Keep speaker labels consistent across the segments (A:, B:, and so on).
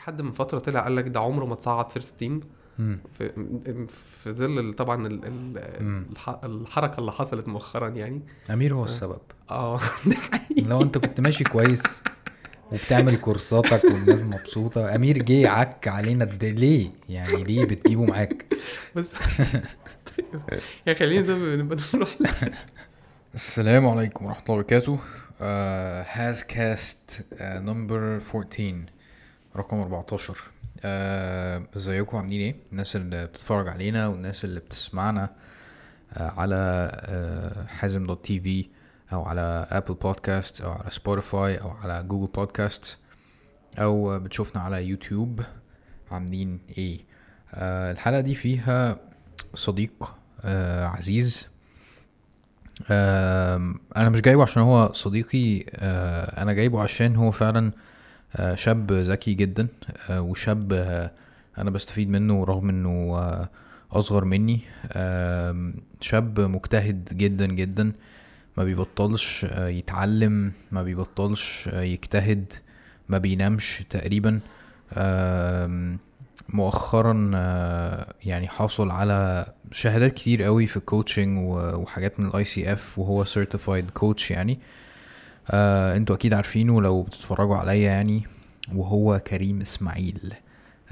A: في حد من فترة طلع قال لك ده عمره ما تصعد first
B: team.
A: في في ظل طبعا ال- ال-
B: مم.
A: الح- الحركة اللي حصلت مؤخرا يعني.
B: أمير هو السبب.
A: آه. ده حقيقي.
B: لو أنت كنت ماشي كويس وبتعمل كورساتك والناس مبسوطة أمير جه عك علينا الد- ليه؟ يعني ليه بتجيبه معاك؟
A: بس يعني خلينا ده نبقى نروح
B: السلام عليكم ورحمة الله وبركاته. HazCast number 14 رقم 14 آه، إزيكم؟ عاملين إيه؟ الناس اللي بتتفرج علينا والناس اللي بتسمعنا آه، على آه، حازم dot TV أو على Apple Podcast أو على Spotify أو على Google Podcast أو بتشوفنا على يوتيوب. عاملين إيه؟ آه، الحلقة دي فيها صديق آه، عزيز. آم، أنا مش جايبه عشان هو صديقي آه، أنا جايبه عشان هو فعلا آه، شاب ذكي جدا آه، وشاب آه، أنا بستفيد منه رغم إنه آه، أصغر مني. شاب مجتهد جدا جدا ما بيبطلش آه، يتعلم ما بيبطلش آه، يجتهد ما بينامش تقريبا. مؤخرا آه، يعني حاصل على شهادات كتير قوي في ال coaching وحاجات من ال ICF وهو certified coach يعني. آه أنتوا أكيد عارفينه لو بتتفرجوا عليا يعني وهو كريم اسماعيل.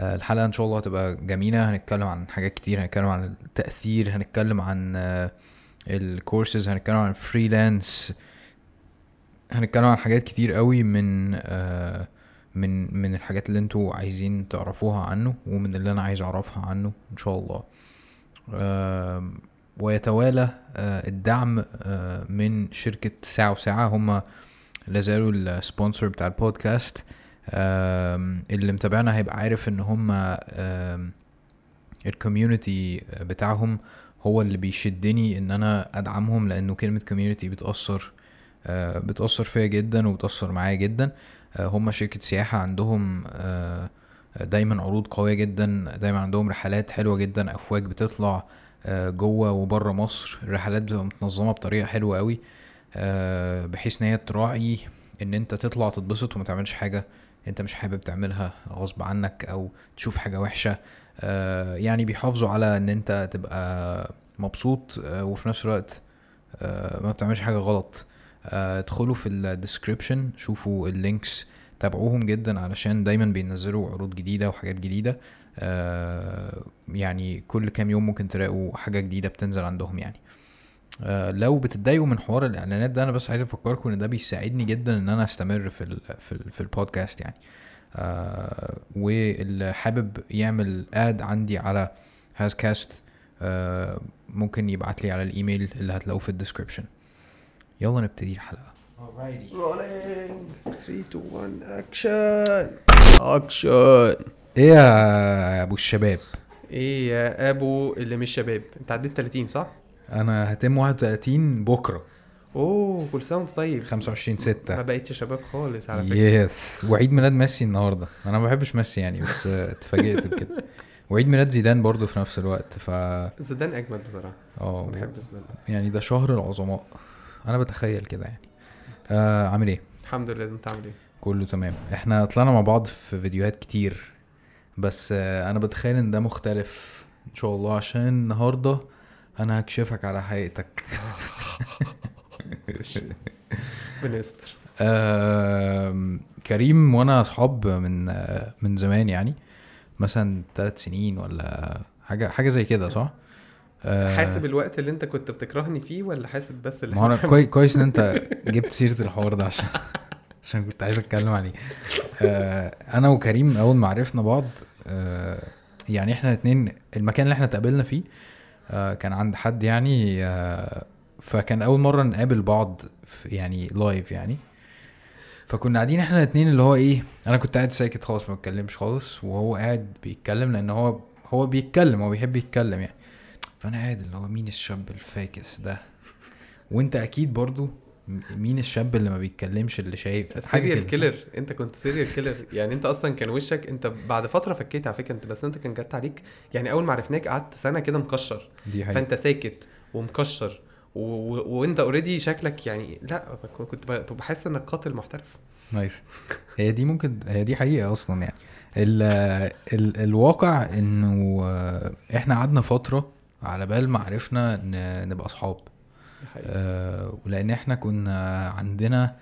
B: آه الحلقة ان شاء الله هتبقى جميلة. هنتكلم عن حاجات كتير هنتكلم عن التأثير هنتكلم عن آه الكورسز هنتكلم عن freelance هنتكلم عن حاجات كتير قوي من آه من من الحاجات اللي أنتوا عايزين تعرفوها عنه ومن اللي أنا عايز اعرفها عنه ان شاء الله. آم، ويتوالى آه، الدعم آه، من شركة ساعة وساعة. هم لازالوا ال sponsor بتاع البودكاست. اللي متابعنا هيبقى عارف إن هم ال community بتاعهم هو اللي بيشدني إن أنا أدعمهم لأنه كلمة community بتأثر آه، بتأثر فيا جدا وبتأثر معايا جدا. هم شركة سياحة عندهم دايما عروض قوية جدا دايما عندهم رحلات حلوة جدا أفواج بتطلع جوه وبره مصر. الرحلات بتبقى متنظمة بطريقة حلوة قوي بحيث إن هي تراعي إن أنت تطلع تتبسط وما تعملش حاجة أنت مش حابب تعملها غصب عنك أو تشوف حاجة وحشة. آه، يعني بيحافظوا على إن أنت تبقى مبسوط آه، وفي نفس الوقت آه، ما بتعملش حاجة غلط. آه، ادخلوا في ال description شوفوا ال links تابعوهم جدا علشان دايما بينزلوا عروض جديدة وحاجات جديدة. آه، يعني كل كام يوم ممكن تلاقوا حاجة جديدة بتنزل عندهم يعني. آه، لو بتتضايقوا من حوار الإعلانات ده أنا بس عايز أفكركم إن ده بيساعدني جدا إن أنا أستمر في ال في, ال في البودكاست يعني. آه واللي حابب يعمل ad عندي على هازكاست آه ممكن يبعت لي على الإيميل اللي هتلاقوه في ال description. يلا نبتدي الحلقة.
A: rolling 3 2 1 action action
B: إيه يا أبو الشباب؟
A: إيه يا أبو اللي مش شباب؟ أنت عديت 30 صح؟
B: أنا هتم 31 بكرة.
A: أوه كل سنه وانت طيب
B: 25
A: ما
B: 6
A: بقتش شباب خالص على فكرة.
B: yes وعيد ميلاد ميسي النهارده. أنا ما بحبش ميسي يعني بس اتفاجئت بكده. وعيد ميلاد زيدان برضو في نفس الوقت ف
A: زيدان اجمل بصراحة.
B: آه
A: بحب زيدان.
B: يعني ده شهر العظماء. أنا بتخيل كده يعني. آه عامل إيه؟
A: الحمد لله. أنت عامل إيه؟
B: كله تمام. إحنا طلعنا مع بعض في فيديوهات كتير بس آه أنا بتخيل إن ده مختلف إن شاء الله عشان النهارده أنا هكشفك على حقيقتك.
A: ربنا يستر
B: آم، كريم وأنا أصحاب من آه، من زمان يعني مثلا ثلاث سنين ولا حاجة حاجة زي كده صح؟ آه،
A: حاسب الوقت اللي أنت كنت بتكرهني فيه ولا حاسب بس اللي
B: ما
A: أنا
B: كوي- كويس إن أنت جبت سيرة الحوار ده عشان عشان كنت عايز أتكلم عليه. آه، أنا وكريم أول ما عرفنا بعض آه، يعني إحنا الاثنين المكان اللي إحنا اتقابلنا فيه كان عند حد يعني آه، فكان أول مرة نقابل بعض يعني لايف يعني. فكنا قاعدين إحنا الاثنين اللي هو إيه أنا كنت قاعد ساكت خالص ما بتكلمش خالص وهو قاعد بيتكلم لأن هو هو بيتكلم هو بيحب يتكلم يعني. فأنا قاعد اللي هو مين الشاب الفاكس ده؟ وأنت أكيد برضو مين الشاب اللي ما بيتكلمش اللي شايف؟
A: سيريال كيلر انت كنت سيريال كيلر يعني انت أصلا كان وشك انت بعد فترة فكيت على فكرة انت بس انت كان جت عليك يعني أول ما عرفناك قعدت سنة كده مكشر.
B: دي حاجة
A: فأنت ساكت ومكشر و... و... وانت already شكلك يعني لا كنت بحس إنك قاتل محترف.
B: nice. هي دي ممكن هي دي حقيقة أصلا يعني. ال ال الواقع إنه إحنا قعدنا فترة على بال ما عرفنا ن- نبقى
A: أصحاب. حقيقة.
B: آه، ولأن إحنا كنا عندنا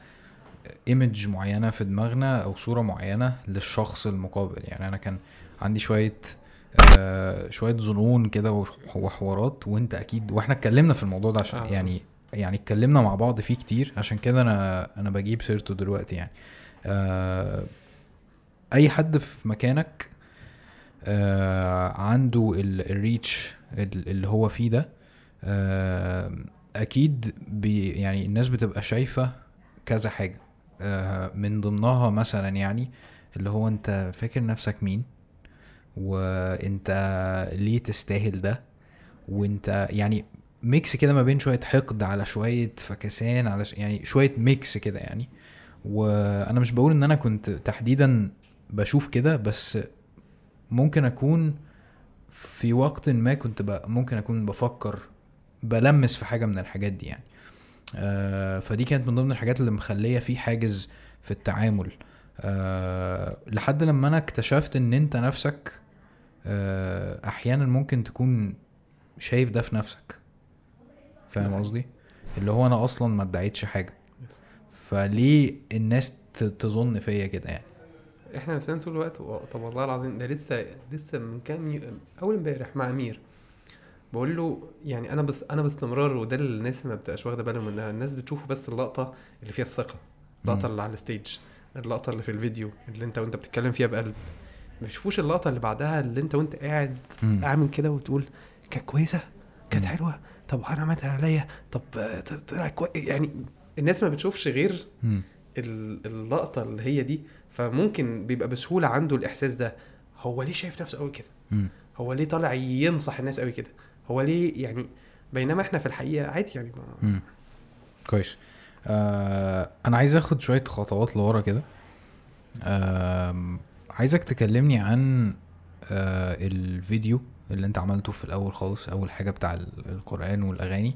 B: image معينة في دماغنا أو صورة معينة للشخص المقابل. يعني أنا كان عندي شوية آه، شوية ظنون كده وح- وحوارات وأنت أكيد وإحنا اتكلمنا في الموضوع ده عشان
A: آه.
B: يعني يعني اتكلمنا مع بعض فيه كتير. عشان كده أنا أنا بجيب سيرته دلوقتي يعني. آه، أي حد في مكانك آه، عنده ال- الريتش ال- اللي هو فيه ده آه، أكيد بي يعني الناس بتبقى شايفة كذا حاجة. آه، من ضمنها مثلا يعني اللي هو أنت فاكر نفسك مين؟ وأنت ليه تستاهل ده؟ وأنت يعني mix كده ما بين شوية حقد على شوية فكسان على ش... يعني شوية mix كده يعني. وأنا مش بقول إن أنا كنت تحديدا بشوف كده بس ممكن أكون في وقت ما كنت. ممكن أكون بفكر بلمس في حاجة من الحاجات دي يعني. آه فدي كانت من ضمن الحاجات اللي مخلية في حاجز في التعامل. آه لحد لما أنا اكتشفت إن أنت نفسك آه أحيانا ممكن تكون شايف ده في نفسك. فاهم
A: نعم.
B: قصدي؟ اللي هو أنا أصلا ما ادعيتش
A: حاجة.
B: فليه الناس تظن فيا كده يعني؟
A: إحنا نفسنا طول الوقت طب والله العظيم ده لسه لسه من كام يو... أول امبارح مع أمير. بقول له يعني أنا بس أنا باستمرار وده اللي الناس ما بتبقاش واخدة بالهم منها الناس بتشوف بس اللقطة اللي فيها الثقة
B: اللقطة.
A: اللي على الستيج اللقطة اللي في الفيديو اللي أنت وأنت بتتكلم فيها بقلب ما بيشوفوش اللقطة اللي بعدها اللي أنت وأنت قاعد. عامل كده وتقول كانت كويسة كانت. حلوة طب أنا عملتها عليا طب طلع. يعني الناس ما بتشوفش غير اللقطة اللي هي دي فممكن بيبقى بسهولة عنده الإحساس ده هو ليه شايف نفسه قوي كده. هو ليه طالع ينصح الناس قوي كده هو ليه يعني بينما إحنا في الحقيقة عادي يعني ما.
B: كويس. آه أنا عايز آخد شوية خطوات لورا كده. آم، عايزك تكلمني عن آه الفيديو اللي أنت عملته في الأول خالص أول حاجة بتاع ال- القرآن والأغاني.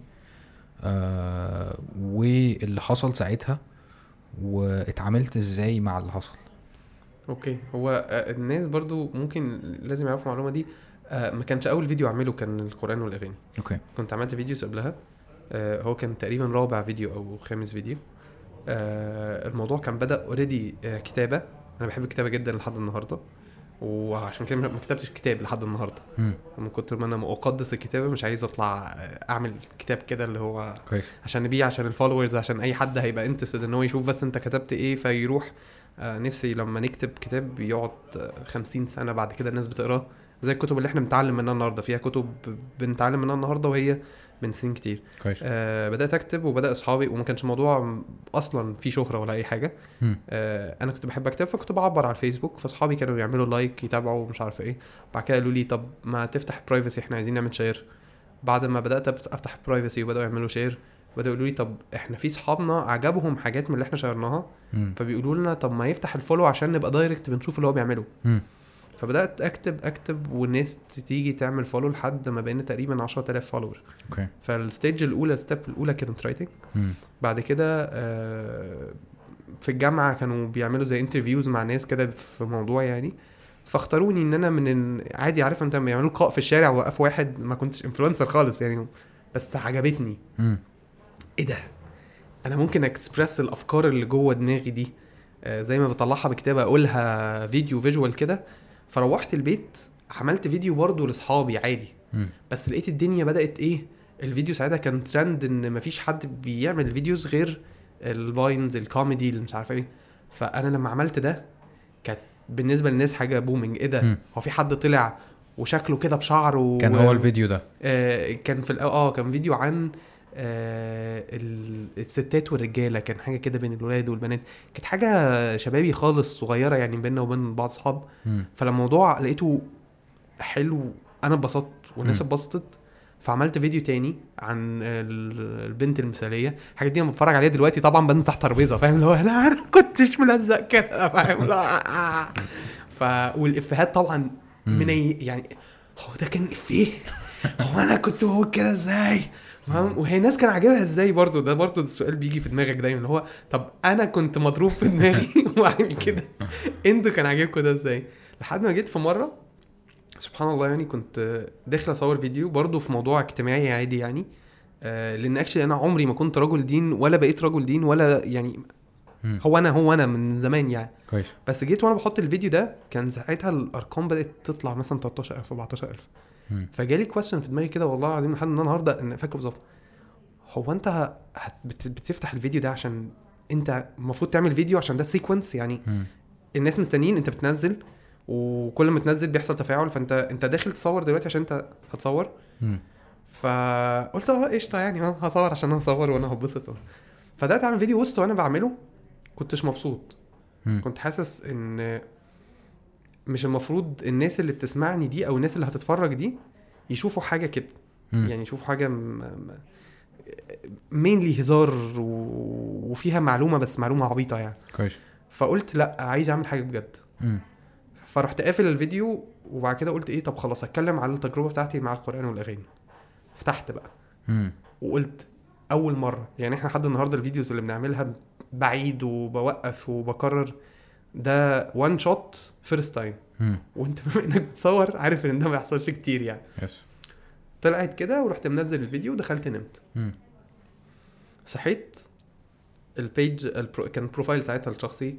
B: آه واللي حصل ساعتها واتعاملت إزاي مع اللي حصل.
A: أوكي. هو آه، الناس برضو ممكن لازم يعرفوا المعلومة دي. آه، ما كانش أول فيديو أعمله كان القرآن والأغاني.
B: okay.
A: كنت عملت فيديوز قبلها. آه، هو كان تقريبا رابع فيديو أو خامس فيديو. آه، الموضوع كان بدأ already كتابة. أنا بحب الكتابة جدا لحد النهارده. وعشان كده ما كتبتش كتاب لحد النهارده. من كتر ما أنا مقدس الكتابة مش عايز أطلع آه، أعمل كتاب كده اللي هو
B: كويس.
A: عشان نبيع عشان ال followers عشان أي حد هيبقى interested إن هو يشوف بس أنت كتبت إيه فيروح. آه نفسي لما نكتب كتاب يقعد آه، خمسين سنة بعد كده الناس بتقراه. زي الكتب اللي إحنا بنتعلم منها النهارده. فيها كتب بنتعلم منها النهارده وهي من سنين كتير.
B: كويس.
A: آه بدأت أكتب وبدأ أصحابي وما كانش الموضوع أصلا فيه شهرة ولا أي
B: حاجة.
A: آه أنا كنت بحب أكتب فكنت بعبر على الفيسبوك. فأصحابي كانوا يعملوا like يتابعوا مش عارف إيه. بعد كده قالوا لي طب ما تفتح privacy إحنا عايزين نعمل share بعد ما بدأت أفتح privacy وبدأوا يعملوا share بدأوا يقولوا لي طب إحنا في صحابنا عجبهم حاجات من اللي إحنا شيرناها. فبيقولوا لنا طب ما يفتح ال follow عشان نبقى direct بنشوف اللي هو بيعمله. فبدأت أكتب أكتب والناس تيجي تعمل follow لحد ما بقينا تقريبا 10000 follower
B: okay.
A: فال stage الأولى ال step الأولى
B: كانت writing.
A: بعد كده آه، في الجامعة كانوا بيعملوا زي interviews مع ناس كده في موضوع يعني. فاختاروني إن أنا من ال- عادي عارف أنت بيعملوا لقاء في الشارع ووقف واحد ما كنتش influencer خالص يعني. بس عجبتني. إيه ده؟ أنا ممكن أكسبرس الأفكار اللي جوه دماغي دي. آه، زي ما بطلعها بكتابة أقولها فيديو visual كده. فروحت البيت عملت فيديو برضه لأصحابي عادي.
B: مم.
A: بس لقيت الدنيا بدأت إيه الفيديو ساعتها كان ترند إن مفيش حد بيعمل فيديوز غير ال Vines الكوميدي اللي مش عارف إيه. فأنا لما عملت ده كانت بالنسبة للناس حاجة booming إيه ده. هو في حد طلع وشكله كده بشعره
B: كان
A: و-
B: هو الفيديو ده.
A: آه كان في آه كان فيديو عن آه ال- الستات والرجالة كان حاجة كده بين الولاد والبنات. كانت حاجة شبابي خالص صغيرة يعني بيننا وبين بعض اصحاب
B: مم.
A: فالموضوع لقيته حلو أنا اتبسطت والناس. اتبسطت. فعملت فيديو تاني عن ال- البنت المثالية. الحاجات دي لما بتفرج عليها دلوقتي طبعا بنزل تحت ترابيزة فاهم؟ اللي هو لا أنا كنتش ملزق كده فاهم؟ لا ف والإفيهات طبعا. من يعني هو ده كان إفيه؟ هو أنا كنت بقول كده إزاي؟ فاهم؟ وهي الناس كان عاجبها إزاي برضو؟ ده برضو السؤال بيجي في دماغك دايما اللي هو طب أنا كنت مضروب في دماغي وبعد كده إنتوا كان عاجبكم ده إزاي؟ لحد ما جيت في مرة سبحان الله يعني كنت داخل أصور فيديو برضه في موضوع اجتماعي عادي يعني آه لأن اكشلي أنا عمري ما كنت رجل دين ولا بقيت رجل دين ولا يعني. هو أنا هو أنا من زمان يعني.
B: كويس.
A: بس جيت وأنا بحط الفيديو ده كان ساعتها الأرقام بدأت تطلع مثلا 13000 14000
B: مم.
A: فجالي question في دماغي كده والله العظيم لحد النهارده ان فاكره بالظبط هو أنت هت بت- بتفتح الفيديو ده عشان أنت المفروض تعمل فيديو عشان ده sequence يعني
B: مم.
A: الناس مستنيين أنت بتنزل وكل ما تنزل بيحصل تفاعل فانت أنت داخل تصور دلوقتي عشان أنت هتصور
B: مم.
A: فقلت آه قشطة يعني آه هصور عشان هصور وأنا هتبسط فبدأت أعمل فيديو وسط وأنا بعمله كنتش مبسوط
B: مم.
A: كنت حاسس إن مش المفروض الناس اللي بتسمعني دي أو الناس اللي هتتفرج دي يشوفوا حاجة كده. يعني يشوفوا حاجة مينلي هزار و... وفيها معلومة بس معلومة عبيطة يعني
B: كويس
A: فقلت لأ عايز أعمل حاجة بجد. فرحت قافل الفيديو وبعد كده قلت إيه طب خلاص أتكلم على التجربة بتاعتي مع القرآن والأغاني فتحت بقى
B: مم.
A: وقلت أول مرة يعني إحنا لحد النهارده الفيديوز اللي بنعملها بعيد وبوقف وبكرر ده one shot first
B: time.
A: وانت بما إنك بتصور عارف إن ده ما يحصلش كتير يعني.
B: yes
A: طلعت كده ورحت منزل الفيديو ودخلت نمت. صحيت ال page ال pro... كان profile ساعتها الشخصي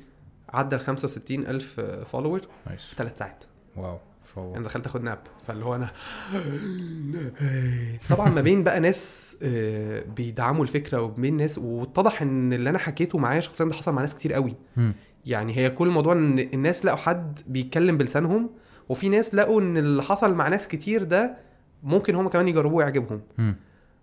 A: عدى ال 65 ألف
B: follower
A: في ثلاث ساعات.
B: wow الله.
A: أنا دخلت أخد nap فاللي هو أنا طبعا ما بين بقى ناس آه، بيدعموا الفكرة وبين ناس واتضح إن اللي أنا حكيته معايا شخصيا ده حصل مع ناس كتير قوي. يعني هي كل الموضوع إن الناس لقوا حد بيتكلم بلسانهم وفي ناس لقوا إن اللي حصل مع ناس كتير ده ممكن هم كمان يجربوه ويعجبهم.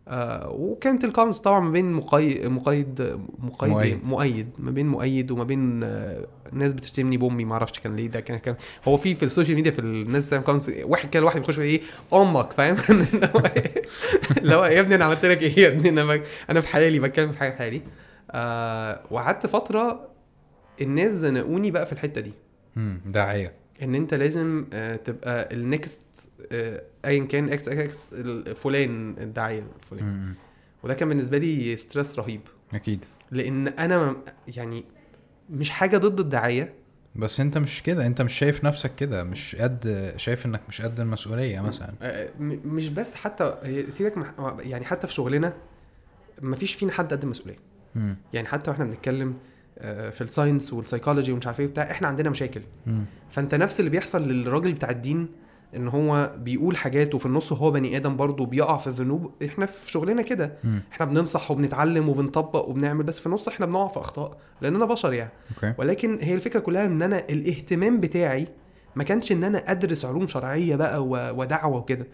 A: آه وكانت ال comments طبعا ما بين مقيد مقيد مقيد
B: مؤيد.
A: مؤيد, ما بين مؤيد وما بين آه ناس بتشتمني بامي ما أعرفش كان ليه ده كان كان هو في في ال social media في الناس comments واحد كده واحد بيخش إيه أمك فاهم اللي هو إيه؟ اللي هو يا ابني أنا عملت لك إيه يا ابني أنا. أنا في حالي بتكلم في حاجة في حالي آه وقعدت فترة الناس زنقوني بقى في الحتة دي.
B: مم. داعية
A: إن أنت لازم آه، تبقى ال next ايا كان X X فلان الداعيه
B: مم.
A: وده كان بالنسبة لي stress رهيب. أكيد. لأن أنا يعني مش حاجة ضد الدعاية.
B: بس أنت مش كده. أنت مش شايف نفسك كده. مش قد شايف إنك مش قد المسؤولية مثلا.
A: آه، مش بس حتى سيبك مح- يعني حتى في شغلنا مفيش فينا حد قد
B: المسؤولية.
A: يعني حتى وإحنا بنتكلم آه، في ال science وال psychology ومش عارف إيه بتاع إحنا عندنا مشاكل. فأنت نفس اللي بيحصل للراجل بتاع الدين إن هو بيقول حاجات وفي النص هو بني آدم برضه بيقع في الذنوب إحنا في شغلنا كده. إحنا بننصح وبنتعلم وبنطبق وبنعمل بس في النص إحنا بنقع في أخطاء لاننا بشر يعني.
B: okay.
A: ولكن هي الفكرة كلها إن أنا الاهتمام بتاعي ما كانش إن أنا أدرس علوم شرعية بقى ودعوة وكده.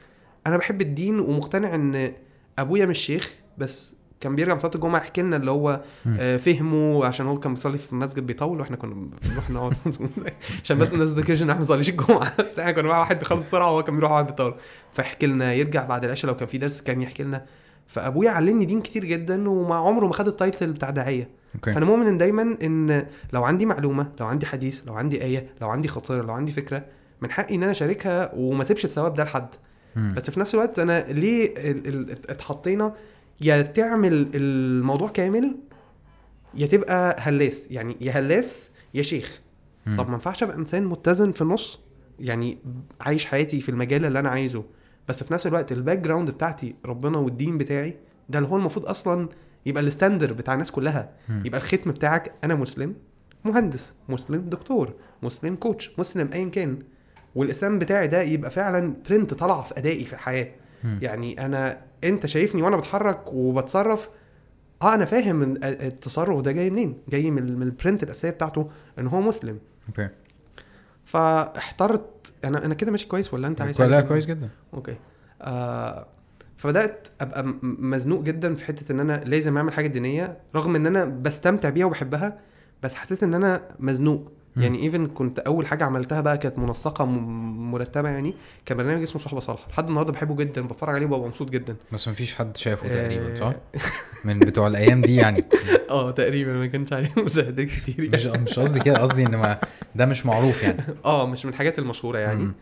A: أنا بحب الدين ومقتنع إن أبويا مش شيخ بس كان بيرجع من صلاه الجمعة يحكي لنا اللي هو. آه، فهمه عشان هو كان بيصلي في المسجد بيطول وإحنا كنا بنروح نقعد عشان بس الناس تذكرش إن إحنا ما بنصليش الجمعة. بس إحنا كنا مع واحد بيخلص بسرعة وهو كان بيروح يقعد بيطول. فيحكي لنا يرجع بعد العشاء لو كان في درس كان يحكي لنا. فأبويا علمني دين كتير جدا ومع عمره ما خد ال title بتاع داعية.
B: okay.
A: فأنا مؤمن دايما إن لو عندي معلومة لو عندي حديث لو عندي آية لو عندي خاطرة لو عندي فكرة من حقي إن أنا أشاركها وما أسيبش الثواب ده لحد. بس في نفس الوقت أنا ليه ال- ال- اتحطينا يا تعمل الموضوع كامل يا تبقى هلاس. يعني يا هلاس يا شيخ.
B: مم.
A: طب ما ينفعش أبقى إنسان متزن في النص يعني عايش حياتي في المجال اللي أنا عايزه. بس في نفس الوقت ال background بتاعتي ربنا والدين بتاعي ده اللي هو المفروض أصلا يبقى ال standard بتاع الناس كلها.
B: مم.
A: يبقى الختم بتاعك أنا مسلم مهندس مسلم دكتور مسلم coach مسلم ايا كان. والإسلام بتاعي ده يبقى فعلا print طالعه في أدائي في
B: الحياة.
A: يعني أنا أنت شايفني وأنا بتحرك وبتصرف آه أنا فاهم التصرف ده جاي منين؟ جاي من ال print الأساسية بتاعته إن هو مسلم.
B: okay.
A: فاحترت أنا أنا كده ماشي كويس ولا أنت عايز
B: لا؟ كويس جدا.
A: Okay. آه فبدأت أبقى مزنوق جدا في حتة إن أنا لازم أعمل حاجة دينية رغم إن أنا بستمتع بيها وبحبها بس حسيت إن أنا مزنوق. يعني even كنت أول حاجة عملتها بقى كانت منسقة مرتبة يعني كان برنامج اسمه صحبة صالحة. لحد النهارده بحبه جدا بتفرج عليه وببقى مبسوط جدا.
B: بس مفيش حد شافه تقريبا صح؟
A: آه،
B: من بتوع الأيام دي يعني.
A: آه تقريبا. ما كانش عليه مشاهدات كتير
B: مش مش قصدي كده قصدي إن ما ده مش معروف يعني.
A: آه مش من الحاجات المشهورة يعني.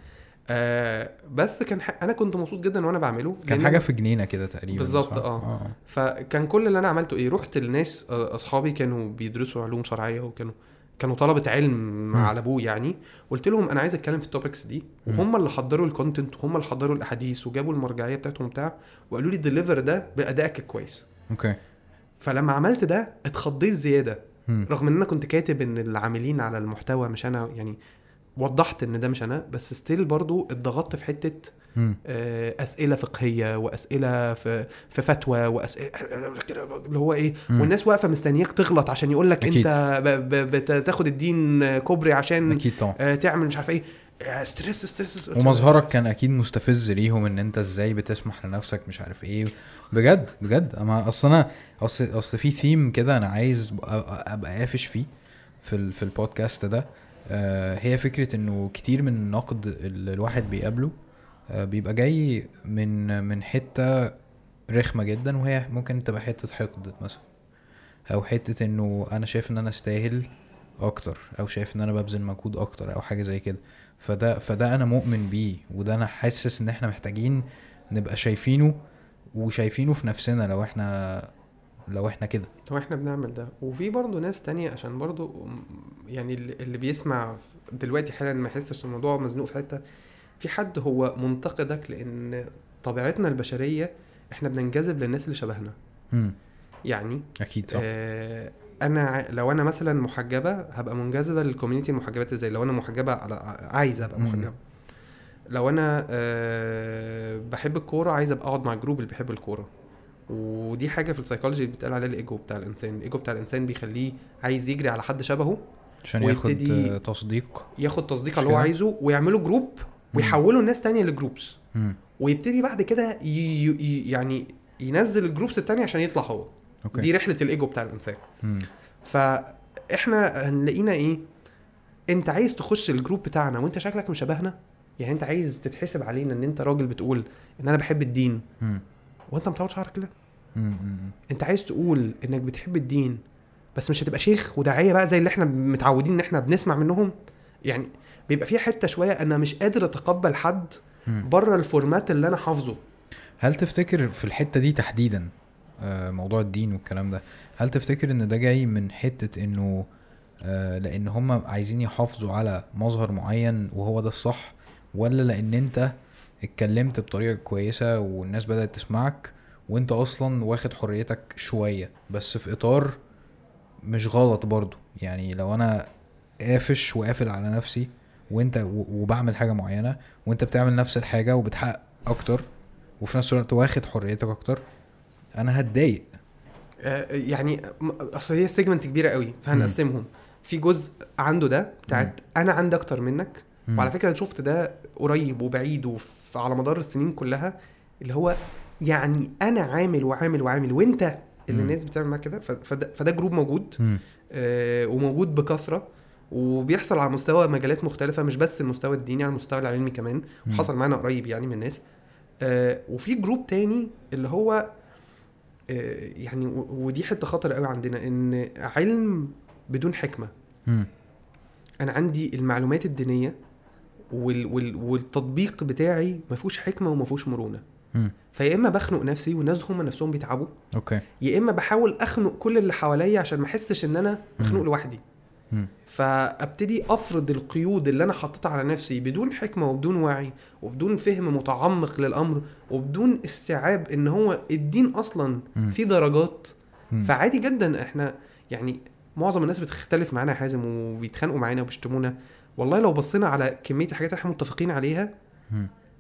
A: آه بس كان ح... أنا كنت مبسوط جدا وأنا بعمله.
B: كان حاجة في جنينة كده تقريبا
A: بالظبط،؟ آه. فكان كل اللي أنا عملته إيه رحت لناس آه، أصحابي كانوا بيدرسوا علوم شرعية وكانوا كانوا طلبة علم
B: مم.
A: على أبوه يعني قلت لهم أنا عايز أتكلم في ال topics
B: دي.
A: وهم اللي حضروا ال content وهم اللي حضروا الأحاديث وجابوا المرجعية بتاعتهم بتاع وقالوا لي deliver ده بأدائك كويس
B: okay
A: فلما عملت ده اتخضيت
B: زيادة.
A: رغم إن أنا كنت كاتب إن العاملين على المحتوى مش أنا يعني وضحت إن ده مش أنا بس still برضو اتضغطت في
B: حتة.
A: آه، أسئلة فقهية وأسئلة في في فتوى واسئله اللي هو إيه
B: مم.
A: والناس واقفة مستنياك تغلط عشان يقول لك
B: أكيد.
A: أنت بتاخد الدين كوبري عشان
B: أكيد طبعا
A: آه، تعمل مش عارف إيه آه، stress stress
B: ومظهرك كان أكيد مستفز ليهم إن أنت إزاي بتسمح لنفسك مش عارف إيه بجد بجد أما أصل أنا أصل أصل في ثيم كده أنا عايز أبقى قافش فيه في في البودكاست ده هي فكرة إنه كتير من النقد اللي الواحد بيقابله آه بيبقى جاي من من حتة رخمة جدا وهي ممكن تبقى حتة حقد مثلا أو حتة إنه أنا شايف إن أنا أستاهل أكتر أو شايف إن أنا ببذل مجهود أكتر أو حاجة زي كده. فده فده أنا مؤمن بيه وده أنا حاسس إن إحنا محتاجين نبقى شايفينه وشايفينه في نفسنا لو إحنا لو إحنا كده.
A: هو إحنا بنعمل ده. وفي برضه ناس تانية عشان برضه يعني اللي بيسمع دلوقتي حالا ما يحسش الموضوع مزنوق في حتة في حد هو منتقدك لأن طبيعتنا البشرية إحنا بننجذب للناس اللي شبهنا.
B: امم
A: يعني
B: أكيد صح.
A: آه أنا لو أنا مثلا محجبة هبقى منجذبة للكوميونتي المحجبات إزاي؟ لو أنا محجبة على عايز أبقى
B: مم.
A: محجبة. لو أنا آه بحب الكورة عايز أبقى أقعد مع ال group اللي بيحب الكورة. ودي حاجة في السايكولوجي اللي بيتقال عليها الايجو بتاع الإنسان. الايجو بتاع الإنسان بيخليه عايز يجري على حد شبهه
B: عشان ياخد تصديق.
A: ياخد تصديق على اللي هو؟ عايزه ويعملوا group ويحولوا الناس تانية ل
B: groups
A: ويبتدي بعد كده ي... ي... يعني ينزل ال groups التانية عشان يطلع هو.
B: okay.
A: دي رحلة الايجو بتاع الإنسان.
B: مم.
A: فاحنا هنلاقينا إيه؟ أنت عايز تخش ال group بتاعنا وأنت شكلك مش شبهنا؟ يعني أنت عايز تتحسب علينا إن أنت راجل بتقول إن أنا بحب الدين.
B: مم.
A: وأنت مطول شعرك كده. انت عايز تقول انك بتحب الدين بس مش هتبقى شيخ وداعية بقى زي اللي إحنا متعودين إن إحنا بنسمع منهم؟ يعني بيبقى فيها حتة شوية أنا مش قادر أتقبل حد. بره ال format اللي أنا حافظه.
B: هل تفتكر في الحتة دي تحديدا آه، موضوع الدين والكلام ده هل تفتكر إن ده جاي من حتة إنه آه، لأن هم عايزين يحافظوا على مظهر معين وهو ده الصح ولا لأن أنت اتكلمت بطريقة كويسة والناس بدأت تسمعك وانت أصلا واخد حريتك شوية بس في إطار مش غلط برضو. يعني لو أنا قافش وقافل على نفسي وانت وبعمل حاجة معينة وانت بتعمل نفس الحاجة وبتحقق أكتر وفي نفس الوقت واخد حريتك أكتر أنا هتضايق.
A: آه، يعني أصل هي segment كبيرة قوي فهنقسمهم. في جزء عنده ده بتاعت أنا عندي أكتر منك. وعلى فكرة أنا شفت ده قريب وبعيد وف- على مدار السنين كلها اللي هو يعني أنا عامل وعامل وعامل وأنت اللي. الناس بتعمل معاك كده فده, فده group موجود. آه، وموجود بكثرة وبيحصل على مستوى مجالات مختلفة مش بس المستوى الديني على المستوى العلمي كمان. وحصل معانا قريب يعني من الناس آه، وفي group تاني اللي هو آه، يعني ودي حتة خطر قوي عندنا إن علم بدون حكمة
B: مم.
A: أنا عندي المعلومات الدينية وال وال والتطبيق بتاعي ما فيهوش حكمة وما فيهوش
B: مرونة.
A: فيا إما بخنق نفسي والناس هم نفسهم بيتعبوا
B: okay
A: يا إما بحاول أخنق كل اللي حواليا عشان ما أحسش إن أنا مخنوق. لوحدي. فأبتدي أفرض القيود اللي أنا حطيتها على نفسي بدون حكمة وبدون وعي وبدون فهم متعمق للأمر وبدون استيعاب إن هو الدين
B: أصلا.
A: في درجات. فعادي جدا إحنا يعني معظم الناس بتختلف معانا يا حازم وبيتخانقوا معانا وبيشتمونا والله لو بصينا على كمية الحاجات اللي إحنا متفقين عليها.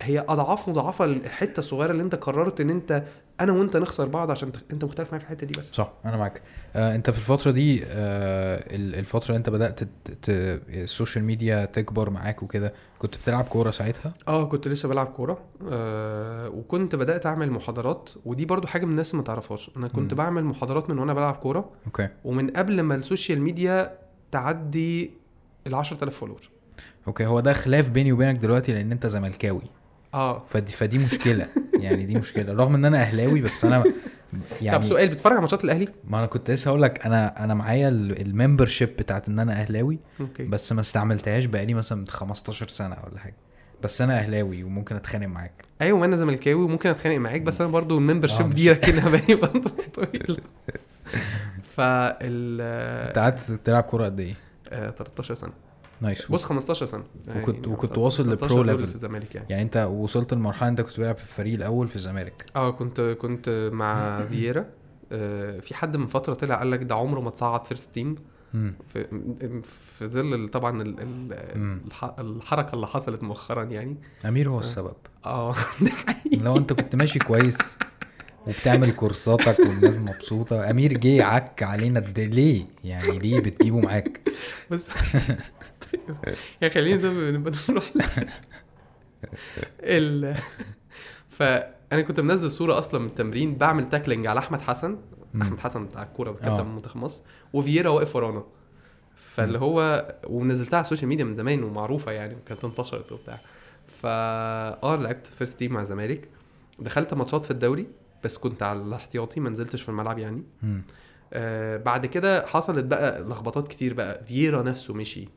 A: هي أضعاف مضاعفة الحتة الصغيرة اللي أنت قررت إن أنت أنا وأنت نخسر بعض عشان. أنت مختلف معايا في الحتة دي بس.
B: صح أنا معاك. آه أنت في الفترة دي آه ال- الفترة اللي أنت بدأت ت... السوشيال ميديا تكبر معاك وكده كنت بتلعب كورة ساعتها؟
A: آه كنت لسه بلعب كورة. آه وكنت بدأت أعمل محاضرات ودي برضو حاجة من الناس ما تعرفهاش. أنا كنت
B: مم.
A: بعمل محاضرات من وأنا بلعب كورة.
B: أوكي.
A: ومن قبل ما السوشيال ميديا تعدي ال 10000 follower.
B: أوكي هو ده خلاف بيني وبينك دلوقتي لأن أنت زملكاوي.
A: آه.
B: فدي فدي مشكلة. يعني دي مشكلة. رغم إن أنا أهلاوي بس أنا يعني
A: طب سؤال بتتفرج على ماتشات الأهلي؟
B: ما أنا كنت لسه هقول لك أنا أنا معايا ال membership بتاعت إن أنا أهلاوي
A: أوكي.
B: بس ما استعملتهاش بقالي مثلا 15 سنة ولا حاجة. بس أنا أهلاوي وممكن أتخانق معاك.
A: أيوه وأنا زملكاوي وممكن أتخانق معاك بس أنا برضو ال member
B: آه،
A: ship
B: مش-
A: دي راكنها بقالي فتره طويله فال
B: أنت قعدت تلعب كورة قد إيه؟
A: آه 13 سنة.
B: nice
A: بص 15 سنة.
B: وكنت- وكنت
A: 13
B: واصل
A: 13
B: ل
A: pro
B: level.
A: في الزمالك يعني.
B: يعني انت وصلت لمرحلة انت كنت بتلعب في الفريق الأول في الزمالك.
A: آه كنت كنت مع فييرا. آه في حد من فترة طلع قال لك ده عمره ما تصعد first
B: team.
A: في في ظل طبعا ال- ال-
B: مم.
A: الح- الحركة اللي حصلت مؤخرا يعني.
B: أمير هو السبب.
A: آه.
B: لو انت كنت ماشي كويس وبتعمل كورساتك والناس مبسوطة أمير جه عك علينا. ليه؟ يعني ليه بتجيبه معاك؟
A: بس طيب يعني خلينا ده نبقى نروح ال فأنا كنت منزل صورة أصلا من التمرين بعمل tackling على أحمد حسن. أحمد حسن بتاع الكورة
B: آه.
A: كابتن منتخب مصر وفييرا واقف ورانا. فاللي هو ونزلتها على السوشيال ميديا من زمان ومعروفة يعني كانت انتشرت وبتاع. فا آه لعبت first team مع الزمالك. دخلت ماتشات في الدوري بس كنت على الاحتياطي ما نزلتش في الملعب يعني. آه بعد كده حصلت بقى لخبطات كتير بقى. فييرا نفسه مشي.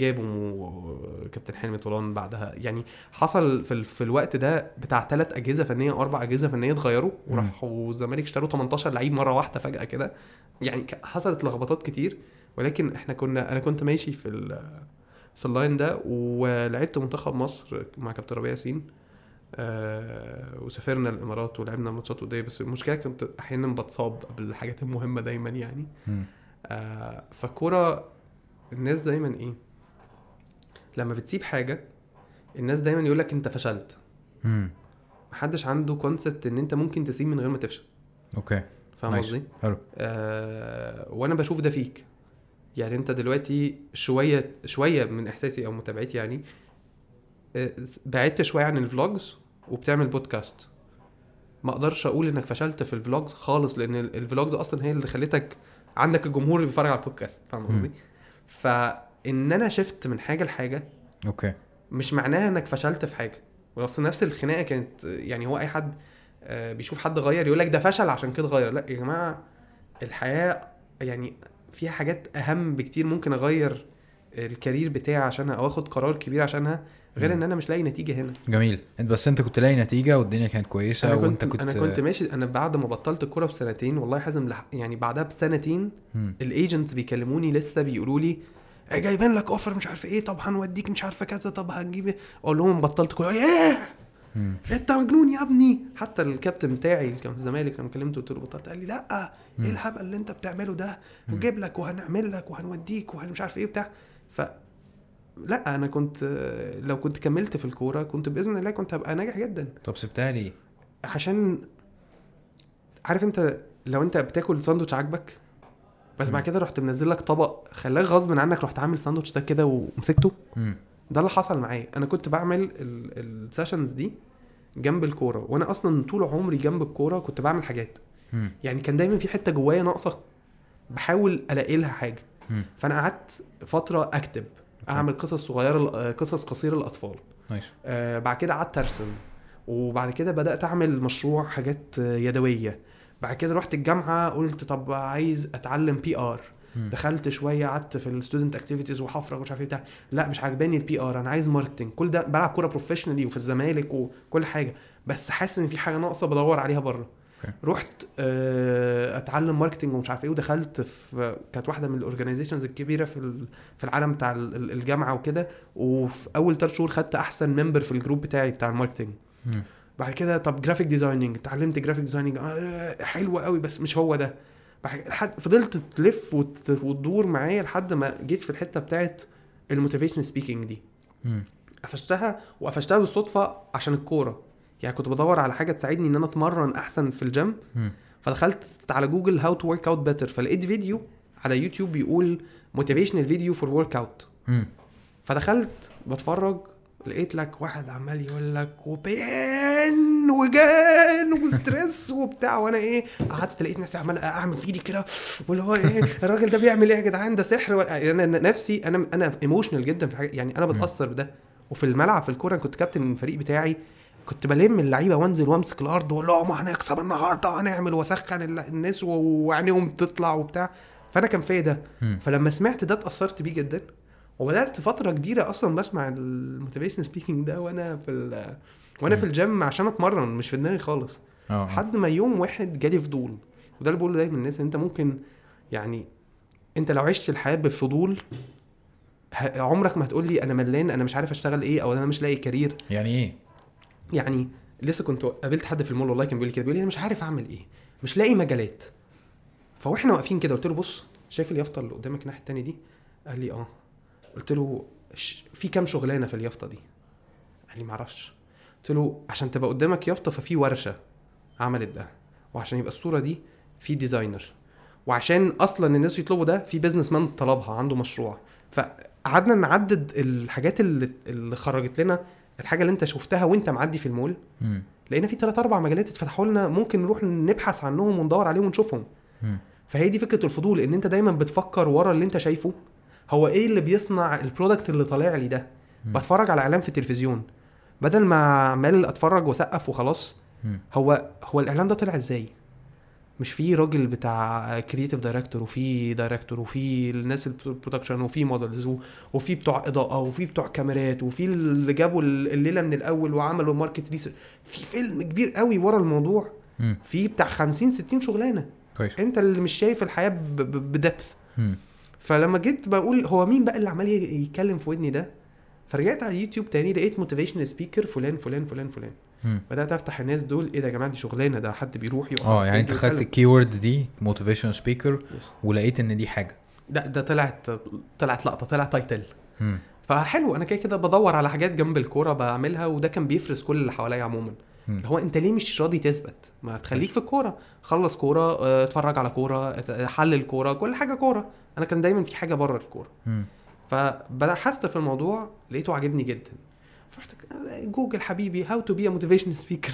A: جابوا كابتن حلمي طولان بعدها. يعني حصل في, ال... في الوقت ده بتاع ثلاث أجهزة فنية أو أربع أجهزة فنية اتغيروا. وراحوا الزمالك اشتروا 18 لعيب مرة واحدة فجأة كده. يعني حصلت لخبطات كتير ولكن إحنا كنا أنا كنت ماشي في ال... في اللاين ده ولعبت منتخب مصر مع كابتن ربيع ياسين آه وسافرنا الإمارات ولعبنا ماتشات ودية. بس المشكلة كنت أحيانا بتصاب بالحاجات المهمة دايما يعني. آه فالكوره الناس دايما إيه؟ لما بتسيب حاجة الناس دايما يقول لك أنت فشلت.
B: مم.
A: محدش عنده concept إن أنت ممكن تسيب من غير ما تفشل.
B: أوكي.
A: فاهم. قصدي؟
B: حلو.
A: آه وأنا بشوف ده فيك. يعني أنت دلوقتي شوية شوية من إحساسي أو متابعتي يعني آه، بعدت شوية عن ال vlogs وبتعمل بودكاست ما أقدرش أقول إنك فشلت في ال vlogs خالص لأن ال- ال vlogs أصلا هي اللي خلتك عندك الجمهور اللي بيتفرج على البودكاست فاهم. قصدي؟ فان أنا شفت من حاجة لحاجة
B: أوكي.
A: مش معناها إنك فشلت في حاجة. بس نفس الخناقة كانت يعني هو أي حد آه، بيشوف حد غير يقول لك ده فشل عشان كده غير. لأ يا جماعة الحياة يعني فيها حاجات أهم بكتير ممكن أغير ال career بتاعي عشانها أو آخد قرار كبير عشانها غير. إن أنا مش لاقي نتيجة هنا.
B: جميل. انت بس أنت كنت لاقي نتيجة والدنيا كانت كويسة
A: أنا
B: وأنت
A: كنت,
B: كنت
A: أنا كنت ماشي أنا بعد ما بطلت الكوره بسنتين والله حازم لح... يعني بعدها بسنتين.
B: ال
A: agents بيكلموني لسه بيقولوا لي "آه، جايبين لك offer مش عارف إيه طب هنوديك مش عارفه كذا طب هنجيب إيه؟ أقول لهم بطلت كوره
B: إيه.
A: أنت مجنون يا ابني حتى الكابتن بتاعي اللي كان في الزمالك لما كلمته قلت له بطلت قال لي
B: لأ.
A: إيه الهبل اللي أنت بتعمله ده. نجيب لك وهنعمل لك وهنوديك ومش عارف إيه بتاع ف لأ أنا كنت لو كنت كملت في الكورة كنت بإذن الله كنت هبقى ناجح جدا
B: طب سبتها ليه؟
A: عشان عارف أنت لو أنت بتاكل ساندوتش عاجبك بس. بعد كده رحت منزل لك طبق خلاك غصب عنك رحت عامل ساندوتش ده كده ومسكته. ده اللي حصل معايا. أنا كنت بعمل السيشنز دي جنب الكورة وأنا أصلا طول عمري جنب الكورة كنت بعمل حاجات.
B: مم.
A: يعني كان دايما في حتة جوايا ناقصة بحاول ألاقي لها حاجة.
B: مم.
A: فأنا قعدت فترة أكتب أعمل قصص صغيرة آه، قصص قصيرة للأطفال.
B: nice
A: آه بعد كده قعدت أرسم. وبعد كده بدأت أعمل مشروع حاجات يدوية. بعد كده رحت الجامعة قلت طب عايز أتعلم
B: PR.
A: دخلت شوية قعدت في ال student activities وحفرة ومش عارف إيه بتاع. لا مش عاجباني ال PR أنا عايز marketing كل ده بلعب كورة professionally وفي الزمالك وكل حاجة. بس حاسس إن في حاجة ناقصة بدور عليها بره. رحت آه، أتعلم marketing ومش عارف إيه ودخلت في كانت واحدة من ال organizations الكبيرة في في العالم بتاع ال- ال- الجامعة وكده. وفي أول ثلاث شهور خدت أحسن member في ال group بتاعي بتاع ال
B: marketing.
A: بعد كده طب graphic designing اتعلمت graphic designing آه حلو قوي بس مش هو ده. لحد فضلت تلف وت- وتدور معايا لحد ما جيت في الحتة بتاعت ال motivation speaking
B: دي.
A: قفشتها وقفشتها بالصدفة عشان الكورة. يعني كنت بدور على حاجة تساعدني إن أنا أتمرن أحسن في الجيم. فدخلت على جوجل how to work out better فلقيت فيديو على يوتيوب بيقول motivational video for
B: workout.
A: فدخلت بتفرج لقيت لك واحد عمال يقول لك و pain و gain و stress وبتاع وأنا إيه قعدت لقيت نفسي عمال أعمل في إيدي كده واللي هو إيه الراجل ده بيعمل إيه يا جدعان؟ ده سحر ولا- أنا نفسي أنا أنا emotional جدا في حاجة يعني أنا بتأثر بده. وفي الملعب في الكورة كنت كابتن الفريق بتاعي كنت بلم اللعيبة وأنزل وأمسك الأرض وأقول لهم هنكسب النهارده هنعمل وأسخن ال- الناس وعينيهم تطلع وبتاع. فأنا كان فيا ده. فلما سمعت ده اتأثرت بيه جدا. وبدأت فترة كبيرة أصلا بسمع ال motivation speaking ده وأنا في وأنا في الجيم عشان أتمرن مش في دماغي خالص.
B: آه.
A: لحد ما يوم واحد جالي فضول. وده اللي بقوله دايما للناس أنت ممكن يعني أنت لو عشت الحياة بفضول عمرك ما هتقول لي أنا ملان أنا مش عارف أشتغل إيه أو أنا مش لاقي career
B: يعني إيه؟
A: يعني لسه كنت قابلت حد في المول والله كان بيقول لي كده بيقول لي أنا مش عارف أعمل إيه مش لاقي مجالات. فواحنا واقفين كده قلت له بص شايف اليافطة اللي قدامك الناحية التانية دي؟ قال لي آه. قلت له "ش- في كام شغلانة في اليافطة دي؟ قال لي معرفش قلت له عشان تبقى قدامك يافطة ففي ورشة عملت ده وعشان يبقى الصورة دي في designer وعشان أصلا الناس يطلبوا ده في business man طلبها عنده مشروع. فقعدنا نعدد الحاجات اللي اللي خرجت لنا الحاجة اللي أنت شفتها وأنت معدي في المول. لقينا في ثلاث أربع مجالات اتفتحوا لنا ممكن نروح نبحث عنهم وندور عليهم ونشوفهم. فهي دي فكرة الفضول إن أنت دايما بتفكر ورا اللي أنت شايفه هو إيه اللي بيصنع ال product اللي طالع لي ده. بتفرج على إعلان في التلفزيون بدل ما عمال أتفرج وأسقف وخلاص. هو هو الإعلان ده طلع إزاي مش في راجل بتاع creative director وفي director وفي الناس ال production وفي models وفي بتوع إضاءة وفي بتوع كاميرات وفي اللي جابوا الليلة من الأول وعملوا market research في فيلم كبير قوي ورا الموضوع. في بتاع 50 60 شغلانة
B: كويس
A: أنت اللي مش شايف الحياة ب
B: depth.
A: فلما جيت بقول هو مين بقى اللي عمال يتكلم في ودني ده فرجعت على يوتيوب تاني لقيت motivation speaker فلان فلان فلان فلان. بدأت أفتح الناس دول إيه ده يا جماعة دي شغلانة ده حد بيروح يقف آه
B: يعني
A: أنت
B: خدت
A: ويتكلم.
B: ال keyword دي motivation
A: speaker.
B: ولقيت إن دي حاجة
A: ده ده طلعت طلعت لقطة طلع
B: title.
A: فحلو أنا كده كده بدور على حاجات جنب الكورة بعملها وده كان بيفرز كل اللي حواليا عموما. اللي هو أنت ليه مش راضي تثبت ما تخليك في الكورة خلص كورة آه، اتفرج على كورة حلل كورة كل حاجة كورة أنا كان دايما في حاجة بره
B: الكورة.
A: فبحثت في الموضوع لقيته عاجبني جدا فرحت جوجل حبيبي how to be a motivation speaker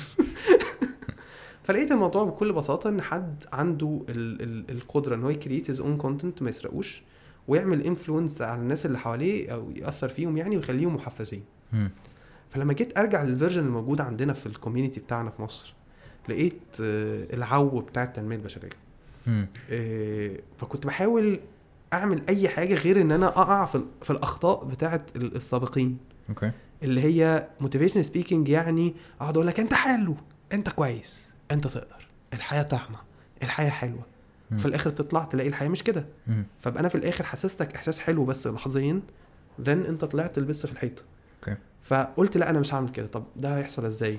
A: فلقيت الموضوع بكل بساطة إن حد عنده ال ال القدرة إن هو ي create his own content ما يسرقوش ويعمل influence على الناس اللي حواليه أو يأثر فيهم يعني ويخليهم محفزين. فلما جيت أرجع لل version الموجود عندنا في ال community بتاعنا في مصر لقيت آه، العو بتاع التنمية
B: البشرية.
A: آه، فكنت بحاول أعمل أي حاجة غير إن أنا أقع في, في الأخطاء بتاعه ال- السابقين.
B: okay.
A: اللي هي motivation speaking يعني أقعد أقول لك أنت حلو أنت كويس أنت تقدر الحياة طعمة الحياة حلوة.
B: مم.
A: في الآخر تطلع تلاقي الحياة مش كده.
B: مم.
A: فابقى أنا في الآخر حسستك إحساس حلو بس لحظيا then أنت طلعت لبست في الحيط
B: okay.
A: فقلت لا أنا مش هعمل كده. طب ده هيحصل إزاي؟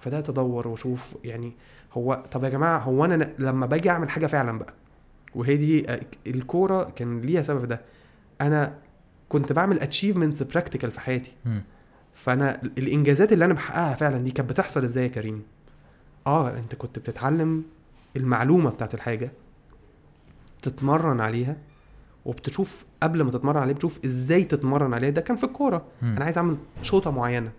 A: فبدات ادور وأشوف يعني هو طب يا جماعة هو أنا لما باجي أعمل حاجة فعلا بقى وهي دي آه، الكورة كان ليها سبب ده. أنا كنت بعمل achievements practical في حياتي. فأنا الإنجازات اللي أنا بحققها فعلا دي كانت بتحصل إزاي يا كريم؟ آه أنت كنت بتتعلم المعلومة بتاعت الحاجة تتمرن عليها وبتشوف قبل ما تتمرن عليها بتشوف إزاي تتمرن عليها. ده كان في
B: الكورة.
A: أنا عايز أعمل شوطة معينة.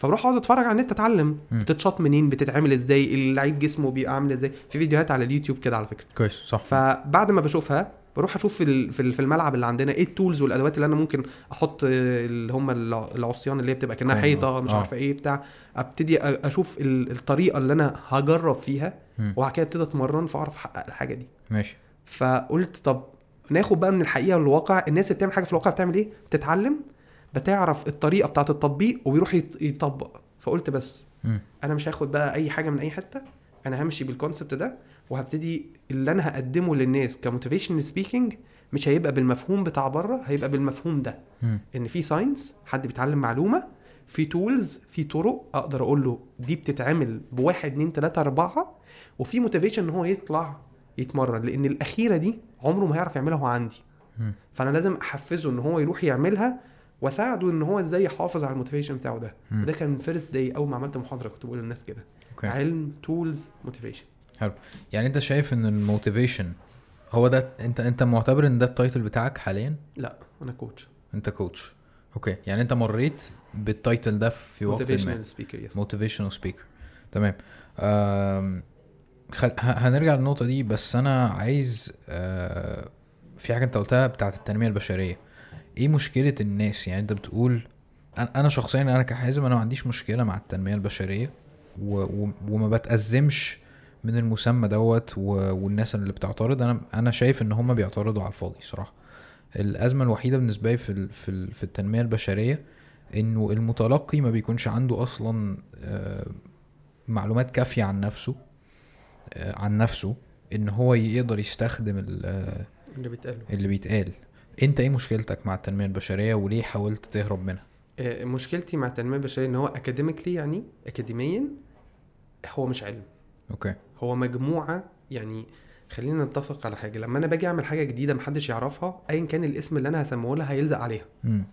A: فبروح اقعد اتفرج على النت اتعلم
B: مم.
A: بتتشاط منين بتتعمل إزاي اللعيب جسمه بيبقى عامل إزاي في فيديوهات على اليوتيوب كده على فكرة
B: كويس صح
A: فبعد ما بشوفها بروح أشوف في في ال- في الملعب اللي عندنا إيه ال tools والادوات اللي أنا ممكن أحط اللي هم الع- العصيان اللي هي بتبقى كأنها
B: أيوة.
A: حيطة مش
B: آه.
A: عارفة إيه بتاع ابتدي أشوف ال- الطريقة اللي أنا هجرب فيها. وبعد كده ابتدي اتمرن فاعرف احقق الحاجة دي
B: ماشي
A: فقلت طب ناخد بقى من الحقيقة للواقع الناس اللي بتعمل حاجة في الواقع بتعمل إيه بتتعلم بتعرف الطريقة بتاعة التطبيق وبيروح يط- يطبق فقلت بس
B: مم.
A: أنا مش هاخد بقى أي حاجة من أي حتة أنا همشي بال concept ده وهبتدي اللي أنا هقدمه للناس ك motivation speaking مش هيبقى بالمفهوم بتاع بره هيبقى بالمفهوم ده
B: مم.
A: إن في science حد بيتعلم معلومة في tools في طرق أقدر أقول له دي بتتعمل بواحد اتنين تلاتة أربعة وفي motivation إن هو يطلع يتمرن لأن الأخيرة دي عمره ما هيعرف يعملها وهو عندي
B: مم.
A: فأنا لازم أحفزه إن هو يروح يعملها واساعده إن هو إزاي يحافظ على ال motivation بتاعه ده.
B: مم.
A: وده كان first day أول ما عملت محاضرة كنت بقول للناس كده.
B: okay.
A: علم tools motivation
B: يعني أنت شايف إن ال motivation هو ده أنت أنت معتبر إن ده ال title بتاعك حاليا؟
A: لا أنا coach
B: أنت coach okay. يعني أنت مريت بال title ده في وقت ما.
A: motivational speaker yes
B: motivational speaker تمام. خل... هنرجع للنقطة دي بس أنا عايز أه... في حاجة أنت قلتها بتاعت التنمية البشرية. إيه مشكلة الناس؟ يعني أنت بتقول أنا أنا شخصيا أنا كحازم أنا ما عنديش مشكلة مع التنمية البشرية و... و... وما بتأزمش من المسمى دوت و... والناس اللي بتعترض. أنا أنا شايف إن هم بيعترضوا على الفاضي صراحة. الأزمة الوحيدة بالنسبة لي في ال... في, ال... في التنمية البشرية إنه المتلقي ما بيكونش عنده أصلا آه، معلومات كافية عن نفسه آه، عن نفسه إن هو يقدر يستخدم ال- آه،
A: اللي بيتقالوا
B: اللي بيتقال. انت إيه مشكلتك مع التنمية البشرية وليه حاولت تهرب منها؟
A: آه، مشكلتي مع التنمية البشرية إن هو academically يعني اكاديميا هو مش علم.
B: okay.
A: هو مجموعة يعني خلينا نتفق على حاجة. لما أنا باجي أعمل حاجة جديدة محدش يعرفها ايا كان الاسم اللي أنا هسميه لها هيلزق عليها.
B: امم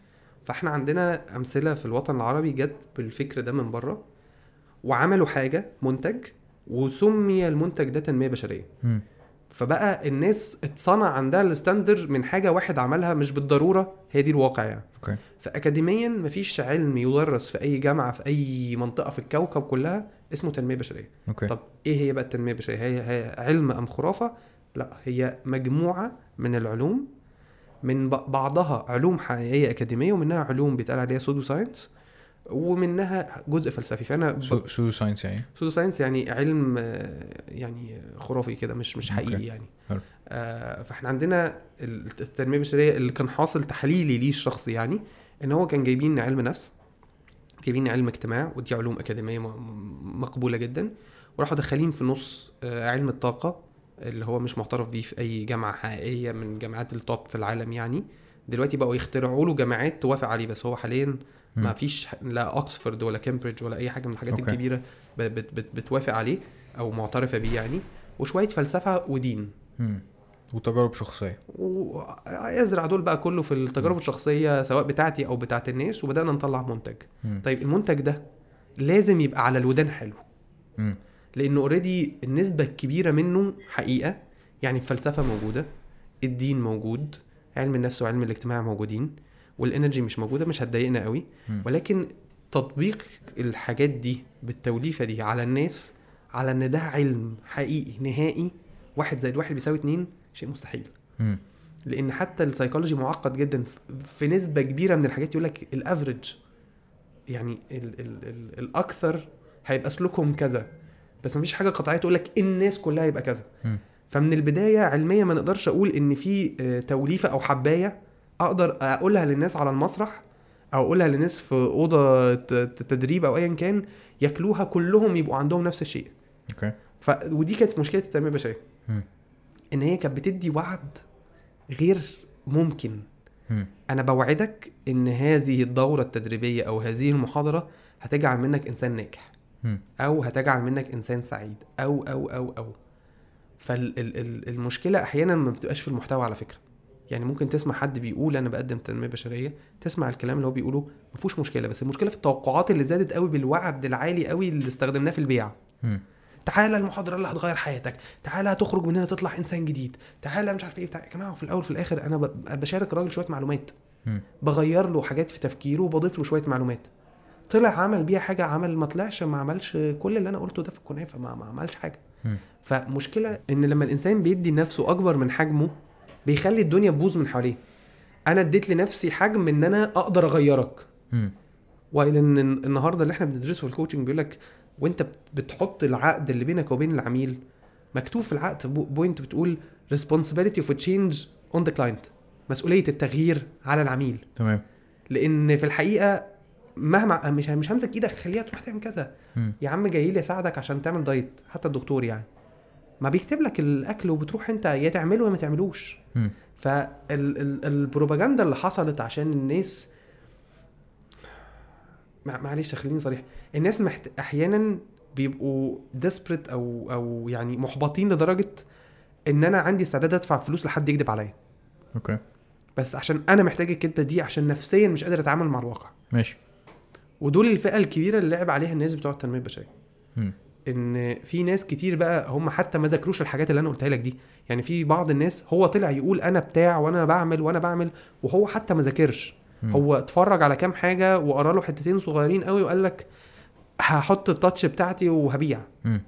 A: فإحنا عندنا أمثلة في الوطن العربي جت بالفكر ده من بره وعملوا حاجة منتج وسمي المنتج ده تنمية بشرية.
B: امم
A: فبقى الناس اتصنع عندها ال standard من حاجة واحد عملها مش بالضرورة هي دي الواقع يعني.
B: okay.
A: فاكاديميا مفيش علم يدرس في أي جامعة في أي منطقة في الكوكب كلها اسمه تنمية بشرية.
B: okay.
A: طب إيه هي بقى التنمية البشرية؟ هي, هي علم أم خرافة؟ لا هي مجموعة من العلوم من بعضها علوم حقيقية أكاديمية ومنها علوم بيتقال عليها pseudo science ومنها جزء فلسفي
B: فأنا pseudo science يعني
A: pseudo science يعني علم آه، يعني خرافي كده مش مش حقيقي. يعني
B: حلو.
A: آه فإحنا عندنا التنمية البشرية اللي كان حاصل تحليلي ليه الشخصي يعني إن هو كان جايبين علم نفس جايبين علم اجتماع ودي علوم أكاديمية مقبولة جدا وراحوا داخلين في نص آه علم الطاقة اللي هو مش معترف بيه في أي جامعة حقيقية من جامعات ال top في العالم يعني دلوقتي بقوا يخترعوا له جامعات توافق عليه بس هو حاليا ما
B: مم.
A: فيش لا اوكسفورد ولا كامبريدج ولا أي حاجة من الحاجات okay. الكبيرة بت بت بتوافق عليه أو معترفة بيه يعني. وشوية فلسفة ودين.
B: امم وتجارب شخصية.
A: ويزرع دول بقى كله في التجارب الشخصية سواء بتاعتي أو بتاعت الناس وبدأنا نطلع منتج.
B: امم
A: طيب المنتج ده لازم يبقى على الودان حلو.
B: امم
A: لأنه already النسبة الكبيرة منه حقيقة. يعني الفلسفة موجودة الدين موجود علم النفس وعلم الاجتماع موجودين. وال energy مش موجودة مش هتضايقنا قوي. ولكن تطبيق الحاجات دي بالتوليفة دي على الناس على إن ده علم حقيقي نهائي واحد زائد واحد بيساوي اتنين شيء مستحيل. لأن حتى السيكولوجي معقد جدا. في نسبة كبيرة من الحاجات يقول لك ال average يعني ال ال ال الأكثر هيبقى سلوكهم كذا. بس مفيش حاجة قطعية تقول لك الناس كلها يبقى كذا.
B: مم.
A: فمن البداية علميا ما نقدرش أقول إن في آه، توليفة أو حباية أقدر أقولها للناس على المسرح أو أقولها للناس في أوضة تدريب أو ايا كان ياكلوها كلهم يبقوا عندهم نفس الشيء.
B: أوكي.
A: ف ودي كانت مشكلة التنمية
B: البشرية.
A: إن هي كانت بتدي وعد غير ممكن.
B: امم
A: أنا بوعدك إن هذه الدورة التدريبية أو هذه المحاضرة هتجعل منك إنسان ناجح. أو هتجعل منك إنسان سعيد. أو أو أو أو. فالمشكلة أحيانا ما بتبقاش في المحتوى على فكرة. يعني ممكن تسمع حد بيقول أنا بقدم تنمية بشرية تسمع الكلام اللي هو بيقوله ما فيهوش مشكلة. بس المشكلة في التوقعات اللي زادت قوي بالوعد العالي قوي اللي استخدمناه في البيع. تعالى المحاضرة اللي هتغير حياتك. تعالى هتخرج من هنا تطلع إنسان جديد. تعالى مش عارف إيه بتاع. يا جماعة في الأول في الآخر أنا بشارك الراجل شوية معلومات. بغير له حاجات في تفكيره وبضيف له شوية معلومات. طلع عمل بيها حاجة عمل ما طلعش ما عملش كل اللي أنا قلته ده في الكنافه ما, ما عملش
B: حاجة.
A: فمشكلة إن لما الإنسان بيدي نفسه أكبر من حجمه بيخلي الدنيا تبوظ من حواليه. أنا اديت لنفسي حجم إن أنا أقدر أغيرك.
B: امم
A: وإلى إن النهارده اللي إحنا بندرسه في ال coaching بيقول لك وأنت بت- بتحط العقد اللي بينك وبين العميل مكتوب في العقد. بو- point بتقول responsibility of change on the client. مسؤولية التغيير على العميل.
B: تمام.
A: لأن في الحقيقة مهما مش مش همسك إيدك خليها تروح تعمل كذا. يا عم جاي لي أساعدك عشان تعمل دايت حتى الدكتور يعني. ما بيكتب لك الأكل وبتروح أنت يا تعمله يا ما تعملوش. فالبروباجندا اللي حصلت عشان الناس مع- معلش خليني صريح. الناس محت... أحيانا بيبقوا desperate أو أو يعني محبطين لدرجة إن أنا عندي استعداد أدفع فلوس لحد يكذب عليا.
B: okay.
A: بس عشان أنا محتاج الكذبة دي عشان نفسيا مش قادر أتعامل مع الواقع.
B: ماشي.
A: ودول الفئة الكبيرة اللي لعب عليها الناس بتوع التنمية
B: البشرية.
A: إن في ناس كتير بقى هم حتى ما ذاكروش الحاجات اللي أنا قلتها لك دي يعني في بعض الناس هو طلع يقول أنا بتاع وأنا بعمل وأنا بعمل وهو حتى ما ذاكرش. هو اتفرج على كام حاجة وقرأ له حتتين صغيرين قوي وقال لك هحط التاتش بتاعتي وهبيع
B: مم.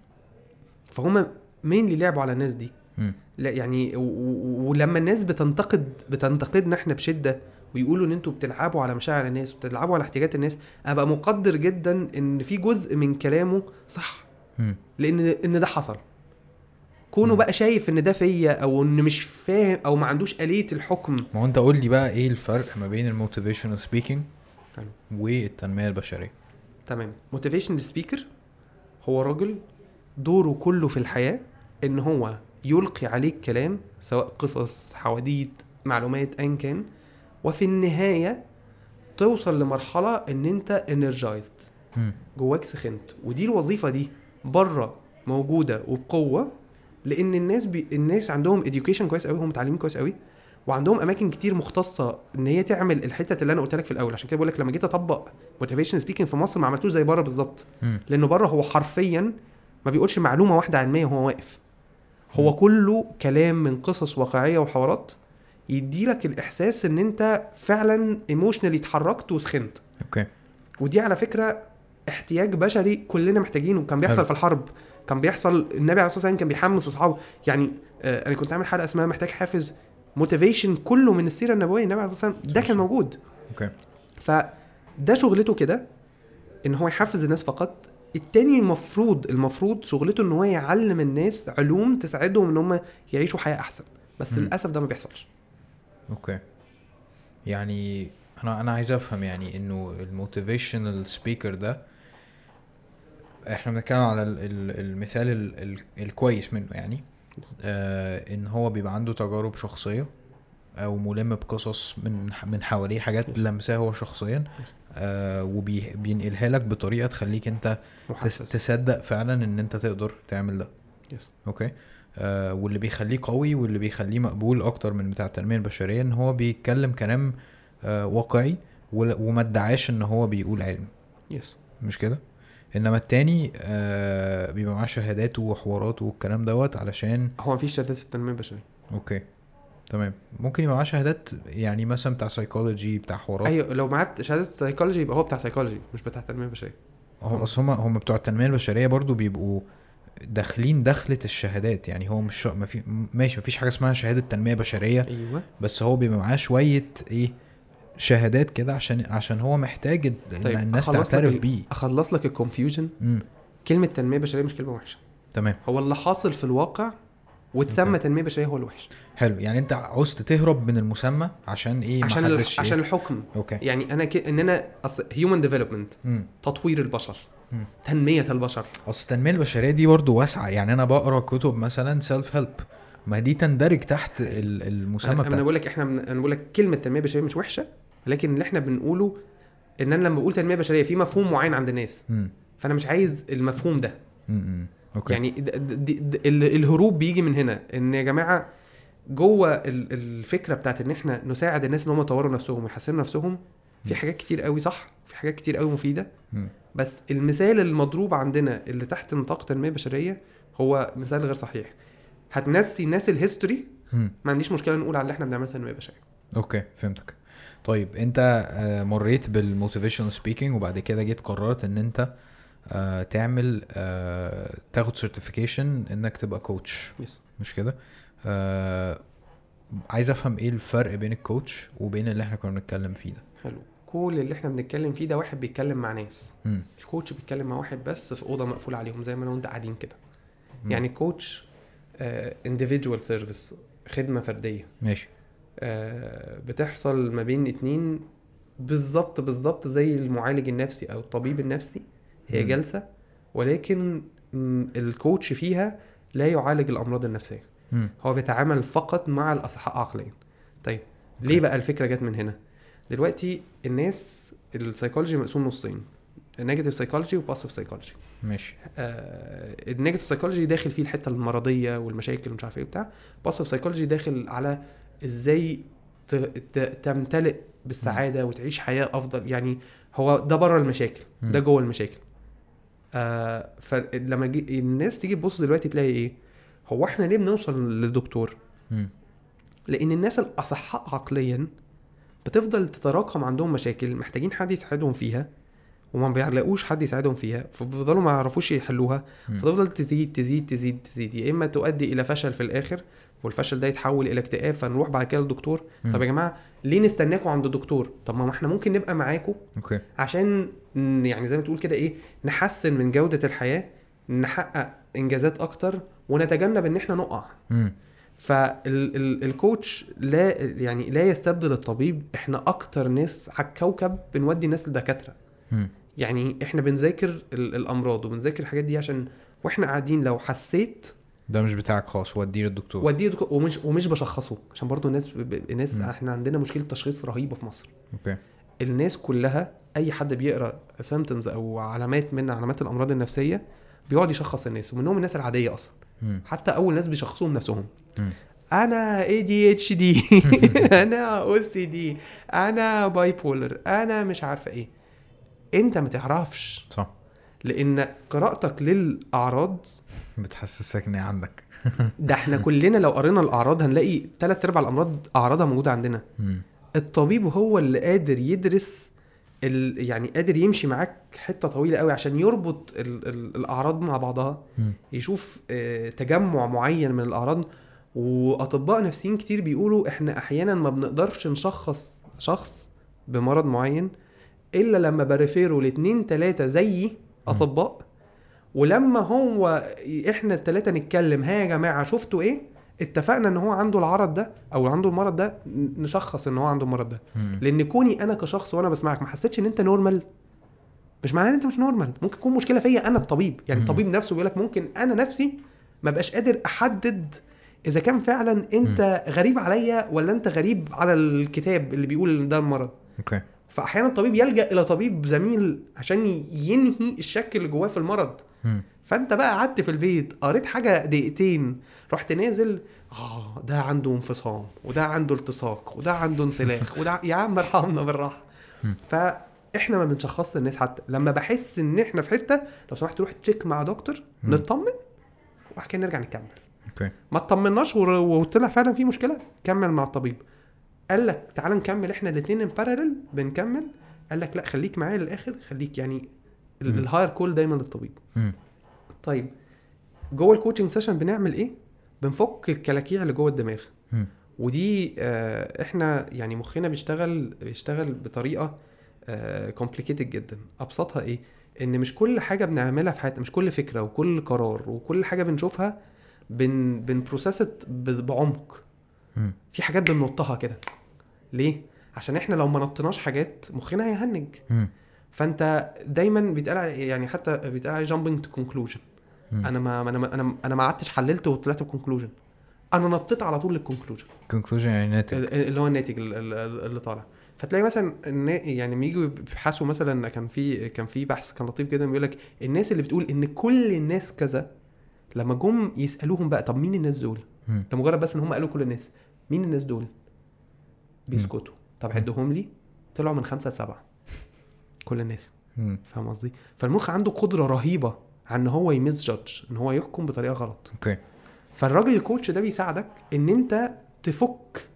A: فهم مين اللي لعبوا على الناس دي
B: مم.
A: لا يعني ولما الناس بتنتقد بتنتقدنا إحنا بشدة ويقولوا إن أنتوا بتلعبوا على مشاعر الناس وبتلعبوا على احتياجات الناس أنا بقى مقدر جدا إن في جزء من كلامه صح. لأن ان ده حصل. كونه. بقى شايف ان ده فيا أو ان مش فاهم أو ما عندوش آلية الحكم.
B: ما هو انت قول لي بقى إيه الفرق ما بين ال motivational speaking
A: حلو.
B: والتنمية البشرية؟
A: تمام. motivation speaker هو راجل دوره كله في الحياة ان هو يلقي عليك كلام سواء قصص حواديت معلومات ايا كان وفي النهاية توصل لمرحلة إن أنت
B: energized.
A: جواك سخنت. ودي الوظيفة دي. بره موجودة وبقوة لأن الناس بي... الناس عندهم education كويس قوي هم متعلمين كويس قوي وعندهم أماكن كتير مختصة إن هي تعمل الحته اللي أنا قلت لك في الأول. عشان كده بقول لك لما جيت أطبق motivation speaking في مصر ما عملتوش زي بره بالظبط. لأنه بره هو حرفيا ما بيقولش معلومة واحدة علميه وهو واقف. هو كله كلام من قصص واقعية وحوارات يديلك الإحساس إن أنت فعلا emotionally اتحركت وسخنت.
B: okay.
A: ودي على فكرة احتياج بشري كلنا محتاجينه. كان بيحصل
B: حلو.
A: في الحرب كان بيحصل النبي عليه الصلاة والسلام كان بيحمس أصحابه. يعني آه أنا كنت عامل حلقة اسمها محتاج حافز motivation كله من السيرة النبوية النبي عليه الصلاة والسلام. ده كان موجود.
B: okay.
A: فده شغلته كده إن هو يحفز الناس فقط. التاني المفروض المفروض شغلته إن هو يعلم الناس علوم تساعدهم إن هم يعيشوا حياة أحسن. بس
B: مم.
A: للأسف ده ما بيحصلش.
B: okay. يعني أنا أنا عايز أفهم يعني إنه ال motivational speaker ده إحنا بنتكلم على ال- ال- المثال ال ال الكويس منه يعني. آه إن هو بيبقى عنده تجارب شخصية أو ملم بقصص من من حواليه حاجات لمسها هو شخصيا. آه وبينقلها لك بطريقة تخليك أنت
A: محسس.
B: تصدق فعلا إن أنت تقدر تعمل ده.
A: yes.
B: Okay? آه واللي بيخليه قوي واللي بيخليه مقبول أكتر من بتاع التنمية البشرية إن هو بيتكلم كلام آه واقعي وما ادعاش إن هو بيقول علم.
A: yes.
B: مش كده؟ إنما التاني آه بيبقى معاه شهاداته وحواراته والكلام دوت علشان
A: هو مفيش شهادات في التنمية البشرية.
B: okay تمام. ممكن يبقى معاه شهادات يعني مثلا بتاع سايكولوجي بتاع حوارات.
A: أيوه لو معاك شهاده سايكولوجي يبقى هو بتاع سايكولوجي مش بتاع التنمية البشرية.
B: هو اصل هم هم بتوع التنمية البشرية برضو بيبقوا داخلين دخلة الشهادات. يعني هو مش ما في ماشي ما فيش حاجة اسمها شهادة تنمية بشرية.
A: أيوه.
B: بس هو بيبقى معاه شوية إيه شهادات كده عشان عشان هو محتاج
A: طيب،
B: الناس تعترف بيه.
A: أخلص لك ال
B: confusion
A: كلمة تنمية بشرية مش كلمة وحشة.
B: تمام.
A: هو اللي حاصل في الواقع وتسمى. تنمية بشرية هو الوحش
B: حلو يعني أنت عاوزت تهرب من المسمى عشان إيه؟
A: عشان الح... عشان الحكم.
B: okay.
A: يعني أنا ك... إن أنا اصل human
B: development
A: تطوير البشر
B: مم.
A: تنمية البشر.
B: أصل التنمية البشرية دي برضو واسعة. يعني أنا بقرأ كتب مثلا self help ما دي تندرج تحت ال- المسمى
A: أنا, أنا
B: بتاع
A: بقول لك إحنا. أنا بقول لك كلمة تنمية بشرية مش وحشة لكن اللي إحنا بنقوله إن أنا لما بقول تنمية بشرية في مفهوم معين عند الناس فأنا مش عايز المفهوم ده.
B: okay.
A: يعني د... د... د... د... ال- الهروب بيجي من هنا. إن يا جماعة جوه ال- الفكرة بتاعت إن إحنا نساعد الناس إن هم يطوروا نفسهم ويحسنوا نفسهم في حاجات كتير قوي صح في حاجات كتير قوي
B: مفيدة.
A: بس المثال المضروب عندنا اللي تحت نطاق تنمية بشرية هو مثال غير صحيح. هتنسي الناس ال
B: history.
A: ما عنديش مشكلة نقول على اللي إحنا بنعمله تنمية بشرية.
B: okay فهمتك. طيب انت آه، مريت بال motivational speaking وبعد كده جيت قررت ان انت آه، تعمل آه، تاخد certification انك تبقى coach
A: yes
B: مش كده؟ عايز افهم إيه الفرق بين ال coach وبين اللي إحنا كنا بنتكلم فيه ده؟
A: حلو. كل اللي إحنا بنتكلم فيه ده واحد بيتكلم مع ناس.
B: مم.
A: ال coach بيتكلم مع واحد بس في أوضة مقفول عليهم زي ما أنا وأنت قاعدين كده. يعني coach individual service خدمة فردية.
B: ماشي.
A: بتحصل ما بين اتنين بالظبط بالظبط زي المعالج النفسي أو الطبيب النفسي هي
B: مم.
A: جلسة ولكن م، ال coach فيها لا يعالج الأمراض النفسية
B: مم.
A: هو بيتعامل فقط مع الأصحاء عقليا طيب. ليه بقى الفكرة جت من هنا دلوقتي الناس السايكولوجي مقسوم نصين ال negative psychology و positive psychology
B: ماشي
A: آه ال negative psychology داخل فيه الحتة المرضية والمشاكل ومش عارف إيه وبتاع positive psychology داخل على إزاي تمتلئ بالسعادة وتعيش حياة أفضل يعني هو ده بره المشاكل. ده جوه المشاكل آه فلما جي الناس تيجي تبص دلوقتي تلاقي إيه هو إحنا ليه بنوصل للدكتور. لأن الناس الأصحاء عقليا بتفضل تتراكم عندهم مشاكل محتاجين حد يساعدهم فيها وما بيلاقوش حد يساعدهم فيها فبيفضلوا ما يعرفوش يحلوها. فتفضل تزيد تزيد تزيد تزيد يا إما تؤدي إلى فشل في الآخر والفشل ده يتحول إلى اكتئاب فنروح بعد كده للدكتور. طب يا جماعة ليه نستناكم عند الدكتور طب ما إحنا ممكن نبقى معاكم
B: okay
A: عشان يعني زي ما تقول كده إيه نحسن من جودة الحياة نحقق إنجازات أكتر ونتجنب إن إحنا نقع
B: مم.
A: فالكوتش لا يعني لا يستبدل الطبيب إحنا أكتر ناس على الكوكب بنودي الناس
B: لدكاترة.
A: يعني إحنا بنذاكر ال- الأمراض وبنذاكر الحاجات دي عشان وإحنا قاعدين لو حسيت
B: ده مش بتاعك خالص وديه للدكتور.
A: واديه دكتور ومش ومش بشخصه عشان برضو الناس ب... الناس
B: مم.
A: إحنا عندنا مشكلة تشخيص رهيبة في مصر.
B: أوكي.
A: الناس كلها أي حد بيقرأ symptoms أو علامات من علامات الأمراض النفسية بيقعد يشخص الناس ومنهم الناس العادية أصلا.
B: مم.
A: حتى أول ناس بيشخصوهم نفسهم.
B: مم.
A: أنا ADHD أنا OCD أنا bipolar أنا مش عارفة إيه. أنت ما تعرفش.
B: صح.
A: لأن قراءتك للأعراض
B: بتحسسك ان عندك
A: ده إحنا كلنا لو قرينا الأعراض هنلاقي ثلاث أرباع الأمراض أعراضها موجودة عندنا. الطبيب هو اللي قادر يدرس ال... يعني قادر يمشي معاك حتة طويلة قوي عشان يربط ال... ال... الأعراض مع بعضها. يشوف آه، تجمع معين من الأعراض وأطباء نفسيين كتير بيقولوا إحنا أحيانا ما بنقدرش نشخص شخص بمرض معين إلا لما بريفيره لاتنين تلاتة زيي أطباء. ولما هو إحنا التلاتة نتكلم ها يا جماعة شفتوا إيه؟ اتفقنا إن هو عنده العرض ده أو عنده المرض ده نشخص إن هو عنده المرض ده. لأن كوني أنا كشخص وأنا بسمعك ما حسيتش إن أنت normal مش معناه إن أنت مش normal ممكن يكون مشكلة فيا أنا الطبيب. يعني. الطبيب نفسه بيقول لك ممكن أنا نفسي ما بقاش قادر أحدد إذا كان فعلا أنت غريب عليا ولا أنت غريب على الكتاب اللي بيقول إن ده المرض.
B: okay.
A: فأحيانا الطبيب يلجأ إلى طبيب زميل عشان ينهي الشك اللي جواه في المرض. فأنت بقى قعدت في البيت قريت حاجة دقيقتين رحت نازل آه ده عنده انفصام وده عنده التصاق وده عنده انسلاخ وده يا عم ارحمنا
B: بالراحة.
A: فإحنا ما بنشخصش الناس حتى لما بحس إن إحنا في حتة لو سمحت روح check مع دكتور. نطمن وبعد كده نرجع نكمل
B: okay
A: ما اطمناش وطلع فعلا في مشكلة كمل مع الطبيب قال لك تعال نكمل إحنا الاثنين in parallel بنكمل قال لك لا خليك معايا للآخر خليك يعني. ال higher call دايما للطبيب. طيب جوه ال coaching session بنعمل إيه بنفك الكلاكيع اللي جوه الدماغ. ودي آه إحنا يعني مخنا بيشتغل بيشتغل بطريقة complicated جدا أبسطها إيه إن مش كل حاجة بنعملها في حياتنا مش كل فكرة وكل قرار وكل حاجة بنشوفها بن بن process ت
B: بعمق.
A: في حاجات بننطها كده ليه؟ عشان إحنا لو ما نطيناش حاجات مخنا هي
B: hang.
A: فانت دايما بيتقال يعني حتى بيتقال عليه jumping to
B: conclusion.
A: أنا ما أنا ما أنا أنا ما قعدتش حللت وطلعت ب conclusion أنا نطيت على طول لل
B: conclusion conclusion يعني ناتج.
A: ال- اللي هو الناتج ال- ال- اللي طالع. فتلاقي مثلا يعني لما يجوا يبحثوا مثلا كان في كان في بحث كان لطيف جدا بيقول لك الناس اللي بتقول إن كل الناس كذا لما جم يسألوهم بقى طب مين الناس دول؟ لمجرد بس إن هم قالوا كل الناس. مين الناس دول؟ بيسكتوا. طب عدهم لي طلعوا من خمسة لسبعة. كل الناس. فاهم قصدي؟ فالمخ عنده قدرة رهيبة عن إن هو ي misjudge إن هو يحكم بطريقة غلط.
B: okay.
A: فالراجل ال coach ده بيساعدك إن أنت تفك.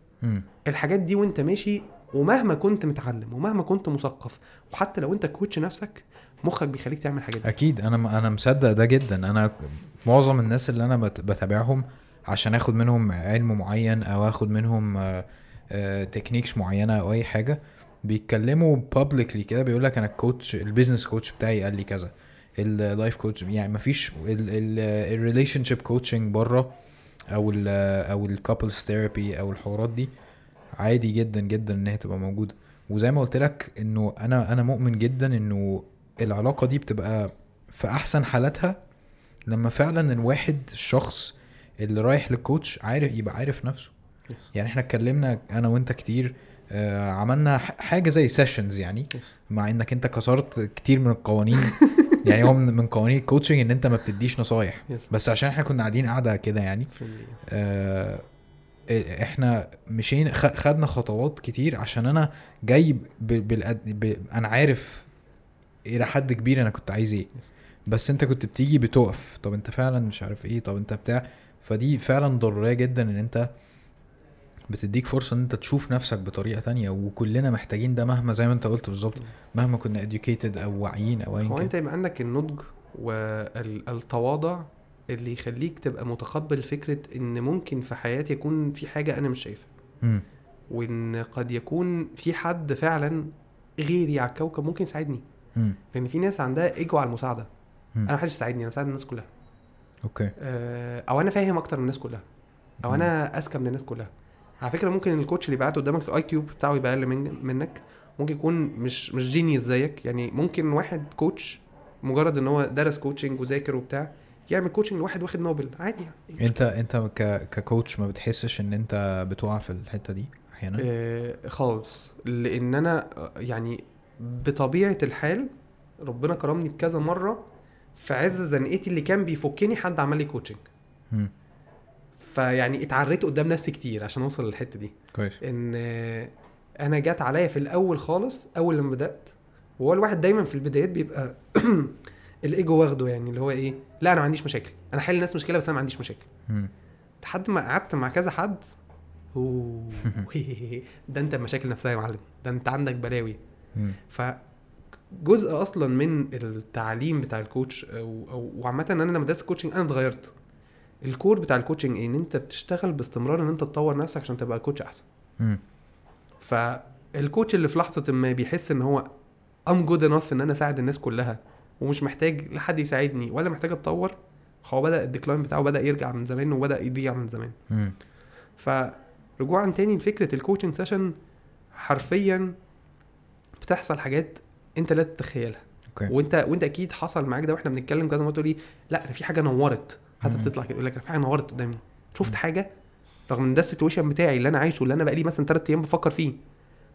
A: الحاجات دي وأنت ماشي ومهما كنت متعلم ومهما كنت مثقف وحتى لو أنت coach نفسك مخك بيخليك تعمل الحاجات دي.
B: أكيد. أنا أنا مصدق ده جدا. أنا معظم الناس اللي أنا بت- بتابعهم عشان آخد منهم علم معين أو آخد منهم techniques معينة أو أي حاجة بيتكلموا publicly كده بيقول لك أنا ال coach ال business coach بتاعي قال لي كذا ال life coach يعني مفيش ال relationship coaching بره أو ال أو ال couples therapy أو الحوارات دي عادي جدا جدا ان هي تبقى موجودة. وزي ما قلت لك إنه أنا أنا مؤمن جدا إنه العلاقة دي بتبقى في أحسن حالاتها لما فعلا الواحد الشخص اللي رايح لل coach عارف يبقى عارف نفسه.
A: Yes.
B: يعني إحنا اتكلمنا أنا وانت كتير آه عملنا حاجة زي sessions يعني
A: Yes.
B: مع انك انت كسرت كتير من القوانين يعني هو من قوانين ال coaching ان انت ما بتديش نصايح
A: Yes.
B: بس عشان إحنا كنا قاعدين قاعدة كده يعني. آه، إحنا مشينا خدنا خطوات كتير عشان أنا جاي ب... بالأد... ب... أنا عارف إلى حد كبير أنا كنت عايز إيه
A: Yes.
B: بس انت كنت بتيجي بتقف طب انت فعلا مش عارف إيه طب انت بتاع فدي فعلا ضرورية جدا إن انت بتديك فرصة إن أنت تشوف نفسك بطريقة تانية وكلنا محتاجين ده مهما زي ما أنت قلت بالظبط مهما كنا educated أو واعيين أو ايا
A: هو
B: كان.
A: انت يبقى عندك النضج والتواضع اللي يخليك تبقى متقبل فكرة إن ممكن في حياتي يكون في حاجة أنا مش شايفها. وإن قد يكون في حد فعلا غيري على الكوكب ممكن يساعدني. لأن في ناس عندها ايجو على المساعدة.
B: مم.
A: أنا محدش يساعدني أنا بساعد الناس كلها.
B: okay.
A: آه، أو أنا فاهم أكتر من الناس كلها. أو
B: مم.
A: أنا أذكى من الناس كلها. على فكرة ممكن ال coach اللي بعته قدامك ال IQ بتاعه يبقى أقل من منك. ممكن يكون مش مش genius زيك. يعني ممكن واحد coach مجرد إن هو درس coaching وذاكر وبتاع يعمل coaching لواحد واخد نوبل. عادي يعني.
B: انت أنت ك ك coach ما بتحسش إن أنت بتقع في الحتة دي أحيانا؟
A: آه خالص. لأن أنا آه، يعني بطبيعة الحال ربنا كرمني بكذا مرة في عز زنقتي اللي كان بيفكني حد عمل لي
B: coaching.
A: فيعني اتعريت قدام ناس كتير عشان اوصل للحتة دي.
B: كويس.
A: إن أنا جات عليا في الأول خالص أول لما بدأت وهو الواحد دايما في البدايات بيبقى الإيجو واخده يعني اللي هو إيه لا أنا ما عنديش مشاكل. أنا حل الناس مشكلة بس أنا ما عنديش مشاكل. لحد ما قعدت مع كذا حد أوه، ده أنت المشاكل نفسها يا معلم. ده أنت عندك بلاوي.
B: مم.
A: فجزء أصلا من التعليم بتاع ال coach أو أو وعامة ان أنا لما درست coaching أنا اتغيرت. ال core بتاع ال coaching إيه؟ إن أنت بتشتغل باستمرار إن أنت تطور نفسك عشان تبقى coach أحسن.
B: مم.
A: فال coach اللي في لحظة ما بيحس إن هو I'm good enough إن أنا أساعد الناس كلها ومش محتاج لحد يساعدني ولا محتاج أتطور هو بدأ ال decline بتاعه بدأ يرجع من زمان وبدأ يضيع من زمان.
B: مم.
A: فرجوعا تاني لفكرة ال coaching session حرفيا بتحصل حاجات أنت لا تتخيلها.
B: okay.
A: وأنت وأنت أكيد حصل معاك ده وإحنا بنتكلم كذا مرة تقول لي لا أنا في حاجة نورت. حتى. بتطلع كده يقول لك في حاجة نورت قدامي شفت حاجة رغم إن ده ال situation بتاعي اللي أنا عايشه اللي أنا بقالي مثلا ثلاث أيام بفكر فيه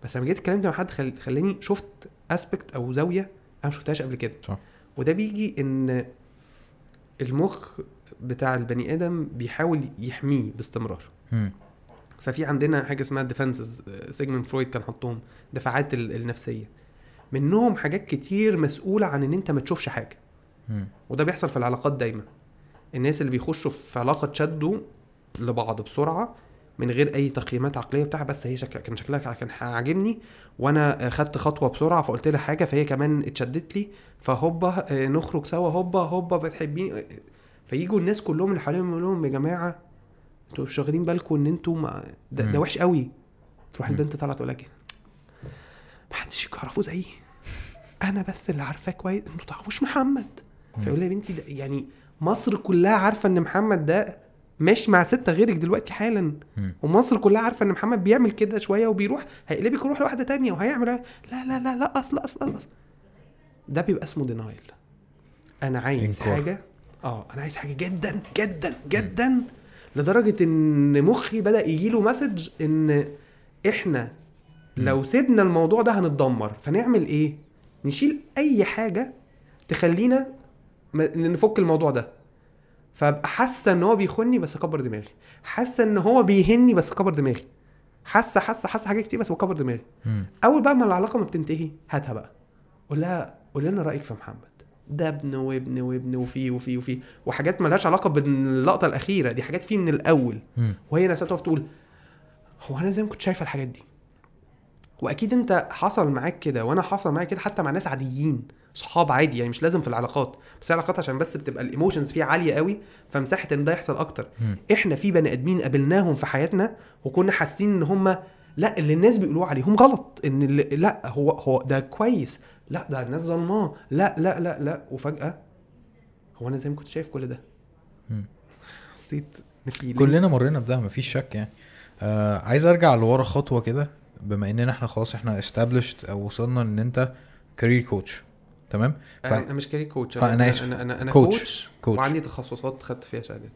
A: بس لما جيت اتكلمت مع حد خل... خلاني شفت aspect أو زاوية أنا ما شفتهاش قبل كده
B: صح.
A: وده بيجي إن المخ بتاع البني آدم بيحاول يحميه باستمرار
B: مم.
A: ففي عندنا حاجة اسمها defenses سيجمنت فرويد كان حطهم دفاعات ال- النفسية منهم حاجات كتير مسؤولة عن إن أنت ما تشوفش حاجة
B: مم.
A: وده بيحصل في العلاقات دايما الناس اللي بيخشوا في علاقة تشدوا لبعض بسرعة من غير أي تقييمات عقلية بتاع بس هي شكل كان شكلها كان عاجبني وأنا خدت خطوة بسرعة فقلت لها حاجة فهي كمان اتشدت لي فهوبا آه، نخرج سوا هوبا هوبا بتحبيني فيجوا الناس كلهم اللي حواليهم يقول لهم يا جماعة أنتوا مش واخدين بالكم إن أنتوا ما ده, ده. وحش قوي تروح. البنت طالعة تقول لك ما حدش يعرفه زيي أنا بس اللي عارفاه كويس أنتوا تعرفوش محمد. فيقول لي يا بنتي ده يعني مصر كلها عارفة إن محمد ده ماشي مع ستة غيرك دلوقتي حالا. ومصر كلها عارفة إن محمد بيعمل كده شوية وبيروح هيقلبك يروح لواحدة تانية وهيعمل لا لا لا لا اصل اصل اصل ده بيبقى اسمه دينايل أنا عايز
B: إنكار.
A: حاجة آه أنا عايز حاجة جدا جدا جدا لدرجة إن مخي بدأ يجي له مسج إن إحنا لو سيبنا الموضوع ده هنتدمر. فنعمل إيه؟ نشيل أي حاجة تخلينا م- نفك الموضوع ده. فأبقى حاسة إن هو بيخوني بس أكبر دماغي. حاسة إن هو بيهني بس أكبر دماغي. حاسة حاسة حاسة حاجات كتير بس بكبر دماغي. أول بقى ما العلاقة ما بتنتهي هاتها بقى. قول لها قول لنا رأيك في محمد. ده ابن وابن وابن وفي وفي وفي. وحاجات ملهاش علاقة باللقطة الأخيرة دي حاجات فيه من الأول.
B: مم.
A: وهي نفسها تقف تقول هو أنا زي ما كنت شايفة الحاجات دي؟ وأكيد أنت حصل معاك كده وأنا حصل معايا كده حتى مع ناس عاديين صحاب عادي يعني مش لازم في العلاقات. بس العلاقات عشان بس بتبقى الإيموشنز فيها عالية قوي فمساحة إن ده يحصل أكتر.
B: مم.
A: إحنا في بني آدمين قابلناهم في حياتنا وكنا حاسين إن هم لأ اللي الناس بيقولوه عليهم غلط. إن اللي لأ هو هو ده كويس. لأ ده الناس ظلماه. لأ لأ لأ لأ. وفجأة هو أنا زي ما كنت شايف كل ده. حسيت
B: كلنا مرينا بده مفيش شك يعني. آه عايز أرجع لورا خطوة كده. بما اننا إحنا خلاص إحنا established أو وصلنا ان انت career coach تمام ف...
A: أنا مش career coach
B: آه، أنا آسف.
A: أنا أنا, أنا
B: coach.
A: coach,
B: coach.
A: وعندي تخصصات خدت فيها شهادات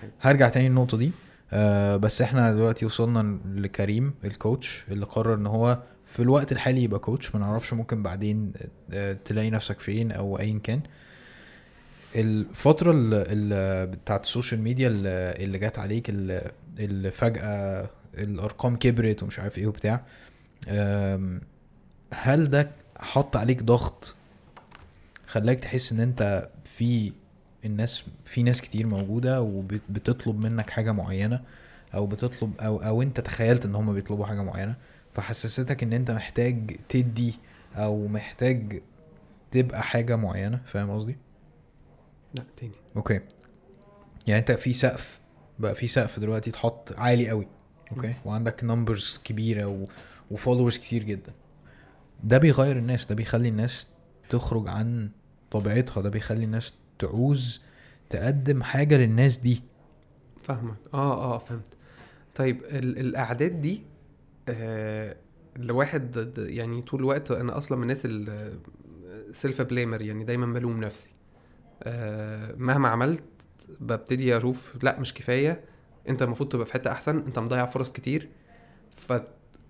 A: حاجة.
B: هرجع تاني للنقطة دي آه بس إحنا دلوقتي وصلنا لكريم ال coach اللي قرر إن هو في الوقت الحالي يبقى coach ما نعرفش ممكن بعدين آه تلاقي نفسك فين أو ايا كان الفترة اللي بتاعت ال social media اللي اللي جت عليك اللي اللي فجأة الأرقام كبرت ومش عارف إيه وبتاع. هل ده حط عليك ضغط؟ خلاك تحس إن أنت في الناس في ناس كتير موجودة وبتطلب منك حاجة معينة أو بتطلب أو أو أنت تخيلت إن هم بيطلبوا حاجة معينة فحسستك إن أنت محتاج تدي أو محتاج تبقى حاجة معينة. فاهم قصدي؟
A: لا تاني.
B: okay. يعني أنت في سقف بقى في سقف دلوقتي اتحط عالي قوي. okay. وعندك numbers كبيرة و... و followers كتير جدا. ده بيغير الناس ده بيخلي الناس تخرج عن طبيعتها ده بيخلي الناس تعوز تقدم حاجة للناس دي.
A: فاهمك. آه آه فهمت. طيب ال- الأعداد دي آه لواحد يعني طول الوقت أنا أصلا من الناس السيلف بليمر يعني دايما بلوم نفسي. آه مهما عملت ببتدي أشوف لأ مش كفاية. انت المفروض تبقى في حتة احسن انت مضيع فرص كتير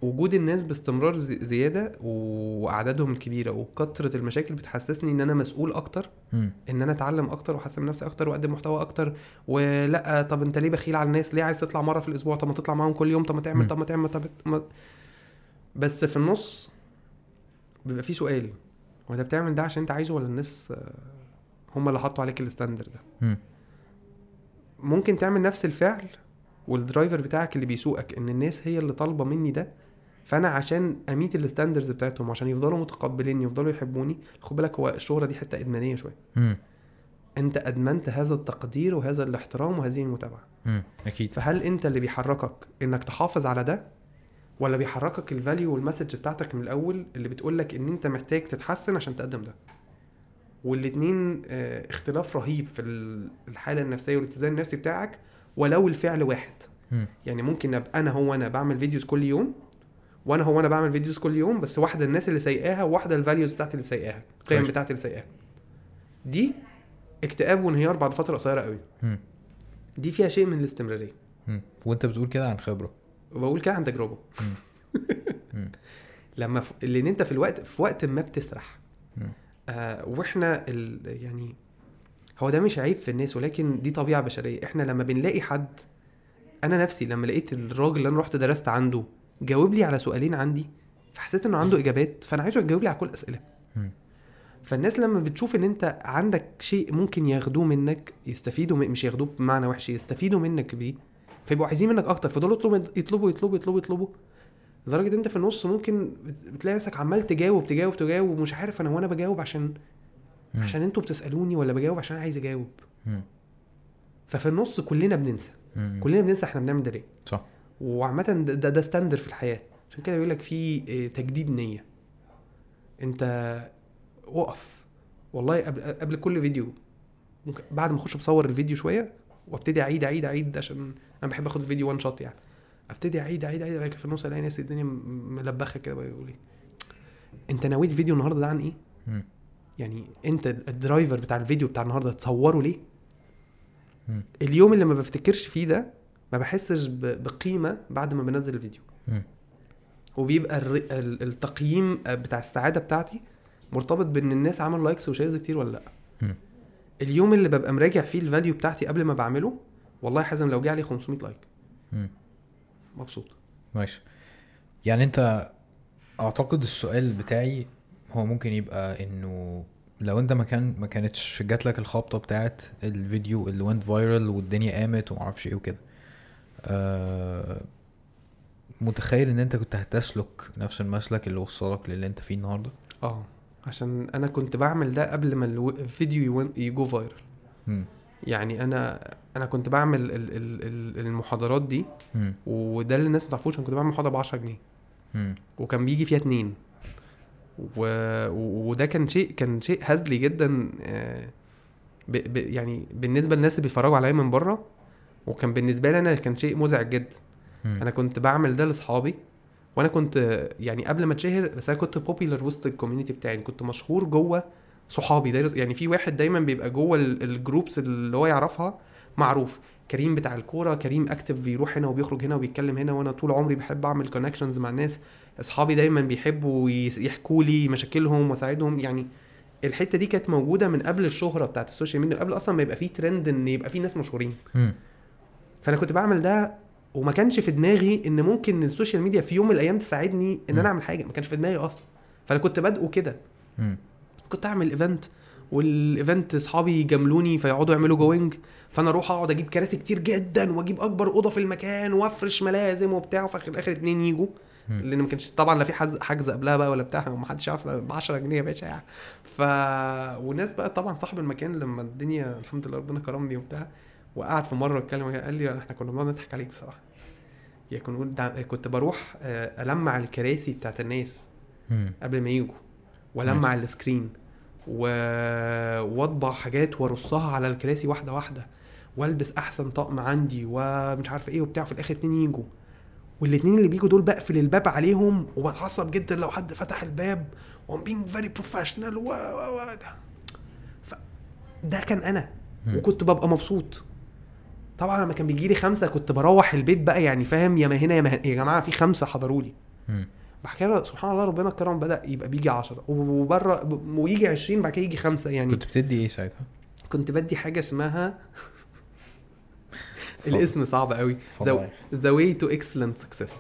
A: فوجود الناس باستمرار زي- زيادة وأعدادهم الكبيرة وكثرة المشاكل بتحسسني إن أنا مسؤول أكتر
B: مم.
A: إن أنا أتعلم أكتر وأحسن من نفسي أكتر وأقدم محتوى أكتر ولأ طب أنت ليه بخيل على الناس ليه عايز تطلع مرة في الأسبوع طب ما تطلع معاهم كل يوم طب ما تعمل. طب ما تعمل طب ما... بس في النص بيبقى في سؤال هو أنت بتعمل ده عشان أنت عايزه ولا الناس آه، هم اللي حطوا عليك ال standard ده
B: مم.
A: ممكن تعمل نفس الفعل وال driver بتاعك اللي بيسوقك إن الناس هي اللي طالبة مني ده فأنا عشان أ meet ال standards بتاعتهم وعشان يفضلوا متقبليني يفضلوا يحبوني خد بالك هو الشهرة دي حتة إدمانية
B: شوية.
A: أنت أدمنت هذا التقدير وهذا الاحترام وهذه المتابعة
B: مم. أكيد
A: فهل أنت اللي بيحركك إنك تحافظ على ده ولا بيحركك ال value وال message بتاعتك من الأول اللي بتقول لك إن أنت محتاج تتحسن عشان تقدم ده والاتنين آه اختلاف رهيب في ال- الحالة النفسية والاتزان النفسي بتاعك ولو الفعل واحد. يعني ممكن أبقى أنا هو أنا بعمل videos كل يوم وأنا هو أنا بعمل videos كل يوم بس واحدة الناس اللي سايقاها وواحدة ال values بتاعتي اللي سايقاها القيم. بتاعتي اللي سايقاها دي اكتئاب وانهيار بعد فترة قصيرة قوي. دي فيها شيء من
B: الاستمرارية. وأنت بتقول كده عن خبرة
A: وبقول كده عن
B: تجربة.
A: لما ف... لأن أنت في الوقت في وقت ما بتسرح. آه وإحنا ال... يعني هو ده مش عيب في الناس ولكن دي طبيعة بشرية إحنا لما بنلاقي حد أنا نفسي لما لقيت الراجل اللي أنا رحت درست عنده جاوب لي على سؤالين عندي فحسيت إنه عنده إجابات فأنا عايزه يجاوب لي على كل الاسئله. فالناس لما بتشوف إن أنت عندك شيء ممكن ياخدوه منك يستفيدوا من مش ياخدوه بمعنى وحش يستفيدوا منك بيه فيبقوا عايزين منك أكتر فدول يطلبوا يطلبوا يطلبوا يطلبوا يطلبوا لدرجة أنت في النص ممكن بتلاقي نفسك عمال تجاوب تجاوب تجاوب ومش عارف أنا وأنا بجاوب عشان
B: مم.
A: عشان أنتوا بتسألوني ولا بجاوب عشان أنا عايز أجاوب.
B: مم.
A: ففي النص كلنا بننسى.
B: مم.
A: كلنا بننسى إحنا بنعمل ده ليه.
B: صح.
A: وعامة ده, ده, ستاندر في الحياة. عشان كده بيقول لك في آه، تجديد نية. أنت وقف. والله قبل قبل كل فيديو ممكن بعد ما أخش بصور الفيديو شوية وأبتدي أعيد أعيد أعيد عشان أنا بحب آخد الفيديو one shot يعني. ابتدي اعيد اعيد اعيد في النص الاقي ناس الدنيا ملبخة كده بيقول لي انت نويت فيديو النهارده ده عن
B: إيه؟
A: يعني انت ال driver بتاع الفيديو بتاع النهارده تصوره ليه؟ اليوم اللي ما بفتكرش فيه ده ما بحسش بقيمة بعد ما بنزل الفيديو. وبيبقى التقييم بتاع السعادة بتاعتي مرتبط بإن الناس عملوا likes و shares كتير ولا
B: لأ.
A: اليوم اللي ببقى مراجع فيه ال value بتاعتي قبل ما بعمله والله حازم لو جه عليه 500
B: like.
A: مبسوط.
B: ماشي. يعني انت اعتقد السؤال بتاعي هو ممكن يبقى انه لو انت ما كان ما كانتش جات لك الخبطة بتاعت الفيديو اللي went viral والدنيا قامت وما أعرفش إيه وكده آه متخيل ان انت كنت هتسلك نفس المسلك اللي وصلك للي انت فيه النهارده؟
A: آه عشان أنا كنت بعمل ده قبل ما الفيديو يجو فايرال. يعني أنا أنا كنت بعمل ال- ال- ال- المحاضرات دي. وده اللي الناس ما تعرفوش أنا كنت بعمل محاضرة ب 10 جنيه. وكان بيجي فيها اتنين و... وده كان شيء كان شيء هزلي جدا آه، ب... ب... يعني بالنسبة للناس اللي بيتفرجوا عليا من بره وكان بالنسبة لي أنا كان شيء مزعج جدا. أنا كنت بعمل ده لأصحابي وأنا كنت يعني قبل ما أتشهر بس أنا كنت popular وسط ال community بتاعي يعني كنت مشهور جوه صحابي يعني في واحد دايما بيبقى جوه ال- ال groups اللي هو يعرفها معروف. كريم بتاع الكورة كريم active بيروح هنا وبيخرج هنا وبيتكلم هنا وأنا طول عمري بحب أعمل connections مع الناس. أصحابي دايما بيحبوا يحكوا لي مشاكلهم وأساعدهم. يعني الحتة دي كانت موجودة من قبل الشهرة بتاعت ال social media قبل أصلا ما يبقى في ترند إن يبقى في ناس مشهورين.
B: مم.
A: فأنا كنت بعمل ده وما كانش في دماغي إن ممكن ال social media في يوم من الأيام تساعدني
B: إن.
A: أنا أعمل حاجة. ما كانش في دماغي أصلا. فأنا كنت بادئه كده. كنت أعمل event وال event اصحابي يجاملوني فيقعدوا يعملوا جوينج فأنا أروح أقعد أجيب كراسي كتير جدا وأجيب أكبر أوضة في المكان وأفرش ملازم وبتاع وفي الآخر اتنين يجوا. لأن ما كانش طبعا لا في حجز قبلها بقى ولا بتاع ما حدش يعرف ب 10 جنيه يا باشا يعني. ف وناس بقى طبعا صاحب المكان لما الدنيا الحمد لله ربنا كرمني وبتاع وقعد في مرة اتكلم قال لي إحنا كنا بنقعد نضحك عليك بصراحة. يعني كنا نقول ده- كنت بروح آه، ألمع الكراسي بتاعت الناس. قبل ما يجوا وألمع ال screen. و... واطبع حاجات وارصها على الكراسي واحدة واحدة والبس أحسن طقم عندي ومش عارف إيه وبتاع في الآخر اتنين يجوا والاتنين اللي بيجوا دول بقفل الباب عليهم وبتعصب جدا لو حد فتح الباب و I'm being very professional و و ده ف... ده كان
B: أنا.
A: وكنت ببقى مبسوط طبعا لما كان بيجي لي خمسة كنت بروح البيت بقى يعني فاهم يا ما هنا يا ما هنا يا جماعة في خمسة حضروا لي. بعد كده سبحان الله ربنا كرم بدأ يبقى بيجي 10 وبرة ويجي 20 بعد كده يجي خمسة يعني.
B: كنت بتدي إيه ساعتها؟
A: كنت بدي حاجة اسمها الاسم صعب قوي. the way to excellent success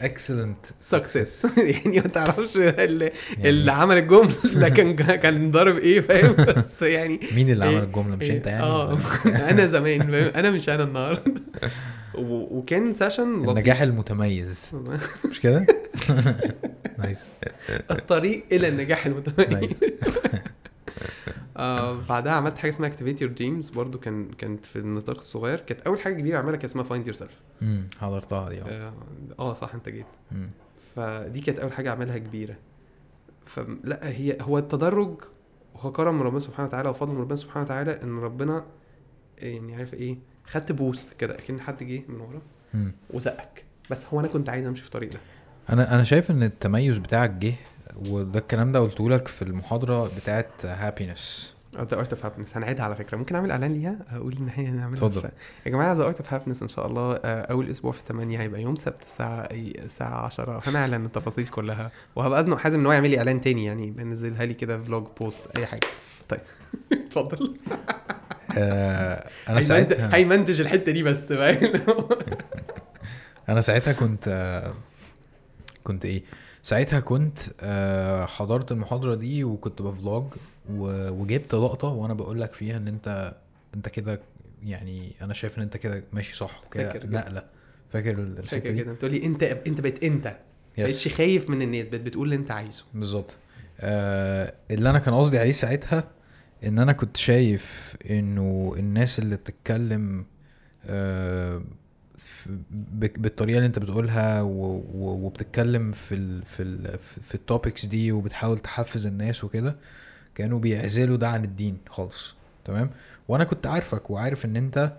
B: excellent
A: success يعني ما تعرفش اللي, اللي عمل الجملة. كان كان ضارب إيه فاهم؟ بس يعني
B: مين اللي
A: إيه؟
B: عمل الجملة؟ مش
A: إيه؟
B: أنت يعني
A: آه. أنا زمان أنا مش أنا النهارده. و- وكان session لطيف.
B: النجاح المتميز. مش كده؟ nice
A: الطريق إلى النجاح المتميز.
B: nice
A: آه بعدها عملت حاجة اسمها activate your dreams برضو كان كانت في النطاق الصغير. كانت أول حاجة كبيرة اعملها كانت اسمها find yourself
B: امم حضرتها دي آه.
A: آه آه، صح انت جيت.
B: مم.
A: فدي كانت أول حاجة اعملها كبيرة. فلا هي هو التدرج هو كرم ربنا سبحانه وتعالى وفضل ربنا سبحانه وتعالى إن ربنا يعني عارف إيه خدت boost كده أكن حد جه من ورا. وزقك. بس هو أنا كنت عايز أمشي في الطريق ده.
B: أنا أنا شايف إن التميز بتاعك جه وده الكلام ده قلته لك في المحاضرة بتاعت هابينس
A: ذا ارت اوف هابنس هنعيدها على فكرة. ممكن أعمل إعلان ليها؟ أقول إن إحنا هنعملها
B: اتفضل.
A: يا جماعة the art of happiness إن شاء الله آه، أول أسبوع في 8 هيبقى يوم سبت الساعة الساعة 10 هنعلن التفاصيل كلها. وهبقى أزنق حازم إن هو يعمل لي إعلان تاني يعني بنزلها لي كده vlog post أي حاجة. طيب. اتفضل.
B: آه
A: أنا
B: ساعتها
A: هيمنتج الحتة دي بس
B: أنا ساعتها كنت آه كنت إيه؟ ساعتها كنت آه حضرت المحاضرة دي وكنت ب vlog وجبت لقطة وأنا بقول لك فيها إن أنت أنت كده يعني أنا شايف إن أنت كده ماشي صح كده. نقلة. فاكر ال-
A: الحتة
B: دي؟
A: بتقول لي أنت أنت بقيت
B: أنت.
A: بقيتش خايف من الناس بقيت بتقول اللي أنت عايزه.
B: بالظبط. آه اللي أنا كان قصدي عليه ساعتها إن أنا كنت شايف إنه الناس اللي بتتكلم آه بالطريقة اللي أنت بتقولها وبتتكلم في ال في ال في التوبكس دي وبتحاول تحفز الناس وكده كانوا بيعزلوا ده عن الدين خالص تمام؟ وأنا كنت عارفك وعارف إن أنت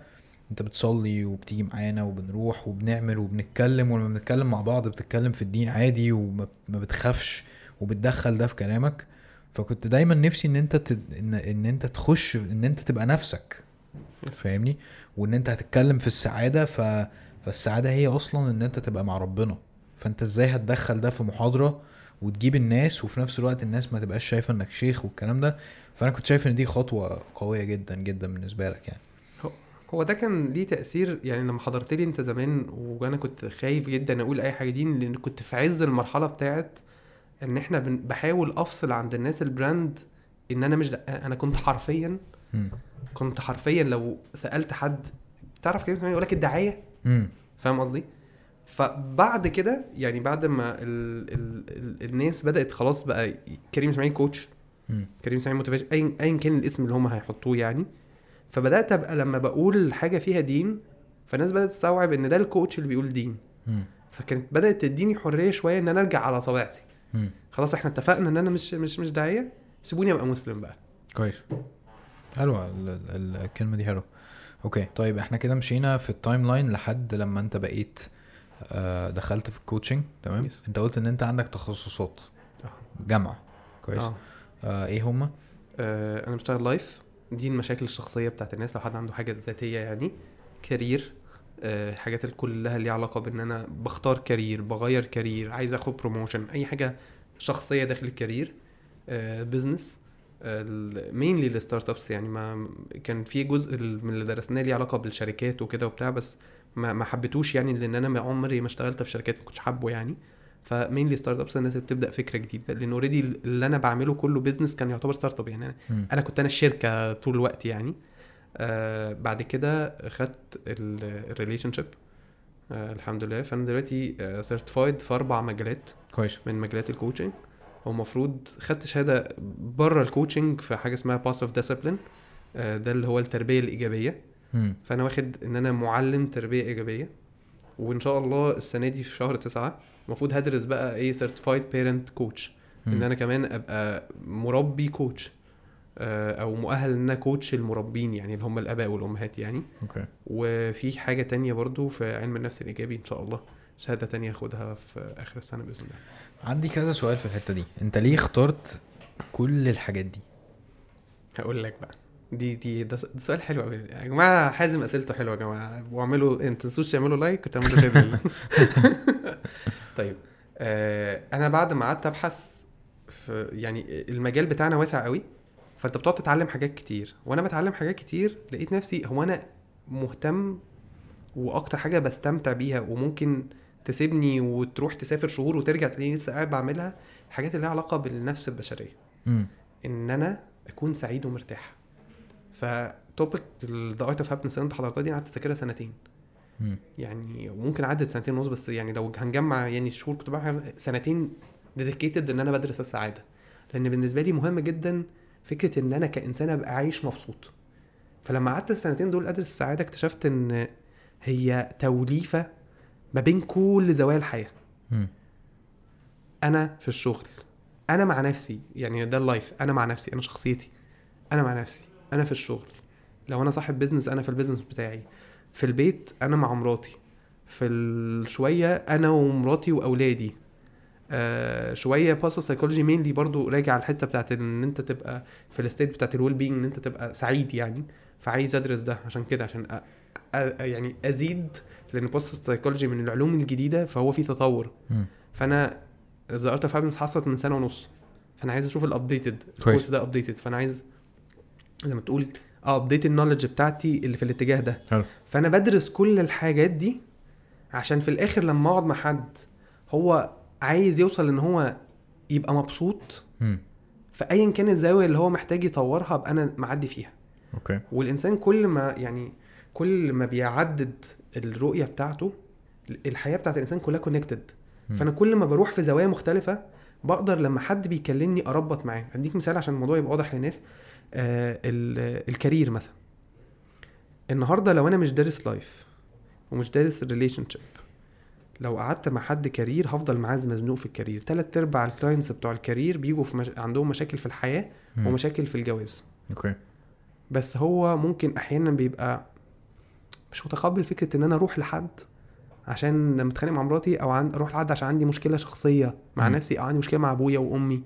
B: أنت بتصلي وبتيجي معانا وبنروح وبنعمل وبنتكلم ولما بنتكلم مع بعض بتتكلم في الدين عادي وما ما بتخافش وبتدخل ده في كلامك. فكنت دايما نفسي إن أنت تد... ان إن أنت تخش إن أنت تبقى نفسك. فاهمني؟ وإن أنت هتتكلم في السعادة ف... فالسعادة هي أصلا إن أنت تبقى مع ربنا. فأنت إزاي هتدخل ده في محاضرة وتجيب الناس وفي نفس الوقت الناس ما تبقاش شايفة إنك شيخ والكلام ده؟ فأنا كنت شايف إن دي خطوة قوية جدا جدا بالنسبة لك يعني.
A: هو ده كان ليه تأثير؟ يعني لما حضرت لي أنت زمان وأنا كنت خايف جدا أقول أي حاجة دي لأن كنت في عز المرحلة بتاعت إن إحنا بحاول أفصل عند الناس البراند إن أنا مش دقاق أنا كنت حرفيا كنت حرفيا لو سألت حد تعرف كلمة اسمها إيه؟ يقول لك الدعايه فاهم قصدي؟ فبعد كده يعني بعد ما ال ال ال الناس بدأت خلاص بقى كريم إسماعيل
B: coach
A: كريم إسماعيل motivation ايا ايا كان الاسم اللي هم هيحطوه يعني. فبدأت أبقى لما بقول حاجة فيها دين فالناس بدأت تستوعب إن ده ال coach اللي بيقول دين. فكانت بدأت تديني حرية شوية إن أنا أرجع على طبيعتي. خلاص إحنا اتفقنا إن أنا مش مش مش داعية. سيبوني أبقى مسلم بقى.
B: كويس. حلوة ال- ال- الكلمة دي حلوة. okay. طيب إحنا كده مشينا في ال timeline لحد لما أنت بقيت آه، دخلت في ال coaching تمام؟
A: Yes.
B: أنت قلت إن أنت عندك تخصصات.
A: أه.
B: جامعة. كويس.
A: أه.
B: آه إيه هما؟
A: آه، أنا بشتغل life دي المشاكل الشخصية بتاعت الناس. لو حد عنده حاجة ذاتية يعني career آه، الحاجات اللي كلها ليها علاقة بإن أنا بختار career بغير career عايز آخد promotion أي حاجة شخصية داخل ال career business mainly ال startups يعني ما كان في جزء من اللي درسناه ليه علاقة بالشركات وكده وبتاع بس ما ما حبيتوش يعني لأن أنا عمري ما اشتغلت في شركات ما كنتش حابه يعني. ف mainly startups الناس اللي بتبدأ فكرة جديدة لأن already اللي أنا بعمله كله business كان يعتبر startup يعني. أنا. أنا كنت أنا الشركة طول الوقت يعني. آه بعد كده خدت ال relationship آه الحمد لله. فأنا دلوقتي certified في أربع مجالات.
B: كويس.
A: من مجالات ال coaching هو المفروض خدت شهادة بره ال coaching في حاجة اسمها positive discipline ده اللي هو التربية الإيجابية.
B: مم.
A: فأنا واخد إن أنا معلم تربية إيجابية. وإن شاء الله السنة دي في شهر تسعة المفروض هدرس بقى إيه certified parent coach
B: إن.
A: أنا كمان أبقى مربي coach آه، أو مؤهل إن أنا coach المربين يعني اللي هم الآباء والأمهات يعني.
B: okay.
A: وفي حاجة تانية برضو في علم النفس الإيجابي إن شاء الله شهادة تانية اخدها في آخر السنة بإذن الله.
B: عندي كذا سؤال في الحتة دي. أنت ليه اخترت كل الحاجات دي؟
A: هقول لك بقى. دي دي ده, سؤال حلو قوي يا جماعة حازم أسئلته حلوة يا جماعة. واعملوا انت تنسوش تعملوا like وتعملوا share طيب آه أنا بعد ما قعدت أبحث في يعني المجال بتاعنا واسع قوي فأنت بتقعد تتعلم حاجات كتير. وأنا بتعلم حاجات كتير لقيت نفسي هو أنا مهتم وأكتر حاجة بستمتع بيها وممكن تسيبني وتروح تسافر شهور وترجع تلاقيني لسه قاعد بعملها الحاجات اللي لها علاقة بالنفس البشرية.
B: مم.
A: إن أنا أكون سعيد ومرتاح. ف topic the art of happiness اللي أنت حضرتها دي قعدت أذاكرها سنتين.
B: مم.
A: يعني ممكن عدت سنتين ونص بس يعني لو هنجمع يعني شهور كنت بعمل سنتين dedicated إن أنا بدرس السعادة. لأن بالنسبة لي مهم جدا فكرة إن أنا كإنسان أبقى عايش مبسوط. فلما قعدت السنتين دول ادرس السعادة اكتشفت إن هي توليفة ما بين كل زوايا
B: الحياة.
A: أنا في الشغل أنا مع نفسي يعني ده ال life أنا مع نفسي أنا شخصيتي أنا مع نفسي أنا في الشغل. لو أنا صاحب business أنا في ال business بتاعي. في البيت أنا مع مراتي. في الشوية أنا ومراتي وأولادي. آه شوية positive psychology mainly برضو راجع على الحتة بتاعت إن أنت تبقى في ال state بتاعت ال well-being إن أنت تبقى سعيد يعني فعايز أدرس ده عشان كده عشان أ... أ... يعني أزيد لأن positive psychology من العلوم الجديدة فهو في تطور. فأنا the art of حصلت من سنة ونص فأنا عايز أشوف ال
B: updated.
A: الكورس ده updated فأنا عايز زي ما تقول آه update ال knowledge بتاعتي اللي في الاتجاه ده
B: حلو.
A: فأنا بدرس كل الحاجات دي عشان في الآخر لما أقعد مع حد هو عايز يوصل إن هو يبقى مبسوط. فأيا كان الزاوية اللي هو محتاج يطورها أبقى أنا معدي فيها.
B: okay.
A: والإنسان كل ما يعني كل ما بيعدد الرؤية بتاعته الحياة بتاعت الإنسان كلها
B: connected.
A: فأنا كل ما بروح في زوايا مختلفة بقدر لما حد بيكلمني أربط معاه. اديك مثال عشان الموضوع يبقى واضح للناس. آه ال- ال career مثلا. النهارده لو أنا مش دارس life ومش دارس relationship لو قعدت مع حد career هفضل معاه مزنوق في ال career تلات أرباع ال clients بتوع ال career بيجوا في مش... عندهم مشاكل في الحياة
B: مم.
A: ومشاكل في الجواز
B: okay
A: بس هو ممكن أحيانا بيبقى مش متقبل فكرة إن أنا أروح لحد عشان لما اتخانق مع مراتي أو عن... أروح لحد عشان عندي مشكلة شخصية مع
B: مم.
A: نفسي أو عندي مشكلة مع أبويا وأمي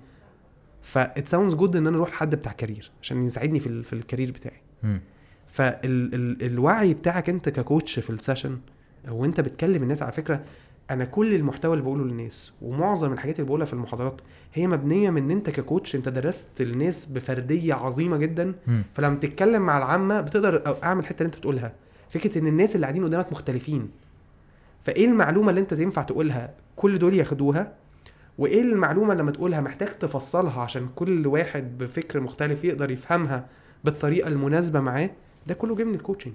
A: ف that sounds good إن أنا أروح لحد بتاع career عشان يساعدني في ال... في ال career بتاعي
B: مم.
A: فالوعي بتاعك أنت ككوتش في السيشن أو أنت بتكلم الناس على فكرة أنا كل المحتوى اللي بقوله للناس ومعظم الحاجات اللي بقولها في المحاضرات هي مبنية من إن أنت ككوتش أنت درست الناس بفردية عظيمة جدا
B: مم.
A: فلما تتكلم مع العامة بتقدر أعمل الحتة اللي أنت بتقولها. فكرة إن الناس اللي قاعدين قدامك مختلفين. فإيه المعلومة اللي أنت ينفع تقولها كل دول ياخدوها؟ وإيه المعلومة لما تقولها محتاج تفصلها عشان كل واحد بفكر مختلف يقدر يفهمها بالطريقة المناسبة معاه؟ ده كله جاي من ال
B: coaching.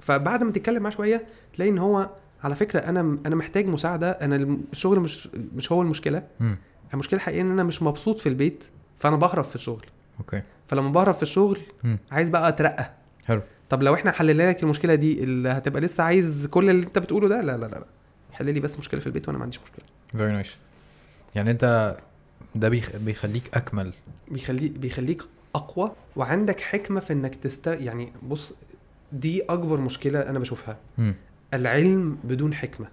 A: فبعد ما تتكلم معاه شوية تلاقي إن هو على فكرة أنا أنا محتاج مساعدة. أنا الشغل مش مش هو المشكلة.
B: مم.
A: المشكلة الحقيقية إن أنا مش مبسوط في البيت فأنا بهرب في الشغل.
B: okay.
A: فلما بهرب في الشغل
B: مم.
A: عايز بقى أترقى.
B: حلو.
A: طب لو إحنا حللنا لك المشكلة دي اللي هتبقى لسه عايز كل اللي أنت بتقوله ده؟ لا لا لا حل لي بس مشكلة في البيت وأنا ما عنديش مشكلة.
B: very nice يعني أنت ده بيخ... بيخليك أكمل.
A: بيخلي بيخليك أقوى وعندك حكمة في إنك تست يعني بص دي أكبر مشكلة أنا بشوفها.
B: مم.
A: العلم بدون حكمة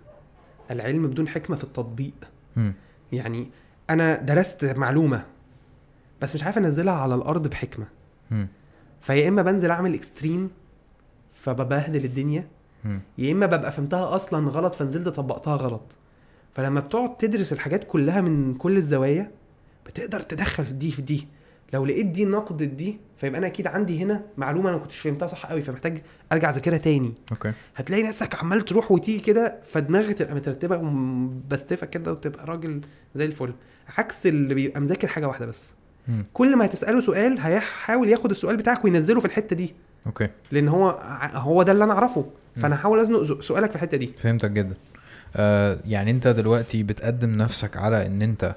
A: العلم بدون حكمة في التطبيق
B: مم.
A: يعني أنا درست معلومة بس مش عارف أنزلها على الأرض
B: بحكمة.
A: فيا إما بنزل أعمل اكستريم فببهدل الدنيا. يا إما ببقى فهمتها أصلا غلط فنزلت طبقتها غلط فلما بتقعد تدرس الحاجات كلها من كل الزوايا بتقدر تدخل دي في دي لو لقيت دي ضد دي فيبقى أنا أكيد عندي هنا معلومة أنا ما كنتش فهمتها صح قوي فمحتاج أرجع أذاكرها تاني.
B: okay.
A: هتلاقي نفسك عمال تروح وتيجي كده فدماغك تبقى مترتبة ومبستفة كده وتبقى راجل زي الفل. عكس اللي بيبقى مذاكر حاجة واحدة بس.
B: مم.
A: كل ما هتسأله سؤال هيحاول ياخد السؤال بتاعك وينزله في الحتة دي.
B: okay.
A: لأن هو هو ده اللي أنا أعرفه. فأنا هحاول أزنق سؤالك في الحتة دي.
B: فهمتك جدا. آه يعني أنت دلوقتي بتقدم نفسك على إن أنت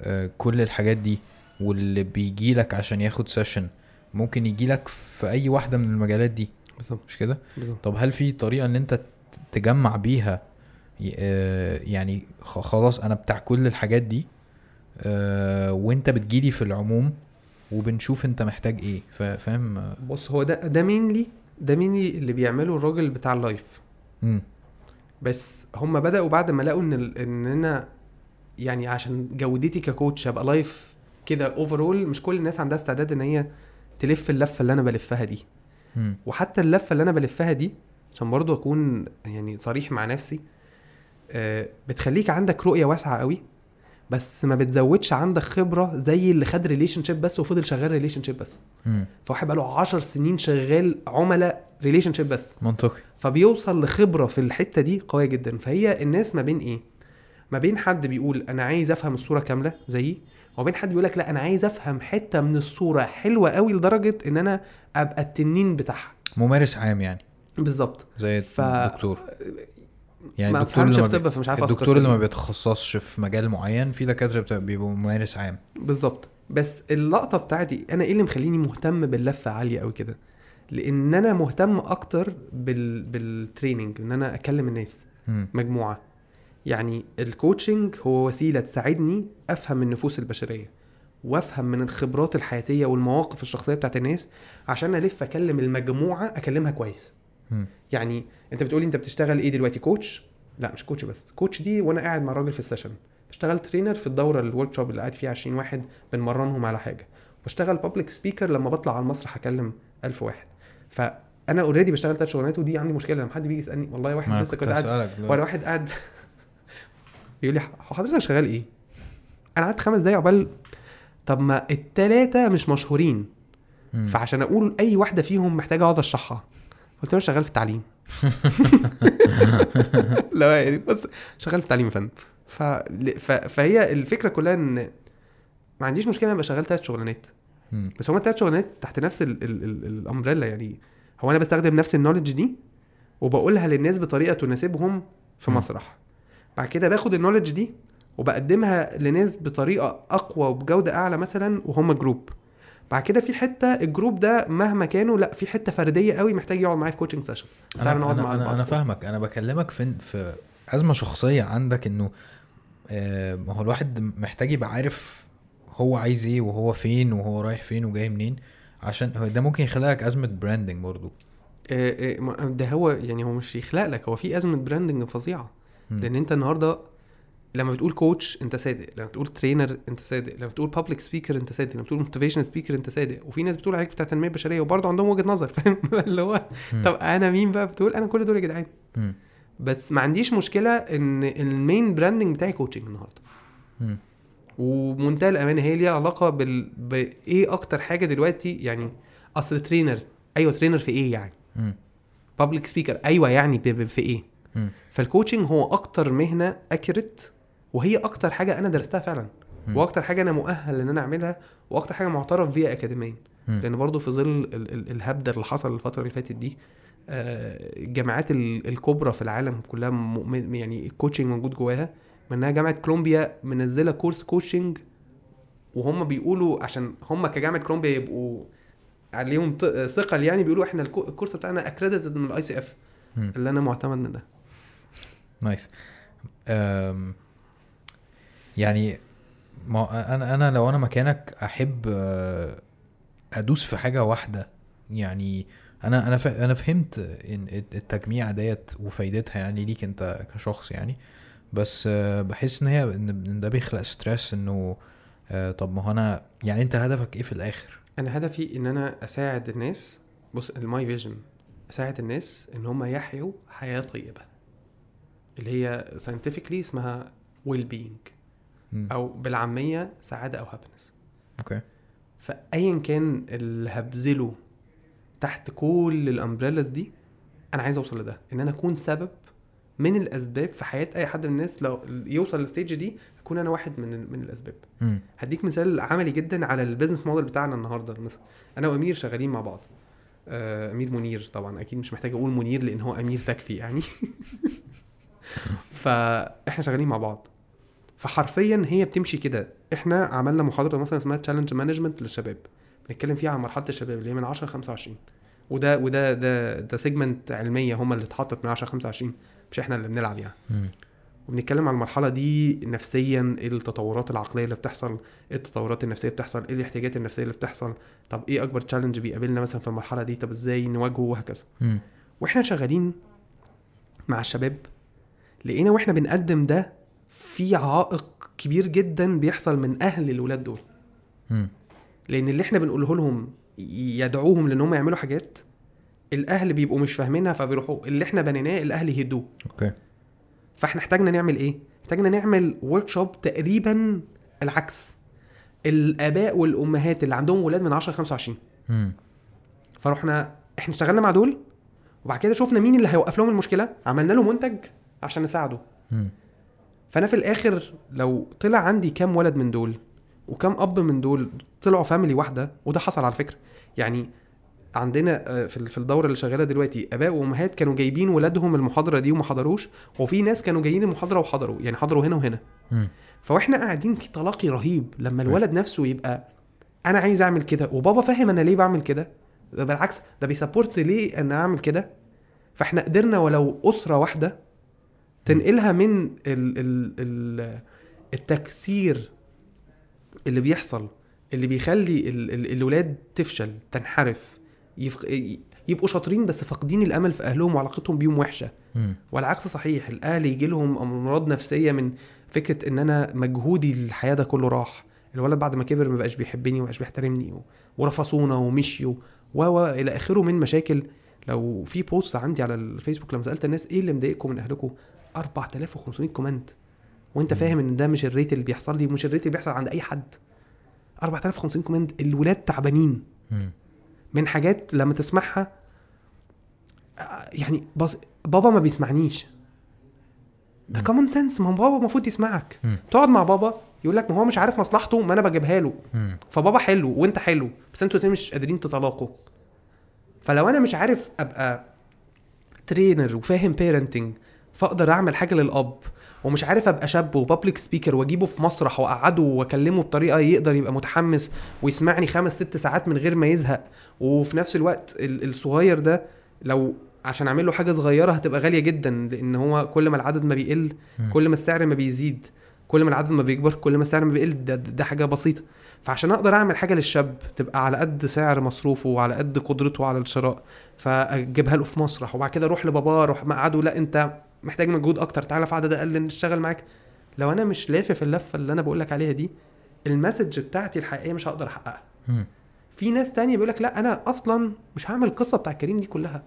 B: آه كل الحاجات دي واللي بيجي لك عشان ياخد سيشن ممكن يجي لك في أي واحدة من المجالات دي.
A: بالظبط.
B: مش كده؟ طب هل في طريقة إن أنت تجمع بيها آه يعني خلاص أنا بتاع كل الحاجات دي آه وأنت بتجيلي في العموم وبنشوف أنت محتاج إيه. فا- فاهم؟
A: بص هو ده ده mainly ده mainly اللي بيعمله الراجل بتاع ال life
B: مم.
A: بس هم بدأوا بعد ما لقوا إن إن أنا يعني عشان جودتي ك coach أبقى life كده overall مش كل الناس عندها استعداد إن هي تلف اللفة اللي أنا بلفها دي.
B: مم.
A: وحتى اللفة اللي أنا بلفها دي عشان برضو أكون يعني صريح مع نفسي آه، بتخليك عندك رؤية واسعة قوي بس ما بتزودش عندك خبرة زي اللي خد relationship بس وفضل شغال relationship بس.
B: مم.
A: فواحد بقاله 10 سنين شغال عملاء relationship بس.
B: منطقي.
A: فبيوصل لخبرة في الحتة دي قوية جدا. فهي الناس ما بين إيه؟ ما بين حد بيقول أنا عايز أفهم الصورة كاملة زيي وبين حد بيقول لك لا أنا عايز أفهم حتة من الصورة حلوة قوي لدرجة إن أنا أبقى التنين بتاعها.
B: ممارس عام يعني.
A: بالظبط.
B: زي
A: ف-
B: الدكتور. يعني
A: ما
B: الدكتور اللي ما بي...
A: فمش عارف
B: الدكتور اللي. ما بيتخصصش في مجال معين في دكاترة بيبقوا ممارس عام.
A: بالظبط. بس اللقطة بتاعتي أنا إيه اللي مخليني مهتم باللفة عالية قوي كده؟ لأن أنا مهتم أكتر بال... بال training إن أنا أكلم الناس.
B: مم.
A: مجموعة. يعني ال coaching هو وسيلة تساعدني أفهم النفوس البشرية وأفهم من الخبرات الحياتية والمواقف الشخصية بتاعت الناس عشان ألف أكلم المجموعة أكلمها كويس.
B: مم.
A: يعني أنت بتقولي أنت بتشتغل إيه دلوقتي؟ coach لا مش coach بس. coach دي وأنا قاعد مع الراجل في ال session بشتغل trainer في الدورة ال workshop اللي قاعد فيها 20 واحد بنمرنهم على حاجة. بشتغل public speaker لما بطلع على المسرح أكلم 1000 واحد. فأنا already بشتغل ثلاث شغلانات ودي عندي مشكلة. لما حد بيجي يسألني والله واحد لسه
B: كنت
A: قاعد وأنا واحد قاعد بيقول لي "هو حضرتك شغال إيه؟ أنا قعدت خمس دقايق عقبال طب ما التلاتة مش مشهورين
B: مم.
A: فعشان أقول أي واحدة فيهم محتاجة أقعد أشرحها قلت له شغال في التعليم لا يعني بس شغال في التعليم يا فندم ف... ف... فهي الفكرة كلها إن ما عنديش مشكلة أبقى شغال ثلاث شغلانات. بس هما الثلاث شغلانات تحت نفس ال... ال... ال... ال umbrella يعني هو أنا بستخدم نفس ال knowledge دي وبقولها للناس بطريقة تناسبهم في. مسرح بعد كده باخد ال knowledge دي وبقدمها لناس بطريقة أقوى وبجودة أعلى مثلا وهم group بعد كده في حتة ال group ده مهما كانوا لأ في حتة فردية قوي محتاج يقعد معايا في coaching session
B: أنا أنا أنا, أنا فاهمك. أنا بكلمك في في أزمة شخصية عندك إنه آه، ما هو الواحد محتاج يبقى عارف هو عايز إيه وهو فين وهو رايح فين وجاي منين. عشان ده ممكن يخلق لك أزمة branding برضو.
A: آه، آه، ده هو يعني هو مش يخلق لك هو في أزمة branding
B: فظيعة.
A: لأن انت النهارده لما بتقول coach انت صادق لما بتقول trainer انت صادق لما بتقول public speaker انت صادق لما بتقول motivation speaker انت صادق وفي ناس بتقول عليك بتاع التنميه البشرية وبرضه عندهم وجهة نظر فاهم اللي هو. طب أنا مين بقى بتقول أنا كل دول يا جدعان. بس ما عنديش مشكلة إن ال main branding بتاعي coaching النهارده
B: مم.
A: وبمنتهى الأمانة هي ليها علاقة بال بايه أكتر حاجة دلوقتي يعني أصل trainer أيوه trainer في إيه يعني. public speaker أيوه يعني ب- ب- في إيه
B: فال
A: coaching هو أكتر مهنة accurate وهي أكتر حاجة أنا درستها فعلا
B: مم.
A: وأكتر حاجة أنا مؤهل إن أنا أعملها وأكتر حاجة معترف بيها اكاديميا. لأن برضو في ظل ال- ال- الهبدة اللي حصل الفترة اللي فاتت دي آه، الجامعات ال- الكبرى في العالم كلها م- يعني ال coaching موجود جواها منها جامعة كولومبيا منزلة كورس coaching وهم بيقولوا عشان هم كجامعة كولومبيا يبقوا عليهم ثقل يعني بيقولوا إحنا الكو- الكورس بتاعنا accredited من ال
B: ICF.
A: اللي أنا معتمد منها
B: nice يعني ما أنا أنا لو أنا مكانك أحب آه، أدوس في حاجة واحدة. يعني أنا أنا أنا فهمت التجميع ديت وفايدتها يعني ليك أنت كشخص يعني. بس آه، بحس إن هي إن ده بيخلق stress إنه آه، طب ما هو أنا يعني أنت هدفك إيه في الآخر؟
A: أنا هدفي إن أنا أساعد الناس. بص ال my vision أساعد الناس إن هم يحيوا حياة طيبة. اللي هي scientifically اسمها
B: well-being.
A: أو بالعامية سعادة أو happiness
B: okay.
A: فأيا كان اللي هبذله تحت كل ال umbrellas دي أنا عايز أوصل لده. إن أنا أكون سبب من الأسباب في حياة أي حد من الناس لو يوصل لل stage دي أكون أنا واحد من من الأسباب.
B: مم.
A: هديك مثال عملي جدا على ال business model بتاعنا النهارده مثلا. أنا وأمير شغالين مع بعض. آه، أمير منير طبعا. أكيد مش محتاج أقول منير لأن هو أمير تكفي يعني. فاحنا شغالين مع بعض. فحرفيا هي بتمشي كده. إحنا عملنا محاضرة مثلا اسمها challenge management للشباب. بنتكلم فيها عن مرحلة الشباب اللي هي من 10 ل 25 وده وده ده ده segment علمية هم اللي اتحطت من 10 ل 25 مش إحنا اللي بنلعب يعني. وبنتكلم عن المرحلة دي نفسيا إيه التطورات العقلية اللي بتحصل إيه التطورات النفسية بتحصل إيه الاحتياجات النفسية اللي بتحصل طب إيه أكبر challenge بيقابلنا مثلا في المرحلة دي طب إزاي نواجهه وهكذا. وإحنا شغالين مع الشباب لقينا وإحنا بنقدم ده في عائق كبير جدا بيحصل من أهل الولاد دول.
B: مم.
A: لأن اللي إحنا بنقوله لهم يدفعهم لأن هم يعملوا حاجات الأهل بيبقوا مش فاهمينها فبيروحوا. اللي إحنا بنيناه الأهل يهدوه.
B: okay.
A: فاحنا احتاجنا نعمل إيه؟ احتاجنا نعمل workshop تقريبا العكس. الآباء والأمهات اللي عندهم ولاد من 10 ل 25
B: مم.
A: فروحنا إحنا اشتغلنا مع دول وبعد كده شفنا مين اللي هيوقف لهم المشكلة؟ عملنا له منتج. عشان نساعده. فأنا في الآخر لو طلع عندي كام ولد من دول وكام أب من دول طلعوا فاميلي واحدة وده حصل على فكرة. يعني عندنا آه، في في الدورة اللي شغالة دلوقتي أباء وأمهات كانوا جايبين ولادهم المحاضرة دي وما حضروش وفي ناس كانوا جايين المحاضرة وحضروا يعني حضروا هنا وهنا. فاحنا قاعدين في تلاقي رهيب لما الولد نفسه يبقى أنا عايز أعمل كده وبابا فاهم أنا ليه بعمل كده. ده بالعكس ده بيسبورت ليه أنا أعمل كده؟ فإحنا قدرنا ولو أسرة واحدة تنقلها من ال ال ال التكسير اللي بيحصل اللي بيخلي ال ال الولاد تفشل تنحرف يفق... يبقوا شاطرين بس فاقدين الأمل في أهلهم وعلاقتهم بيهم وحشة.
B: مم.
A: والعكس صحيح الأهل يجي لهم أمراض نفسية من فكرة إن أنا مجهودي الحياة ده كله راح. الولد بعد ما كبر ما بقاش بيحبني وما بقاش بيحترمني و- ورفصونا ومشيوا و و إلى آخره من مشاكل. لو في بوست عندي على الفيسبوك لما سألت الناس إيه اللي مضايقكم من أهلكم؟ 4500 comment وأنت فاهم إن ده مش ال rate اللي بيحصل لي ومش ال rate اللي بيحصل عند أي حد 4500 comment الولاد تعبانين. من حاجات لما تسمعها آه، يعني بص بابا ما بيسمعنيش ده. common sense ما هو بابا المفروض يسمعك. تقعد مع بابا يقول لك ما هو مش عارف مصلحته ما أنا بجيبها له. فبابا حلو وأنت حلو بس أنتوا الاتنين مش قادرين تتلاقوا فلو أنا مش عارف أبقى trainer وفاهم parenting فاقدر اعمل حاجة للأب ومش عارف ابقى شاب و public speaker واجيبه في مسرح واقعده واكلمه بطريقة يقدر يبقى متحمس ويسمعني خمس ست ساعات من غير ما يزهق وفي نفس الوقت ال- الصغير ده لو عشان اعمل له حاجة صغيرة هتبقى غالية جدا لأن هو كل ما العدد ما بيقل. كل ما السعر ما بيزيد كل ما العدد ما بيكبر كل ما السعر ما بيقل ده, ده حاجة بسيطة فعشان أقدر اعمل حاجة للشاب تبقى على قد سعر مصروفه وعلى قد قدرته على الشراء فاجيبها له في مسرح وبعد كده أروح لباباه أروح مقعده لا انت محتاج مجهود أكتر تعالى في عدد أقل نشتغل معاك. لو أنا مش لافف اللفة اللي أنا بقول لك عليها دي المسج بتاعتي الحقيقية مش هقدر
B: أحققها.
A: في ناس تانية بيقول لك لا أنا أصلا مش هعمل القصة بتاع كريم دي كلها.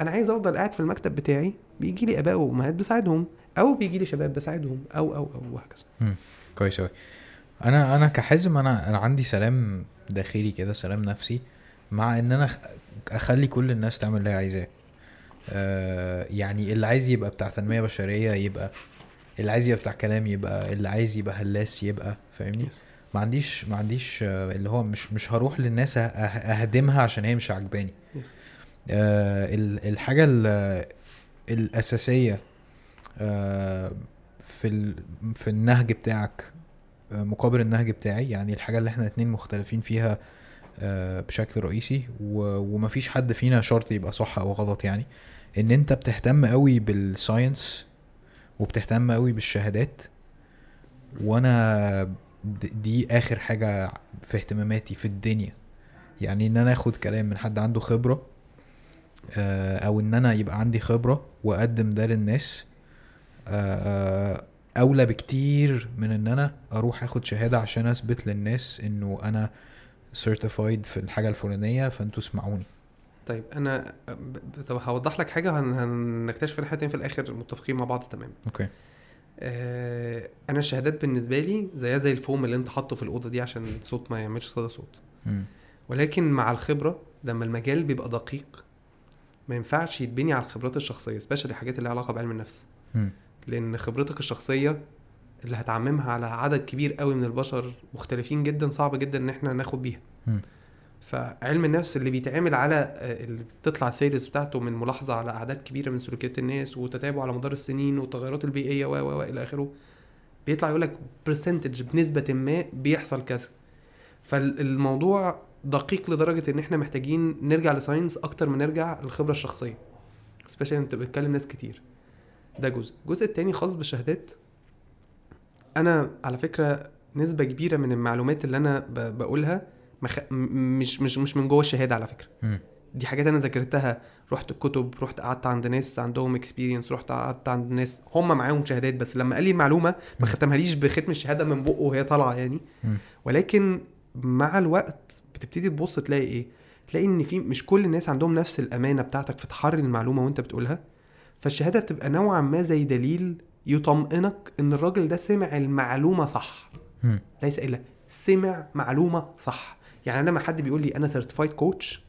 A: أنا عايز أفضل قاعد في المكتب بتاعي بيجي لي أباء وأمهات بساعدهم أو بيجي لي شباب بساعدهم أو أو أو وهكذا.
B: كويس أوي. أنا أنا كحازم أنا أنا عندي سلام داخلي كده سلام نفسي مع إن أنا أخلي كل الناس تعمل اللي هي عايزاه. آه يعني اللي عايز يبقى بتاع تنمية بشرية يبقى اللي عايز يبقى بتاع كلام يبقى اللي عايز يبقى هلاس يبقى فاهمني
A: Yes.
B: ما عنديش ما عنديش آه، اللي هو مش مش هروح للناس أه- أهدمها عشان هي مش عجباني
A: Yes.
B: آه ال- الحاجة ال- الأساسية آه في ال- في النهج بتاعك مقابل النهج بتاعي يعني الحاجة اللي إحنا اتنين مختلفين فيها آه، بشكل رئيسي ومفيش حد فينا شرط يبقى صح أو غلط يعني. إن أنت بتهتم قوي بالساينس وبتهتم قوي بالشهادات وأنا دي آخر حاجة في اهتماماتي في الدنيا. يعني إن أنا آخد كلام من حد عنده خبرة آه، أو إن أنا يبقى عندي خبرة وأقدم ده للناس آه، آه، أولى بكتير من إن أنا أروح آخد شهادة عشان أثبت للناس إنه أنا certified في الحاجة الفلانية فانتوا اسمعوني.
A: طيب أنا طب هوضح لك حاجة هن- هنكتشف ان إحنا في الآخر متفقين مع بعض تمام
B: okay.
A: آه أنا الشهادات بالنسبة لي زيها زي الفوم اللي أنت حاطه في الأوضة دي عشان الصوت ما يعملش صدى صوت.
B: مم.
A: ولكن مع الخبرة لما المجال بيبقى دقيق ما ينفعش يتبني على الخبرات الشخصية specially الحاجات اللي لها علاقة بعلم النفس.
B: مم.
A: لأن خبرتك الشخصية اللي هتعممها على عدد كبير قوي من البشر مختلفين جدا صعب جدا إن إحنا ناخد بيها.
B: مم.
A: فعلم النفس اللي بيتعمل على آه، اللي بتطلع ال theories بتاعته من ملاحظة على أعداد كبيرة من سلوكيات الناس وتتابع على مدار السنين والتغيرات البيئية و و و إلى آخره بيطلع يقول لك percentage بنسبة ما بيحصل كذا. فالموضوع دقيق لدرجة إن إحنا محتاجين نرجع ل science أكتر من نرجع للخبرة الشخصية specially أنت بتكلم ناس كتير. ده جزء. الجزء التاني خاص بالشهادات. أنا على فكرة نسبة كبيرة من المعلومات اللي أنا بقولها مخ... م- مش مش مش من جوه الشهادة على فكرة.
B: مم.
A: دي حاجات أنا ذاكرتها رحت الكتب رحت قعدت عند ناس عندهم اكسبيرينس رحت قعدت عند ناس هم معاهم شهادات بس لما قال لي المعلومة ما ختمهاليش بختم الشهادة من بقه وهي طالعة يعني.
B: مم.
A: ولكن مع الوقت بتبتدي تبص تلاقي إيه؟ تلاقي إن في مش كل الناس عندهم نفس الأمانة بتاعتك في تحري المعلومة وأنت بتقولها. فالشهادة بتبقى نوعا ما زي دليل يطمئنك إن الراجل ده سمع المعلومة صح. ليس إلا سمع معلومة صح. يعني أنا لما حد بيقول لي أنا certified coach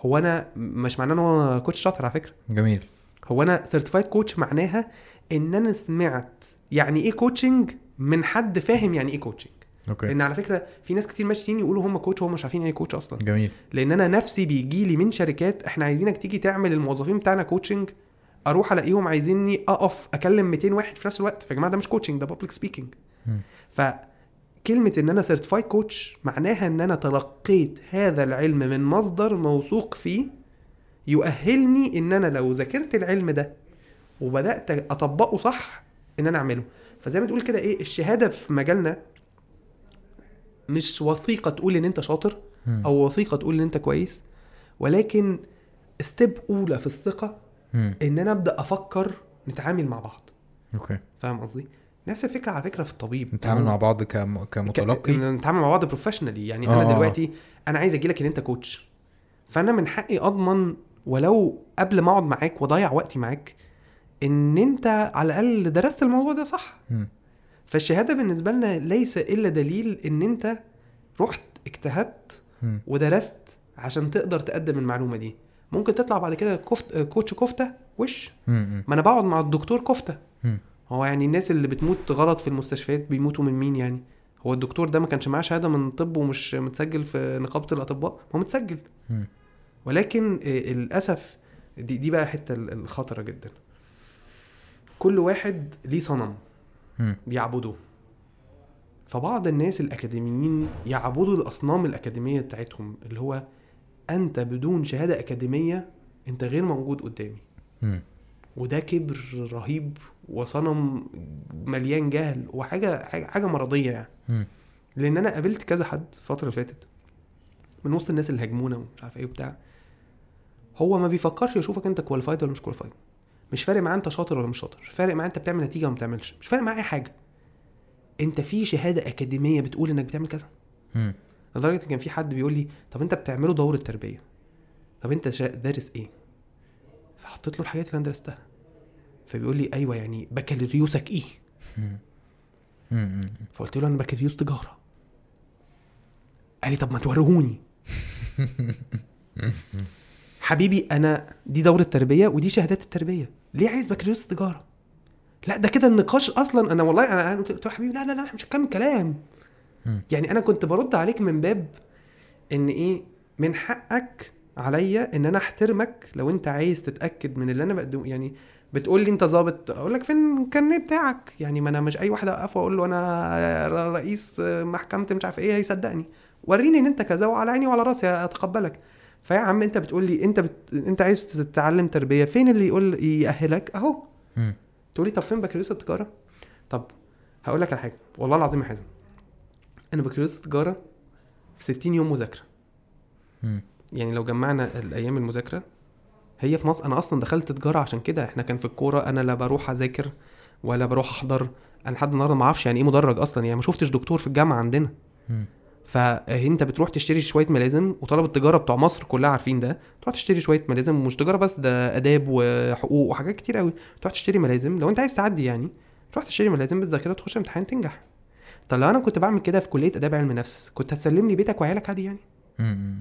A: هو أنا مش معناه إن هو coach شاطر على فكرة.
B: جميل.
A: هو أنا certified coach معناها إن أنا سمعت يعني إيه coaching من حد فاهم يعني إيه coaching
B: okay.
A: لأن على فكرة في ناس كتير ماشيين يقولوا هم coach وهم مش عارفين إيه coach أصلا.
B: جميل.
A: لأن أنا نفسي بيجي لي من شركات إحنا عايزينك تيجي تعمل الموظفين بتاعنا coaching أروح الاقيهم عايزيني اقف اكلم 200 واحد في نفس الوقت فيا جماعة ده مش coaching ده public speaking
B: مم.
A: فكلمة إن أنا certified coach معناها إن أنا تلقيت هذا العلم من مصدر موثوق فيه يؤهلني إن أنا لو ذاكرت العلم ده وبدأت أطبقه صح إن أنا أعمله فزي ما تقول كده إيه الشهادة في مجالنا مش وثيقة تقول إن أنت شاطر. أو وثيقة تقول إن أنت كويس ولكن step أولى في الثقة
B: مم.
A: إن أنا أبدأ أفكر نتعامل مع بعض.
B: okay.
A: فاهم قصدي؟ نفس الفكرة على فكرة في الطبيب.
B: نتعامل مع بعض كم... كمتلقي.
A: ك- نتعامل مع بعض professionally يعني
B: آه، أنا.
A: دلوقتي أنا عايز أجي لك إن أنت coach فأنا من حقي أضمن ولو قبل ما أقعد معاك وأضيع وقتي معاك إن أنت على الأقل درست الموضوع ده صح.
B: مم.
A: فالشهادة بالنسبة لنا ليس إلا دليل إن أنت رحت اجتهدت. ودرست عشان تقدر تقدم المعلومة دي. ممكن تطلع بعد كده كفت كوتش كفتة وش. ما أنا بقعد مع الدكتور
B: كفتة.
A: هو يعني الناس اللي بتموت غلط في المستشفيات بيموتوا من مين يعني هو الدكتور ده ما كانش معاه شهادة من طب ومش متسجل في نقابة الأطباء هو متسجل. ولكن آه، للأسف دي دي بقى حتة ال- الخطرة جدا كل واحد ليه صنم. بيعبده فبعض الناس الأكاديميين يعبدوا الأصنام الأكاديمية بتاعتهم اللي هو أنت بدون شهادة أكاديمية أنت غير موجود قدامي. وده كبر رهيب وصنم مليان جهل وحاجة حاجة, مرضية يعني. لأن أنا قابلت كذا حد الفترة اللي فاتت من وسط الناس اللي هاجمونا ومش عارف إيه وبتاع. هو ما بيفكرش يشوفك أنت qualified ولا مش qualified مش فارق معاه أنت شاطر ولا مش شاطر. مش فارق معاه أنت بتعمل نتيجة ولا ما بتعملش. مش فارق معاه أي حاجة. أنت في شهادة أكاديمية بتقول إنك بتعمل كذا. لدرجة ان كان في حد بيقول لي طب أنت بتعمله دورة تربية طب أنت دارس إيه؟ فحطيت له الحاجات اللي أنا درستها. فبيقول لي أيوه يعني بكالوريوسك
B: إيه.
A: فقلت له أنا بكالوريوس تجارة. قال لي طب ما توريهوني. حبيبي أنا دي دورة تربية ودي شهادات التربية. ليه عايز بكالوريوس تجارة؟ لا ده كده النقاش أصلا. أنا والله أنا قلت له حبيبي لا لا لا مش هكمل كلام. يعني أنا كنت برد عليك من باب إن إيه من حقك عليا إن أنا أحترمك لو أنت عايز تتأكد من اللي أنا بقدمه يعني بتقول لي أنت ظابط أقول لك فين الكارنيه بتاعك؟ يعني ما أنا مش أي واحد اوقفه وأقول له أنا رئيس محكمة مش عارف إيه هيصدقني وريني إن أنت كذا وعلى عيني وعلى راسي أتقبلك. فيا عم أنت بتقول لي أنت بت... أنت عايز تتعلم تربية فين اللي يقول يأهلك؟
B: أهو.
A: تقول لي طب فين بكالوريوس التجارة؟ طب هقول لك على حاجة والله العظيم يا حازم. أنا بكالوريوس التجاره في 60 يوم
B: مذاكرة.
A: يعني لو جمعنا الأيام المذاكرة هي في مصر أنا أصلا دخلت تجارة عشان كده. إحنا كان في الكورة أنا لا بروح أذاكر ولا بروح أحضر. أنا لحد النهارده ما أعرفش يعني إيه مدرج أصلا. يعني ما شفتش دكتور في الجامعة عندنا. فانت بتروح تشتري شوية ملازم وطلبة التجاره بتوع مصر كلها عارفين ده. تروح تشتري شوية ملازم ومش تجارة بس ده آداب وحقوق وحاجات كتير قوي تروح تشتري ملازم. لو أنت عايز تعدي يعني تروح تشتري ملازم بتذاكرها تخش امتحان تنجح. طب لو أنا كنت بعمل كده في كلية آداب علم نفس كنت هتسلم لي بيتك وعيالك عادي يعني؟
B: مم.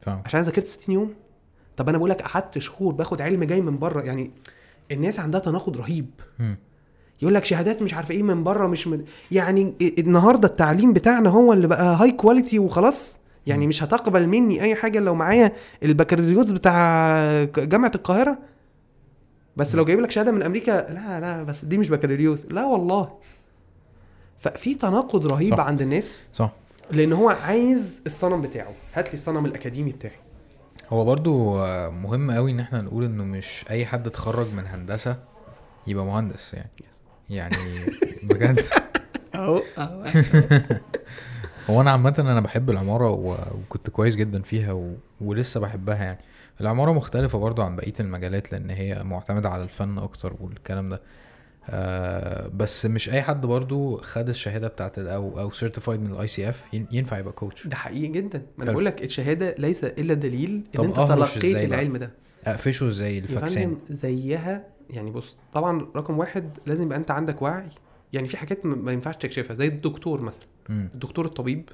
B: فاهم
A: عشان ذاكرت 60 يوم؟ طب أنا بقول لك قعدت شهور باخد علم جاي من بره يعني الناس عندها تناقض رهيب.
B: مم.
A: يقول لك شهادات مش عارف إيه من بره مش من يعني النهارده التعليم بتاعنا هو اللي بقى high quality وخلاص. يعني مش هتقبل مني أي حاجة لو معايا البكالوريوس بتاع جامعة القاهرة. بس لو جايب لك شهادة من أمريكا لا لا بس دي مش بكالوريوس. لا والله. ففي تناقض رهيب
B: صح.
A: عند الناس
B: صح.
A: لأن هو عايز الصنم بتاعه. هات لي الصنم الأكاديمي بتاعي.
B: هو برضو آه، مهم قوي إن إحنا نقول إنه مش أي حد اتخرج من هندسة يبقى مهندس يعني. يعني بجد.
A: أهو.
B: هو أنا عامة أنا بحب العمارة و- وكنت كويس جدا فيها و... ولسه بحبها يعني. العمارة مختلفة برضو عن بقية المجالات لأن هي معتمدة على الفن أكتر والكلام ده. آه بس مش أي حد برضو خد الشهادة بتاعت أو أو certified من ال ICF ينفع يبقى coach
A: ده حقيقي جدا. ما
B: أنا.
A: بقول لك الشهادة ليس إلا دليل إن
B: أنت
A: تلقيت؟ العلم ده.
B: أقفشه
A: إزاي
B: الفاكسان؟
A: زيها يعني بص طبعا رقم واحد لازم يبقى أنت عندك وعي. يعني في حاجات ما- ينفعش تكشفها زي الدكتور مثلا.
B: مم.
A: الدكتور الطبيب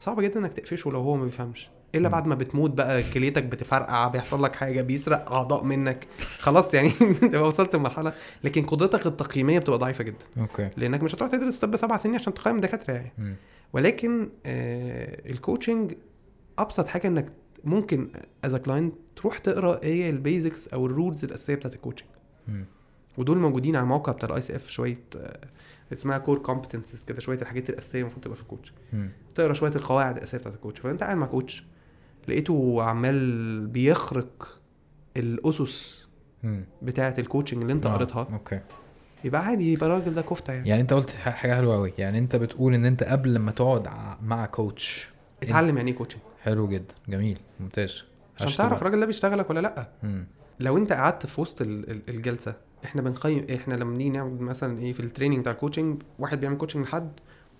A: صعب جدا إنك تقفشه لو هو ما بيفهمش.
B: إلا.
A: بعد ما بتموت بقى كليتك بتفرقع بيحصل لك حاجة بيسرق أعضاء منك خلاص يعني تبقى وصلت لمرحلة لكن قدرتك التقييمية بتبقى ضعيفة جدا
B: okay
A: لأنك مش هتروح تدرس طب سبع سنين عشان تقيم دكاترة يعني. ولكن آه ال coaching أبسط حاجة إنك ممكن as client تروح تقرأ إيه ال basics أو ال rules الأساسية بتاعت ال
B: coaching.
A: ودول موجودين على الموقع بتاع ال ICF شوية آه، اسمها core competencies كده شوية الحاجات الأساسية المفروض تبقى في ال
B: coach.
A: تقرأ شوية القواعد الأساسية بتاعت ال coach فأنت قاعد مع coach لقيته عمال بيخرق الأسس.
B: بتاعة
A: ال coaching اللي انت
B: آه،
A: قريتها.
B: okay.
A: يبقى عادي يبقى الراجل ده كفته يعني.
B: يعني انت قلت حاجة حلوة قوي يعني انت بتقول إن انت قبل ما تقعد مع coach
A: اتعلم يعني إيه coaching
B: حلو جدا جميل ممتاز.
A: عشان. تعرف الراجل ده بيشتغلك ولا لأ.
B: مم.
A: لو انت قعدت في وسط ال- ال- الجلسة إحنا بنقيم إحنا لما نيجي نعمل مثلا إيه في ال training بتاع ال coaching واحد بيعمل coaching لحد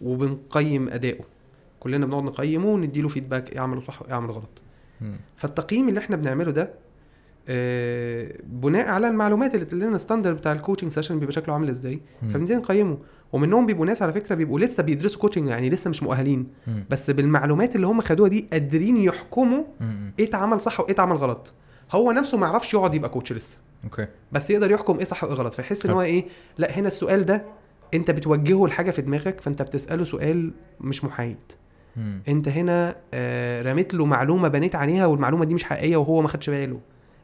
A: وبنقيم اداؤه كلنا بنقعد نقيمه ونديله feedback إيه عمله صح وايه عمله غلط. فالتقييم اللي إحنا بنعمله ده آه، بناء على المعلومات اللي تقول لنا ال standard بتاع ال coaching session بيبقى شكله عامل
B: إزاي.
A: فبنبتدي نقيمه ومنهم بيبقوا ناس على فكرة بيبقوا لسه بيدرسوا coaching يعني لسه مش مؤهلين
B: مم.
A: بس بالمعلومات اللي هم خدوها دي قادرين يحكموا
B: مم.
A: إيه اتعمل صح وإيه اتعمل غلط هو نفسه ما يعرفش يقعد يبقى coach لسه
B: okay
A: بس يقدر يحكم إيه صح وإيه غلط فيحس
B: إن.
A: هو إيه لأ هنا السؤال ده أنت بتوجهه لحاجة في دماغك فأنت بتسأله سؤال مش محايد
B: مم.
A: انت هنا آه رميت له معلومة بنيت عليها والمعلومة دي مش حقيقية وهو ما خدش باله.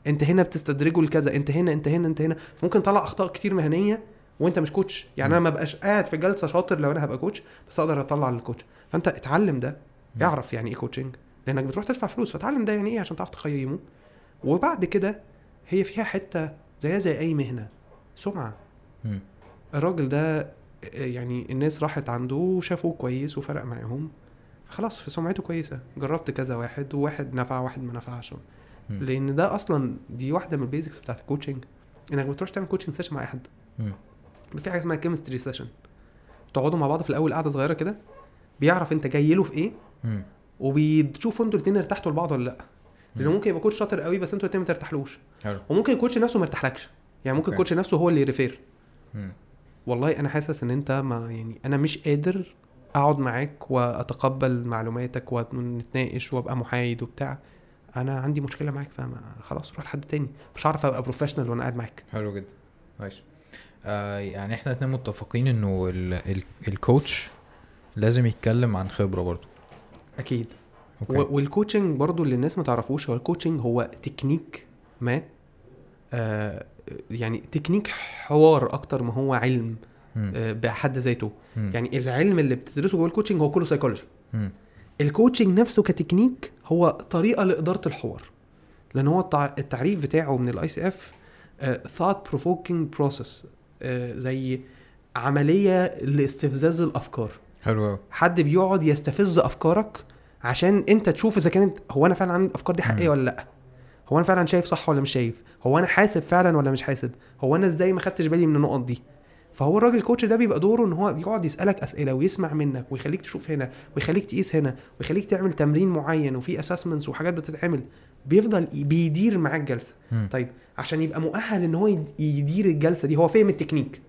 A: انت هنا بتستدرجه لكذا انت هنا انت هنا انت هنا. ممكن تطلع أخطاء كتير مهنية وانت مش coach يعني
B: مم.
A: أنا ما بقاش قاعد في جلسة شاطر لو أنا هبقى coach بس أقدر أطلع لل coach فأنت اتعلم ده
B: مم.
A: اعرف يعني إيه coaching لأنك بتروح تدفع فلوس فتعلم ده يعني إيه؟ عشان تعرف تقيمه. وبعد كده هي فيها حتة زيها زي أي مهنة
B: سمعة.
A: الراجل ده آه، يعني الناس راحت عنده وشافوه كويس وفرق معاهم. خلاص في سمعته كويسة جربت كذا واحد وواحد نفع واحد ما نفعش. لأن ده أصلا دي واحدة من ال basics بتاعت ال coaching إنك بتروح تعمل coaching session مع أي حد. في حاجة اسمها chemistry session تقعدوا مع بعض في الأول قعده صغيرة كده بيعرف أنت جاي له في
B: إيه.
A: وبتشوفوا أنتوا الاثنين ارتحتوا لبعض ولا لأ لأنه
B: مم.
A: ممكن يبقى coach شاطر قوي بس أنتوا الاثنين ما ترتاحلوش
B: حلو
A: وممكن ال coach نفسه ما يرتاحلكش يعني ممكن.
B: ال
A: coach نفسه هو اللي ي
B: refer.
A: والله أنا حاسس إن أنت ما يعني أنا مش قادر أقعد معاك وأتقبل معلوماتك ونتناقش وأبقى محايد وبتاع. أنا عندي مشكلة معاك فما خلاص روح لحد تاني. مش هعرف أبقى professional وأنا قاعد معاك.
B: حلو جدا. كويس. آه يعني إحنا اتنين متفقين إنه ال ال ال coach لازم يتكلم عن خبرة برضو
A: أكيد.
B: okay.
A: و- وال coaching برضو اللي الناس ما تعرفوش هو ال coaching هو تكنيك ما آه يعني تكنيك حوار أكتر ما هو علم. بحد ذاته. يعني العلم اللي بتدرسه جوه ال coaching هو كله سايكولوجي.
B: ال
A: coaching نفسه كتكنيك هو طريقة لإدارة الحوار. لأن هو التع- التعريف بتاعه من ال ICF provoking process آه، زي عملية لاستفزاز الأفكار.
B: حلو
A: حد بيقعد يستفز أفكارك عشان أنت تشوف إذا كانت هو أنا فعلا عندي الأفكار دي
B: حقيقية.
A: ولا لأ؟ هو أنا فعلا شايف صح ولا مش شايف؟ هو أنا حاسب فعلا ولا مش حاسب؟ هو أنا إزاي ما خدتش بالي من النقط دي؟ فهو الراجل ال coach ده بيبقى دوره إن هو بيقعد يسألك أسئلة ويسمع منك ويخليك تشوف هنا ويخليك تقيس هنا ويخليك تعمل تمرين معين وفي assessments وحاجات بتتعمل. بيفضل بيدير معاك جلسة.
B: مم.
A: طيب عشان يبقى مؤهل إن هو يد- يدير الجلسة دي هو فاهم التكنيك.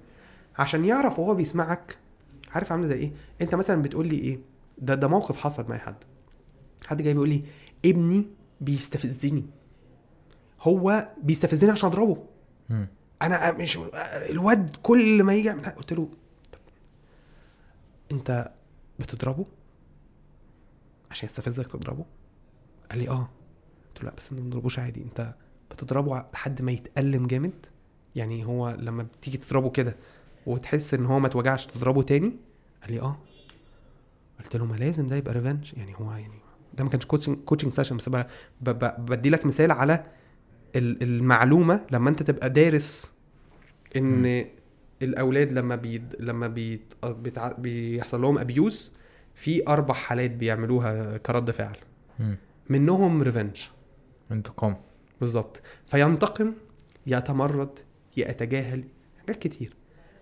A: عشان يعرف وهو بيسمعك عارف عامل زي إيه؟ أنت مثلا بتقول لي إيه؟ ده ده موقف حصل مع حد. حد جاي بيقول لي ابني بيستفزني. هو بيستفزني عشان
B: أضربه.
A: أنا مش الواد كل ما يجي يعمل قلت له أنت بتضربه؟ عشان يستفزك تضربه؟ قال لي آه. قلت له لا بس أنت ما بتضربوش عادي أنت بتضربه لحد ما يتألم جامد؟ يعني هو لما بتيجي تضربه كده وتحس إن هو ما اتوجعش تضربه تاني؟ قال لي آه. قلت له ما لازم ده يبقى revenge يعني هو يعني ده ما كانش coaching coaching session بس بدي لك مثال على المعلومة لما انت تبقى دارس ان الأولاد لما بيد لما بيت... بتع... بيحصل لهم abuse في أربع حالات بيعملوها كرد فعل.
B: مم.
A: منهم revenge
B: انتقام.
A: بالظبط. فينتقم يتمرد يتجاهل حاجات كتير.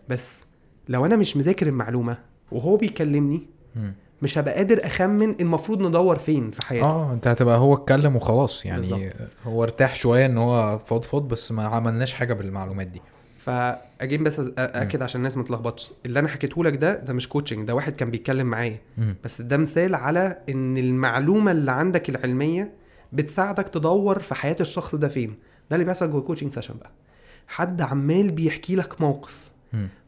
A: بس لو أنا مش مذاكر المعلومة وهو بيكلمني
B: مم.
A: مش هبقى قادر أخمن المفروض ندور فين في حياته
B: آه أنت هتبقى هو اتكلم وخلاص. يعني
A: بالظبط.
B: هو ارتاح شوية إن هو فضفض بس ما عملناش حاجة بالمعلومات دي.
A: ف again بس أكد عشان الناس ما تلخبطش. اللي أنا حكيته لك ده ده مش coaching ده واحد كان بيتكلم معايا. بس ده مثال على إن المعلومة اللي عندك العلمية بتساعدك تدور في حياة الشخص ده فين. ده اللي بيحصل جوه ال coaching session بقى. حد عمال بيحكي لك موقف.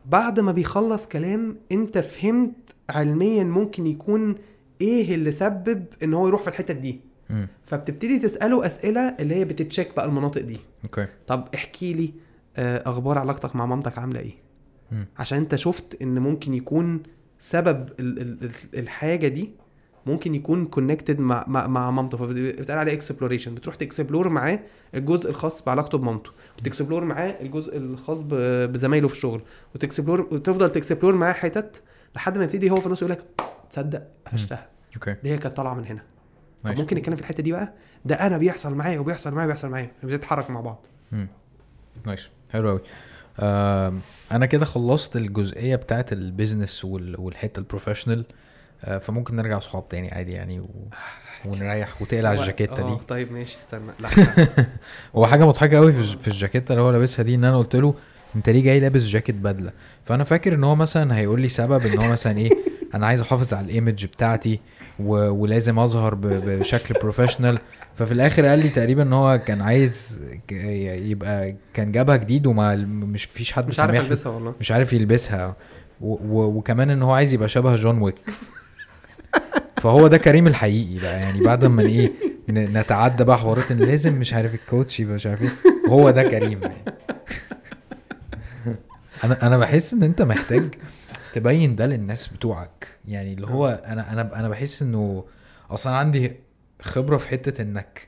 A: بعد ما بيخلص كلام أنت فهمت علميا ممكن يكون إيه اللي سبب إن هو يروح في الحته دي.
B: مم.
A: فبتبتدي تسأله أسئلة اللي هي بت check بقى المناطق دي.
B: okay.
A: طب احكي لي آه، أخبار علاقتك مع مامتك عاملة إيه؟
B: مم.
A: عشان أنت شفت إن ممكن يكون سبب ال ال ال الحاجة دي ممكن يكون connected مع مع, مع مامته. فبتقال عليه exploration بتروح ت explore معاه الجزء الخاص بعلاقته بمامته. وت explore معاه الجزء الخاص بزمايله في الشغل. وت explore وتفضل ت explore معاه حتت لحد ما يبتدي هو في النص يقول لك تصدق قفشتها.
B: okay.
A: دي هي كانت طالعة من هنا. طب
B: ماشي.
A: ممكن نتكلم في الحتة دي بقى؟ ده أنا بيحصل معايا وبيحصل معايا وبيحصل معايا. بنتحرك مع بعض.
B: nice حلو قوي أنا كده خلصت الجزئية بتاعت ال business وال- والحتة ال professional آه، فممكن نرجع صحاب تاني عادي يعني و... ونريح وتقلع الجاكيتة
A: آه،
B: دي
A: طيب ماشي استنى. لا.
B: هو حاجة مضحكة قوي في الجاكيتة اللي هو لابسها دي إن أنا قلت له انت ليه جاي لابس جاكيت بدلة؟ فأنا فاكر إن هو مثلا هيقول لي سبب إن هو مثلا إيه أنا عايز أحافظ على ال image بتاعتي و... ولازم أظهر ب... بشكل professional ففي الآخر قال لي تقريبا إن هو كان عايز ك- يبقى كان جابها جديد وما مش فيش حد
A: مش عارف. البسها والله.
B: مش عارف يلبسها. و... و... وكمان إن هو عايز يبقى شبه جون ويك. فهو ده كريم الحقيقي بقى. يعني بعد ما إيه نتعدى بقى حوارات إن لازم مش عارف ال coach يبقى مش عارف إيه. هو ده كريم. يعني أنا أنا بحس إن أنت محتاج تبين ده للناس بتوعك. يعني اللي هو أنا أنا أنا بحس إنه أصلا عندي خبرة في حتة إنك.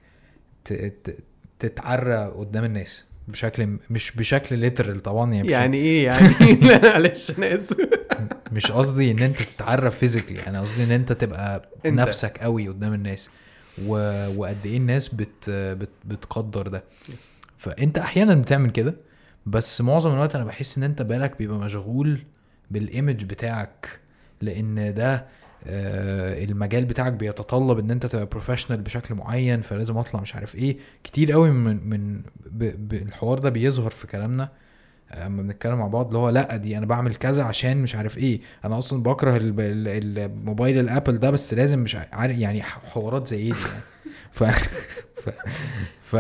B: تتعرى قدام الناس بشكل مش بشكل literal طبعا يعني,
A: يعني إيه يعني؟ معلش أنا آسف.
B: مش قصدي إن أنت تتعرى physically أنا قصدي إن أنت تبقى
A: أنت.
B: نفسك قوي قدام الناس و... وقد إيه الناس بت... بت... بتقدر ده. فأنت أحيانا بتعمل كده بس معظم الوقت أنا بحس إن أنت بالك بيبقى مشغول بال image بتاعك لأن ده آه، المجال بتاعك بيتطلب إن أنت تبقى professional بشكل معين فلازم أطلع مش عارف إيه. كتير قوي من من. الحوار ده بيظهر في كلامنا. أما بنتكلم مع بعض اللي هو لأ دي أنا بعمل كذا عشان مش عارف إيه. أنا أصلا بكره ال- ال- الموبايل ال Apple ده بس لازم مش عارف يعني حوارات زي دي يعني. ف... ف... ف...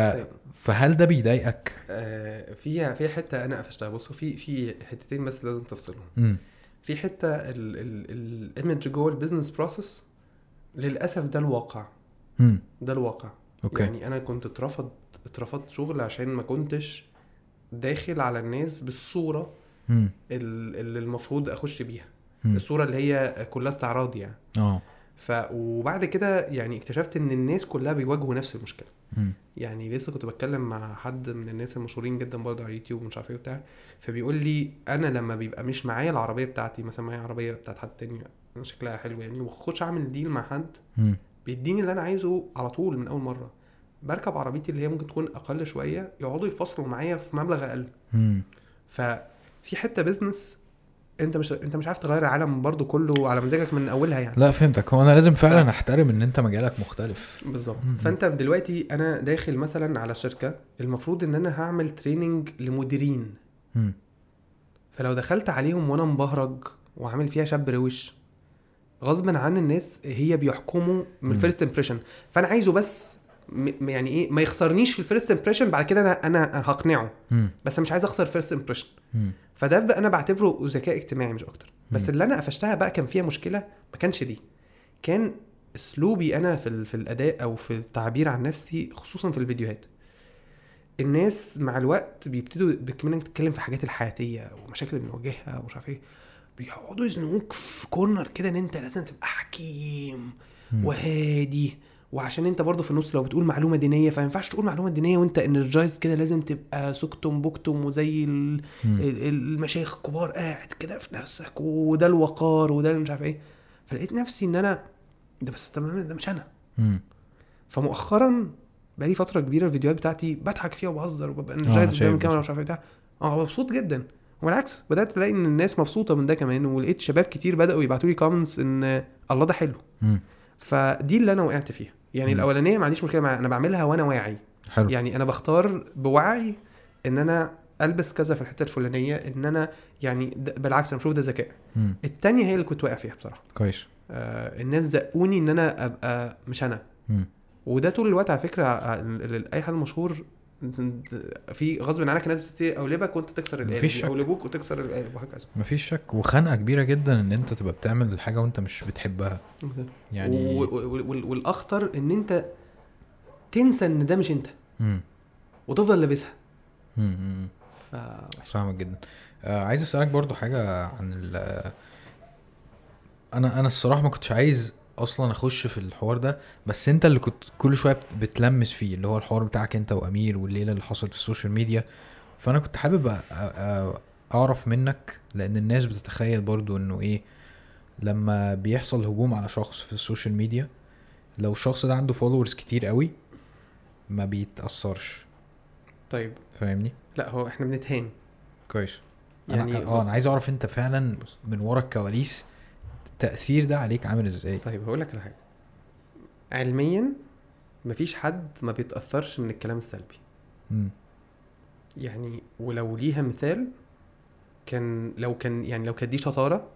B: فهل ده بيضايقك؟
A: آه، في في حتة أنا قفشتها. بصوا في في حتتين بس لازم تفصلهم.
B: امم
A: في حتة ال image جوه ال business process للأسف ده الواقع.
B: امم
A: ده الواقع.
B: okay.
A: يعني أنا كنت اترفض اترفضت شغل عشان ما كنتش داخل على الناس
B: بالصورة
A: ال- اللي المفروض أخش بيها.
B: مم.
A: الصورة اللي هي كلها استعراض يعني.
B: آه.
A: ف وبعد كده يعني اكتشفت إن الناس كلها بيواجهوا نفس
B: المشكلة.
A: يعني لسه كنت بتكلم مع حد من الناس المشهورين جدا برضه على اليوتيوب ومش عارف إيه وبتاع فبيقول لي أنا لما بيبقى مش معايا العربية بتاعتي مثلا معايا عربية بتاعت حد تاني شكلها حلو يعني وبخش أعمل deal مع حد. بيديني اللي أنا عايزه على طول من أول مرة بركب عربيتي اللي هي ممكن تكون أقل شوية يقعدوا يفصلوا معايا في مبلغ
B: أقل.
A: ففي حتة business انت مش انت مش عارف تغير العالم برضو كله على مزاجك من أولها يعني
B: لا فهمتك هو أنا لازم فعلا أحترم إن أنت مجالك مختلف
A: بالظبط. فأنت دلوقتي أنا داخل مثلا على شركة المفروض إن أنا هعمل training لمديرين
B: مم.
A: فلو دخلت عليهم وأنا مبهرج وعامل فيها شاب روش غصبا عن الناس هي بيحكموا من
B: مم.
A: ال first impression فأنا عايزه بس م- يعني إيه ما يخسرنيش في ال first impression بعد كده أنا أنا هقنعه
B: مم.
A: بس مش عايز أخسر first
B: impression.
A: فده بقى أنا بعتبره ذكاء اجتماعي مش أكتر بس. اللي أنا قفشتها بقى كان فيها مشكلة ما كانش دي كان أسلوبي أنا في ال- في الأداء أو في التعبير عن نفسي خصوصا في الفيديوهات الناس مع الوقت بيبتدوا بكمان تتكلم في حاجات الحياتية ومشاكل اللي بنواجهها ومش عارف إيه بيقعدوا يزنقوك في corner كده إن أنت لازم تبقى حكيم. وهادي وعشان انت برضه في النص لو بتقول معلومة دينية فما ينفعش تقول معلومة دينية وانت energized كده لازم تبقى سكتم بكتم وزي المشايخ الكبار قاعد كده في نفسك وده الوقار وده مش عارف إيه فلقيت نفسي ان أنا ده بس تمام ده مش أنا
B: مم.
A: فمؤخرا بقالي فترة كبيرة الفيديوهات بتاعتي بضحك فيها وبهزر وببقى energized
B: شايف
A: قدام. الكاميرا ومش عارف إيه آه مبسوط جدا والعكس بدأت تلاقي إن الناس مبسوطة من ده كمان ولقيت شباب كتير بدأوا يبعتوا لي comments إن الله ده حلو
B: مم.
A: فدي اللي أنا وقعت فيها. يعني
B: مم.
A: الأولانية ما عنديش مشكلة معاها أنا بعملها وأنا واعي.
B: حلو.
A: يعني أنا بختار بوعي إن أنا ألبس كذا في الحتة الفلانية إن أنا يعني بالعكس أنا بشوف ده ذكاء.
B: مم.
A: التانية هي اللي كنت واقع فيها بصراحة.
B: كويس.
A: آه الناس زقوني إن أنا أبقى مش أنا.
B: مم.
A: وده طول الوقت على فكرة ال- أي حد مشهور في غصب عنك الناس بتقلبك وأنت تكسر القالب
B: مفيش شك.
A: يقلبوك وتكسر القالب وهكذا
B: مفيش شك وخنقة كبيرة جدا إن أنت تبقى بتعمل الحاجة وأنت مش بتحبها يعني
A: و- و- وال- والأخطر إن أنت تنسى إن ده مش أنت
B: مم.
A: وتفضل لابسها
B: مم. مم.
A: ف-
B: فاهمك جدا آه عايز أسألك برضو حاجة عن ال أنا أنا الصراحة ما كنتش عايز أصلا أخش في الحوار ده بس أنت اللي كنت كل شوية بت- بتلمس فيه اللي هو الحوار بتاعك أنت وأمير والليلة اللي حصلت في ال social media. فأنا كنت حابب أعرف منك لأن الناس بتتخيل برضو إنه إيه لما بيحصل هجوم على شخص في ال social media لو الشخص ده عنده followers كتير قوي ما بيتأثرش.
A: طيب.
B: فاهمني؟
A: لا هو إحنا بنتهان.
B: كويس.
A: يعني
B: يعني آه أنا عايز أعرف أنت فعلا من ورا الكواليس التاثير ده عليك عامل إزاي
A: طيب هقول لك على حاجة علميا مفيش حد ما بيتأثرش من الكلام السلبي
B: مم.
A: يعني ولو ليها مثال كان لو كان يعني لو كانت دي شطارة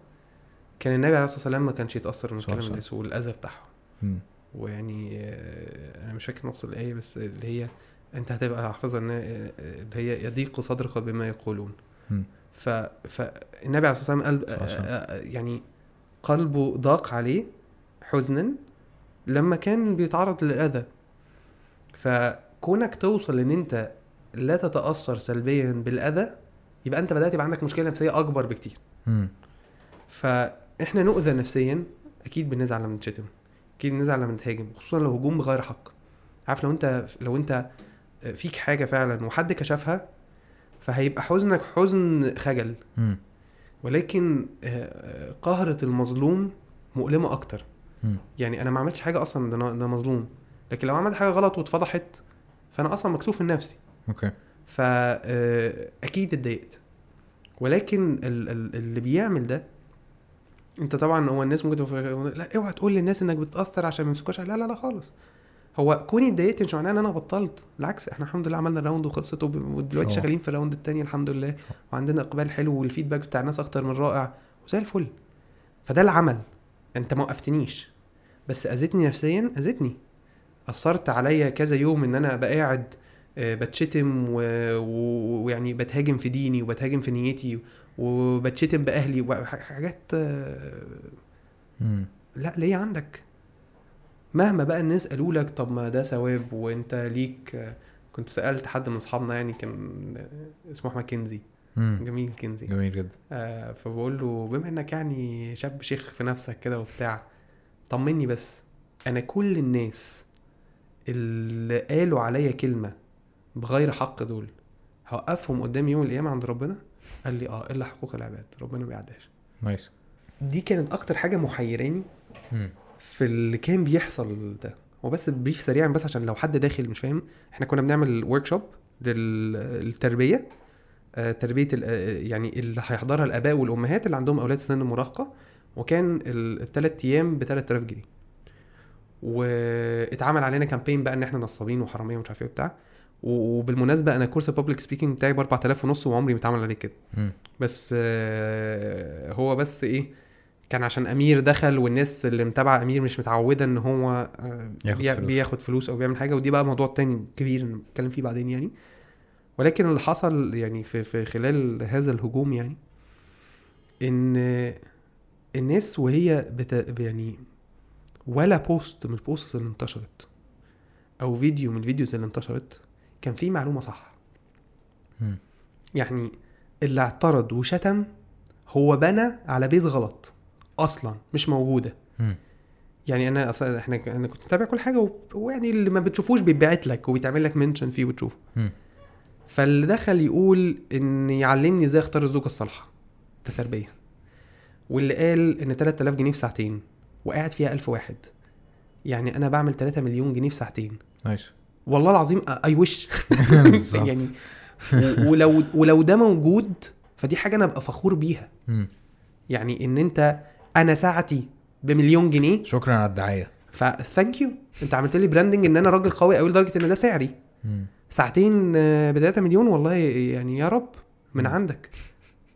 A: كان النبي عليه الصلاة والسلام ما كانش يتأثر من
B: صح،
A: كلام
B: صح.
A: الناس والأذى بتاعهم. ويعني آه، أنا مش فاكر نص الآية بس اللي هي أنت هتبقى حافظها إن آه، اللي هي يضيق صدرك بما يقولون. ف فالنبي عليه الصلاة والسلام قال آه، يعني قلبه ضاق عليه حزنا لما كان بيتعرض للأذى فكونك توصل إن أنت لا تتأثر سلبيا بالأذى يبقى أنت بدأت يبقى عندك مشكلة نفسية أكبر بكتير
B: مم.
A: فإحنا نؤذى نفسيا أكيد بنزعل لما نتشتم أكيد نزعل لما نتهاجم خصوصا لو هجوم بغير حق عارف لو أنت لو أنت فيك حاجة فعلا وحد كشفها فهيبقى حزنك حزن خجل
B: مم.
A: ولكن آه، قهرة المظلوم مؤلمة أكتر. يعني أنا ما عملتش حاجة أصلا ده أنا- ده مظلوم. لكن لو عملت حاجة غلط واتفضحت فأنا أصلا مكسوف من نفسي.
B: أوكي.
A: فأكيد اتضايقت. ولكن ال- ال- اللي بيعمل ده أنت طبعا هو الناس ممكن تفكر لا اوعى تقول للناس إنك بتتأثر عشان ما يمسكوش لا لا لا خالص. هو كوني اتضايقت مش معناه إن أنا بطلت بالعكس إحنا الحمد لله عملنا ال round وخلصت ودلوقتي. شغالين في ال round التاني الحمد لله. وعندنا إقبال حلو وال feedback بتاع الناس أكتر من رائع وزي الفل. فده العمل. أنت ما وقفتنيش. بس اذتني نفسيا؟ اذتني أثرت عليا كذا يوم إن أنا أبقى قاعد آه، بتشتم و- و- ويعني بتهاجم في ديني وبتهاجم في نيتي وبتشتم بأهلي وحاجات آه،. لا ليه عندك. مهما بقى الناس قالوا لك طب ما ده ثواب وانت ليك كنت سألت حد من أصحابنا يعني كان اسمه أحمد كنزي. جميل كنزي.
B: جميل جدا.
A: آه فبقول له بما إنك يعني شاب شيخ في نفسك كده وبتاع طمني بس أنا كل الناس اللي قالوا عليا كلمة بغير حق دول هوقفهم قدام يوم القيامة عند ربنا؟ قال لي آه إلا حقوق العباد ربنا ما بيعدهاش.
B: nice.
A: دي كانت أكتر حاجة محيراني. في اللي كان بيحصل ده. هو بس brief سريعا بس عشان لو حد داخل مش فاهم. إحنا كنا بنعمل workshop للتربية. آه، تربية آه، يعني اللي هيحضرها الآباء والأمهات اللي عندهم أولاد سن المراهقه وكان الثلاث أيام ب 3000 جنيه. واتعمل علينا campaign بقى إن إحنا نصابين وحرامية ومش عارف إيه وبتاع. وبالمناسبة أنا course ال public speaking بتاعي ب 4000 ونص وعمري ما اتعمل عليه كده. بس آه، هو بس إيه كان عشان أمير دخل والناس اللي متابعة أمير مش متعودة إن هو آه،
B: ياخد
A: بي-
B: فلوس.
A: بياخد فلوس أو بيعمل حاجة ودي بقى موضوع تاني كبير نتكلم فيه بعدين يعني ولكن اللي حصل يعني في في خلال هذا الهجوم يعني إن الناس وهي بت يعني ولا post من ال posts اللي انتشرت أو فيديو من ال videos اللي انتشرت كان فيه معلومة صح. يعني اللي اعترض وشتم هو بنى على base غلط أصلا مش
B: موجودة.
A: يعني أنا أصلا إحنا أنا كنت متابع كل حاجة ويعني اللي ما بتشوفوش بيتبعت لك وبيتعمل لك mention فيه وتشوفه. فاللي دخل يقول إن يعلمني إزاي أختار الزوجة الصالحة. ده تربية. واللي قال إن 3000 جنيه في ساعتين وقاعد فيها 1000 واحد. يعني أنا بعمل 3 مليون جنيه في ساعتين.
B: nice
A: والله العظيم اي وش. يعني ولو ولو ده موجود فدي حاجة أنا أبقى فخور بيها. يعني إن أنت أنا ساعتي بمليون جنيه.
B: شكرا على الدعاية.
A: ف thank you أنت عملت لي branding إن أنا راجل قوي قوي لدرجة إن ده سعري.
B: مم.
A: ساعتين ب 3 مليون والله يعني يا رب من عندك.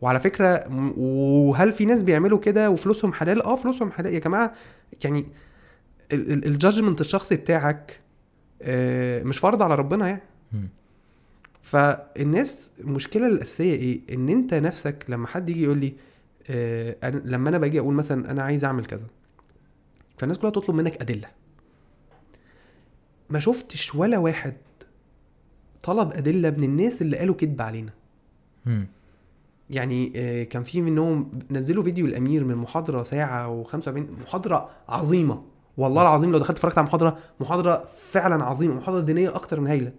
A: وعلى فكرة وهل في ناس بيعملوا كده وفلوسهم حلال؟ آه فلوسهم حلال. يا جماعة يعني ال judgment الشخصي بتاعك آه، مش فرض على ربنا يعني. فالناس المشكلة الأساسية إيه؟ إن أنت نفسك لما حد يجي يقول لي أنا لما أنا باجي أقول مثلا أنا عايز أعمل كذا فالناس كلها تطلب منك أدلة ما شفتش ولا واحد طلب أدلة من الناس اللي قالوا كذب علينا. يعني آه، كان في منهم نزلوا فيديو الامير من محاضرة ساعة و45 محاضرة عظيمة والله العظيم لو دخلت اتفرجت على محاضرة محاضرة فعلا عظيمة محاضرة دينية أكتر من هايلة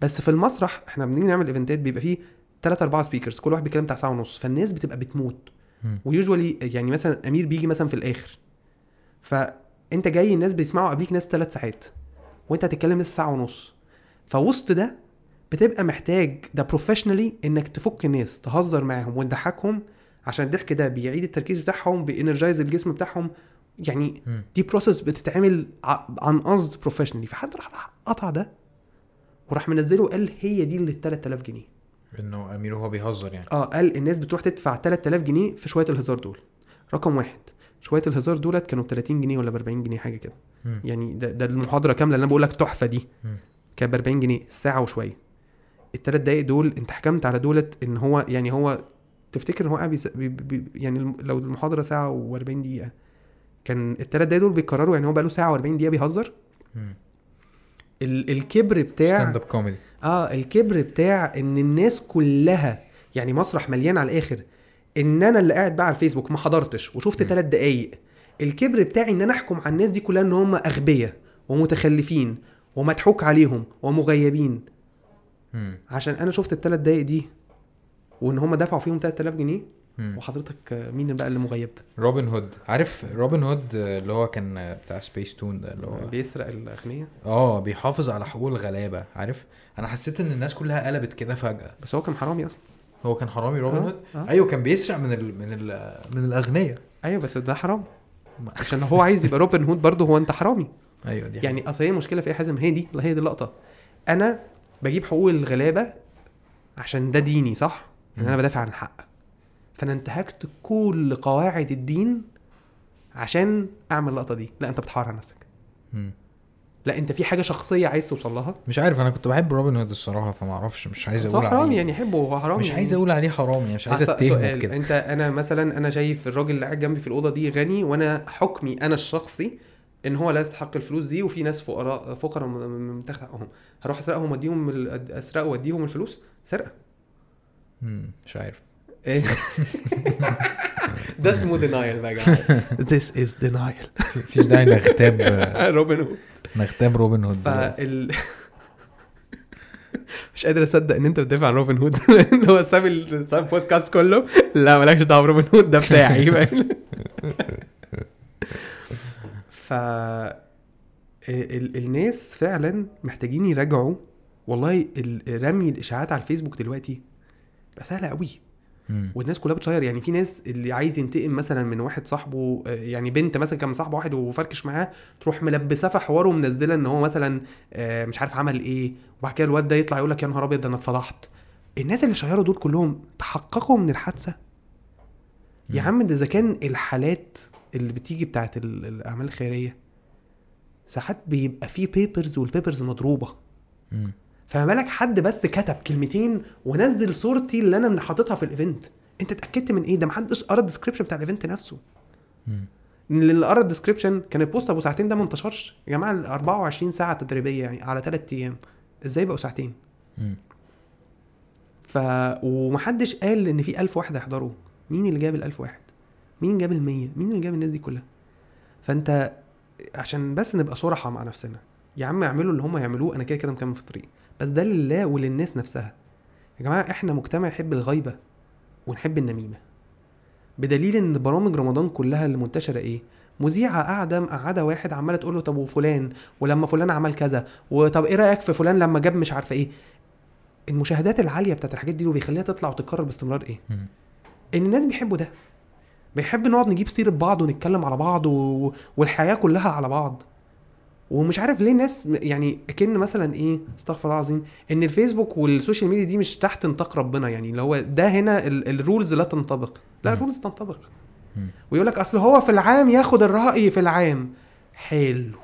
A: بس في المسرح إحنا بنيجي نعمل إيفنتات بيبقى فيه 3 4 speakers كل واحد بيتكلم بتاع ساعة ونص فالناس بتبقى بتموت.
B: و
A: usually يعني مثلا أمير بيجي مثلا في الآخر. فأنت جاي الناس بيسمعوا قبليك ناس ثلاث ساعات وأنت هتتكلم لسه ساعة ونص. فوسط ده بتبقى محتاج ده professionally إنك تفك الناس تهزر معاهم وتضحكهم عشان الضحك ده بيعيد التركيز بتاعهم بي energize الجسم بتاعهم. يعني. دي process بتتعمل عن قصد professionally فحد راح راح قطع ده وراح منزله وقال هي دي اللي 3000 جنيه.
B: انه امير وهو بيهزر يعني.
A: آه قال الناس بتروح تدفع 3000 جنيه في شوية الهزار دول. رقم واحد شوية الهزار دولت كانوا ب 30 جنيه ولا ب 40 جنيه حاجة كده. يعني ده, ده المحاضرة كاملة اللي أنا بقول لك تحفة دي. كانت ب 40 جنيه ساعة وشوية. الثلاث دقايق دول انت حكمت على دولت إن هو يعني هو تفتكر ان هو قاعد بيس- بي بي يعني لو المحاضرة ساعة و40 دقيقة كان الثلاث دقايق دول بيكرروا يعني هو بقى له ساعة و40 دقيقة بيهزر. ال الكبر بتاع
B: stand up comedy
A: آه الكبر بتاع إن الناس كلها يعني مسرح مليان على الآخر إن أنا اللي قاعد بقى على الفيسبوك ما حضرتش وشفت. ثلاث دقايق الكبر بتاعي إن أنا أحكم على الناس دي كلها إن هم أغبياء ومتخلفين ومضحوك عليهم ومغيبين. عشان أنا شفت الثلاث دقايق دي وإن هم دفعوا فيهم 3000 جنيه. وحضرتك مين بقى اللي مغيب؟
B: روبن هود. عارف روبن هود اللي هو كان بتاع سبيس تون ده اللي هو
A: بيسرق الاغنياء
B: آه بيحافظ على حقوق الغلابة عارف؟ أنا حسيت إن الناس كلها قلبت كده فجأة.
A: بس هو كان حرامي أصلا.
B: هو كان حرامي روبن
A: آه،
B: هود؟
A: آه.
B: أيوه كان بيسرق من ال من ال من الاغنياء
A: أيوه بس ده حرام. عشان هو عايز يبقى روبن هود برضه هو أنت حرامي.
B: أيوه دي
A: يعني أصل هي المشكلة في إيه حازم؟ هي دي هي دي اللقطة. أنا بجيب حقوق الغلابة عشان ده ديني صح؟ يعني
B: أنا.
A: بدافع عن الحق فأنا انتهكت كل قواعد الدين عشان أعمل اللقطة دي. لا أنت بتحور على نفسك. لا أنت في حاجة شخصية عايز توصل لها.
B: مش عارف أنا كنت بحب روبن هود الصراحة فما أعرفش مش عايز
A: أقول
B: عليه.
A: يعني يحبه هو حرامي
B: مش
A: يعني.
B: عايز أقول عليه حرامي يعني مش عايز اتهمه كده
A: أنت أنا مثلا أنا شايف الراجل اللي قاعد جنبي في الأوضة دي غني وأنا حكمي أنا الشخصي إن هو لا يستحق الفلوس دي وفي ناس فقراء فقراء من من تحت حقهم هروح أسرقهم وأديهم ال- اسرق وأديهم الفلوس؟
B: سرقة. مش عارف.
A: ده اسمه denial بقى. يا جماعة This is denial.
B: مفيش داعي نغتاب
A: روبن هود
B: نغتاب روبن هود.
A: فال مش قادر أصدق إن أنت بتدافع عن روبن هود اللي هو ساب ساب البودكاست كله. لا مالكش دعوة بروبن هود ده بتاعي. فاهم؟ ف ال- الناس فعلا محتاجين يراجعوا. والله ال- رمي الإشاعات على الفيسبوك دلوقتي. بقى سهله قوي.
B: مم.
A: والناس كلها بتشير يعني في ناس اللي عايز ينتقم مثلا من واحد صاحبه آه، يعني بنت مثلا كان مصاحبه واحد وفركش معاه تروح ملبساه في حواره ومنزله إن هو مثلا آه، مش عارف عمل إيه وبعد كده الواد ده يطلع يقول لك يا نهار أبيض ده أنا اتفضحت الناس اللي شيروا دول كلهم تحققوا من الحادثة يا. عم ده إذا كان الحالات اللي بتيجي بتاعت ال- الأعمال الخيرية ساعات بيبقى فيه papers وال papers مضروبة
B: مم.
A: فما بالك حد بس كتب كلمتين ونزل صورتي اللي أنا حاططها في ال event أنت اتأكدت من إيه؟ ده محدش قرأ ال description بتاع ال event
B: نفسه.
A: اللي قرأ ال description كان ال post أبو ساعتين ده ما انتشرش. يا جماعة ال 24 ساعة تدريبية يعني على ثلاث أيام. إزاي بقوا ساعتين؟
B: مم.
A: ف ومحدش قال إن في 1000 واحد هيحضروا. مين اللي جاب ال 1000 واحد؟ مين جاب ال 100 مين اللي جاب الناس دي كلها؟ فأنت عشان بس نبقى صراحة مع نفسنا. يا عم اعملوا اللي هم يعملوه أنا كده كده مكمل في الطريق. بس ده لله وللناس نفسها. يا جماعة إحنا مجتمع يحب الغيبة ونحب النميمة. بدليل إن برامج رمضان كلها اللي منتشره إيه؟ مذيعة قاعدة مقعدة واحد عمالة تقول له طب وفلان؟ ولما فلان عمل كذا. وطب إيه رأيك في فلان لما جاب مش عارفة إيه؟ المشاهدات العالية بتاعت الحاجات دي وبيخليها تطلع وتتكرر باستمرار
B: إيه.
A: إن الناس بيحبوا ده. بيحب نقعد نجيب سيرة بعض ونتكلم على بعض و... والحياة كلها على بعض. ومش عارف ليه الناس يعني كأن مثلا إيه استغفر الله العظيم إن الفيسبوك وال social media دي مش تحت نطاق ربنا يعني اللي هو ده هنا ال- ال rules لا تنطبق. لا.
B: ال
A: rules تنطبق. ويقول لك أصل هو في العام ياخد الرأي في العام. حلو.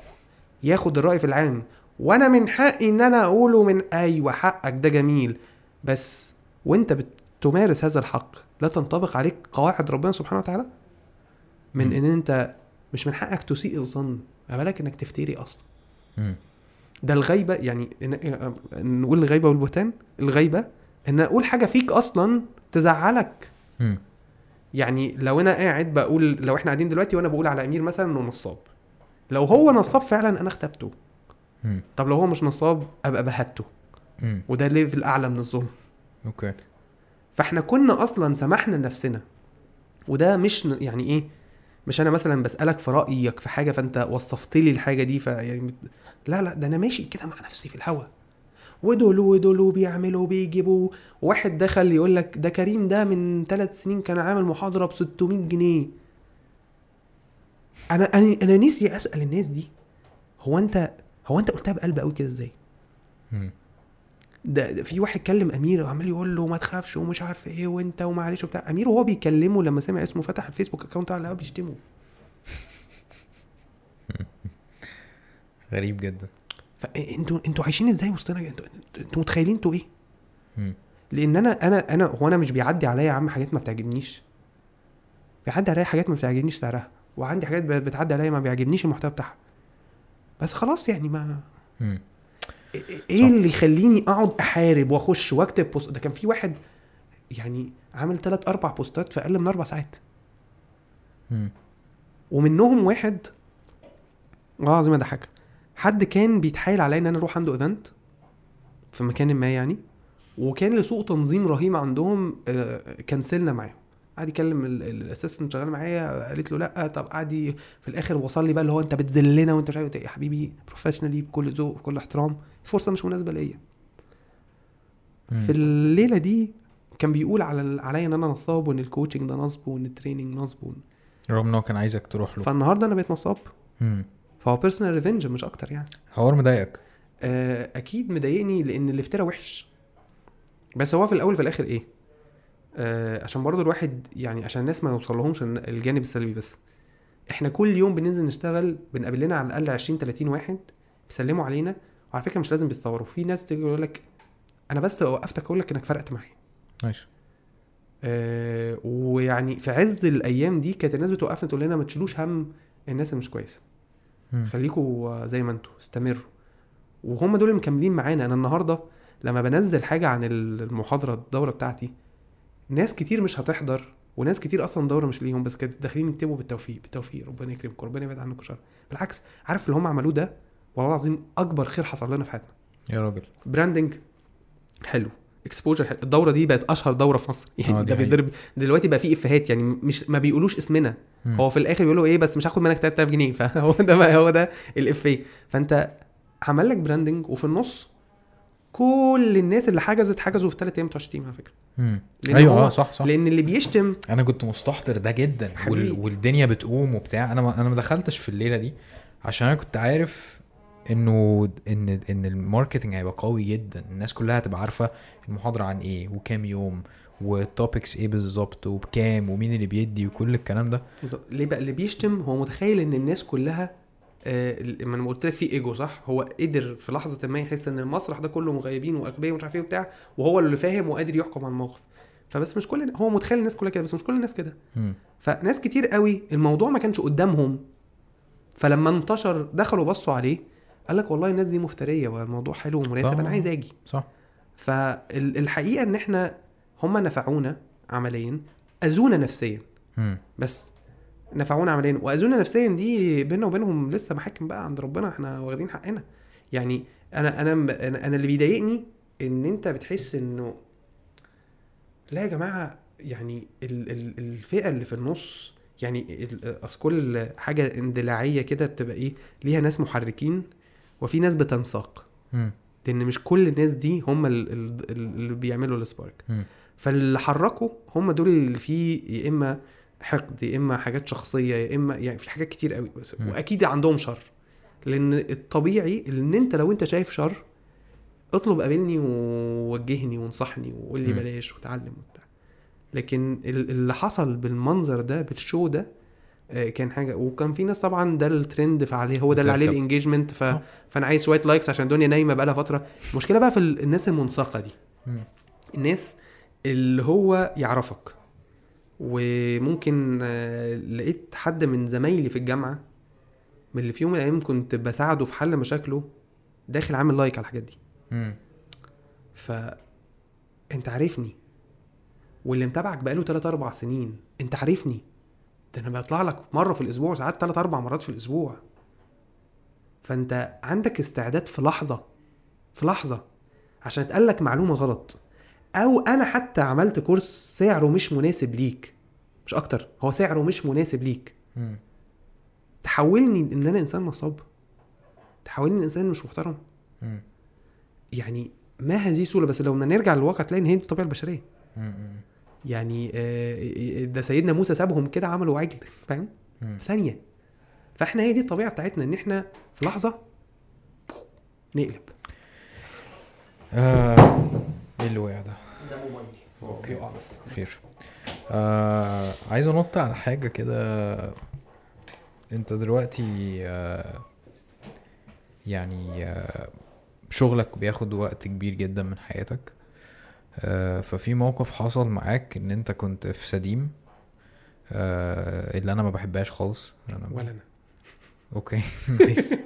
A: ياخد الرأي في العام. وأنا من حقي إن أنا أقوله من أيوه حقك ده جميل. بس وأنت بتمارس هذا الحق لا تنطبق عليك قواعد ربنا سبحانه وتعالى؟ من. إن أنت مش من حقك تسيء الظن. ما بالك إنك تفتري
B: أصلا.
A: ده الغيبة يعني نقول الغيبة والبهتان. الغيبة إن أقول حاجة فيك أصلا تزعلك. يعني لو أنا قاعد بقول لو إحنا قاعدين دلوقتي وأنا بقول على أمير مثلا إنه نصاب. لو هو نصاب فعلا أنا اختبته. طب لو هو مش نصاب أبقى بهته. وده level أعلى من الظلم.
B: okay.
A: فإحنا كنا أصلا سمحنا لنفسنا. وده مش يعني إيه؟ مش أنا مثلا بسألك في رأيك في حاجة فأنت وصفت لي الحاجة دي فيعني لا لا ده أنا ماشي كده مع نفسي في الهوا. ودول ودول بيعملوا بيجيبوا واحد دخل يقول لك ده كريم ده من ثلاث سنين كان عامل محاضرة ب 600 جنيه. أنا أنا أنا نسي أسأل الناس دي هو أنت هو أنت قلتها بقلب قوي كده
B: إزاي.
A: ده ده في واحد كلم أمير وعمال يقول له ما تخافش ومش عارف إيه وأنت ومعلش وبتاع. أمير وهو بيكلمه لما سمع اسمه فتح الفيسبوك اكونت على بيشتمه.
B: غريب جدا.
A: فانتوا أنتوا عايشين إزاي وسطنا؟ أنتوا إنتوا متخيلين إنتوا
B: إيه.
A: لأن أنا أنا أنا هو أنا مش بيعدي عليا يا عم حاجات ما بتعجبنيش. بيعدي عليا حاجات ما بتعجبنيش سعرها. وعندي حاجات بتعدي عليا ما بيعجبنيش المحتوى بتاعها. بس خلاص يعني ما إيه اللي يخليني اقعد احارب واخش واكتب post؟ ده كان في واحد يعني عامل ثلاث أربع post ات في أقل من أربع ساعات.
B: مم.
A: ومنهم واحد والله العظيم حاجة حد كان بيتحايل عليا ان أنا أروح عنده event في مكان ما يعني وكان لسوء تنظيم رهيب عندهم آه، cancel نا معاهم. قعد يكلم ال assistant شغال معايا قالت له لأ طب قعد في الآخر وصل لي بقى اللي هو أنت بتذلنا وأنت مش عارف إيه. يا حبيبي professionally بكل ذوق بكل احترام فرصة مش مناسبة ليا. في الليلة دي كان بيقول على عليا إن أنا نصاب وإن ال coaching ده نصب وإن ال training نصب
B: رغم إن هو كان عايزك تروح له.
A: فالنهاردة أنا بقيت نصاب.
B: مم.
A: فهو personal revenge مش أكتر يعني.
B: حوار مضايقك.
A: آه، أكيد مضايقني لأن الافتراء وحش. بس هو في الأول في الآخر إيه؟ آه عشان برضو الواحد يعني عشان الناس ما يوصلهمش الجانب السلبي بس. إحنا كل يوم بننزل نشتغل بنقابل لنا على الأقل 20 30 واحد بيسلموا علينا. وعلى فكرة مش لازم بيتصوروا في ناس تيجي يقول لك أنا بس وقفتك أقول لك إنك فرقت معايا.
B: ماشي.
A: آه ويعني في عز الأيام دي كانت الناس بتوقفنا تقول لنا ما تشيلوش هم الناس اللي مش
B: كويسة.
A: خليكوا زي ما أنتوا استمروا. وهم دول اللي مكملين معانا. أنا النهارده لما بنزل حاجة عن المحاضرة الدورة بتاعتي ناس كتير مش هتحضر وناس كتير أصلا دورة مش ليهم بس كانت داخلين يكتبوا بالتوفيق بالتوفيق ربنا يكرمكم ربنا يبعد عنكم شر. بالعكس عارف اللي هم عملوه ده؟ والله العظيم أكبر خير حصل لنا في حياتنا.
B: يا راجل.
A: branding حلو. exposure حلو. الدورة دي بقت أشهر دورة في مصر.
B: آه،
A: يعني
B: دي
A: ده. بيضرب دلوقتي بقى فيه إفيهات يعني مش ما بيقولوش اسمنا.
B: مم.
A: هو في الآخر بيقولوا إيه بس مش هاخد منك 3000 جنيه. فهو ده بقى هو ده الإفيه. فأنت عمل لك branding وفي النص كل الناس اللي حجزت حجزوا في ثلاث أيام بتوع على فكرة.
B: مم.
A: لأن
B: أيوه
A: هو-
B: آه صح صح.
A: لأن اللي بيشتم
B: أنا كنت مستحضر ده جدا وال... والدنيا بتقوم وبتاع. أنا ما... أنا ما دخلتش في الليلة دي عشان أنا كنت عارف إنه إن إن ال marketing هيبقى قوي جدا. الناس كلها هتبقى عارفة المحاضرة عن إيه وكام يوم وال topics إيه بالظبط وبكام ومين اللي بيدي وكل الكلام ده.
A: ليه بقى اللي بيشتم هو متخيل إن الناس كلها ما أنا قلت لك في ايجو صح؟ هو قدر في لحظة ما يحس إن المسرح ده كله مغيبين وأغبياء ومش عارف إيه وبتاع وهو اللي فاهم وقادر يحكم على الموقف. فبس مش كل هو متخيل الناس كلها كده بس مش كل الناس كده. فناس كتير قوي الموضوع ما كانش قدامهم. فلما انتشر دخلوا بصوا عليه قال لك والله الناس دي مفترية والموضوع حلو ومناسب
B: آه.
A: أنا عايز أجي.
B: صح.
A: فالحقيقة إن إحنا هم نفعونا عمليا أذونا نفسيا. بس نفعونا عمليا واذونا نفسيا دي بيننا وبينهم لسه محاكم بقى عند ربنا إحنا واخدين حقنا يعني أنا أنا أنا, اللي بيضايقني إن أنت بتحس إنه لا يا جماعة يعني ال ال الفئة اللي في النص يعني أصل كل حاجة اندلاعية كده بتبقى إيه ليها ناس محركين وفي ناس بتنساق. لأن مش كل الناس دي هم ال- ال- اللي بيعملوا ال
B: spark.
A: فاللي حركوا هم دول اللي فيه يا إما حقد يا إما حاجات شخصية يا إما يعني في حاجات كتير قوي بس. وأكيد عندهم شر لأن الطبيعي إن أنت لو أنت شايف شر اطلب قابلني ووجهني وانصحني وقول لي. بلاش وتعلم وبتاع لكن ال- اللي حصل بالمنظر ده بال show ده آه، كان حاجة وكان في ناس طبعا ده الترند فعليه هو ده اللي عليه.
B: ال
A: engagement ف...
B: آه.
A: فأنا عايز شوية likes عشان الدنيا نايمة بقالها فترة المشكلة بقى في ال- الناس المنساقه دي. الناس اللي هو يعرفك وممكن آه، لقيت حد من زمايلي في الجامعة من اللي في يوم من الأيام كنت بساعده في حل مشاكله داخل عامل like على الحاجات دي. ف انت عارفني. واللي متابعك بقاله 3 4 سنين انت عارفني. ده أنا بطلع لك مرة في الأسبوع ساعات 3 4 مرات في الأسبوع. فانت عندك استعداد في لحظة في لحظة عشان اتقال لك معلومة غلط. أو أنا حتى عملت كورس سعره مش مناسب ليك. مش أكتر. هو سعره مش مناسب ليك.
B: مم.
A: تحولني إن أنا إنسان نصاب. تحولني إن إنسان مش محترم.
B: مم.
A: يعني ما هذه السهوله بس لو نرجع للواقع تلاقي إن هي دي الطبيعه البشرية.
B: مم.
A: يعني آه، ده سيدنا موسى سابهم كده عملوا عجل. فاهم؟ ثانية. فإحنا هي دي الطبيعة بتاعتنا إن إحنا في لحظة نقلب
B: آه، إيه اللي وقع ده؟
A: ده موبايلي. يقع بس
B: خير. آه عايز أنط على حاجة كده. أنت دلوقتي آه يعني آه شغلك بياخد وقت كبير جدا من حياتك. آه ففي موقف حصل معاك إن أنت كنت في سديم آه اللي أنا ما بحبهاش خالص. أنا
A: ولا أنا.
B: okay. Nice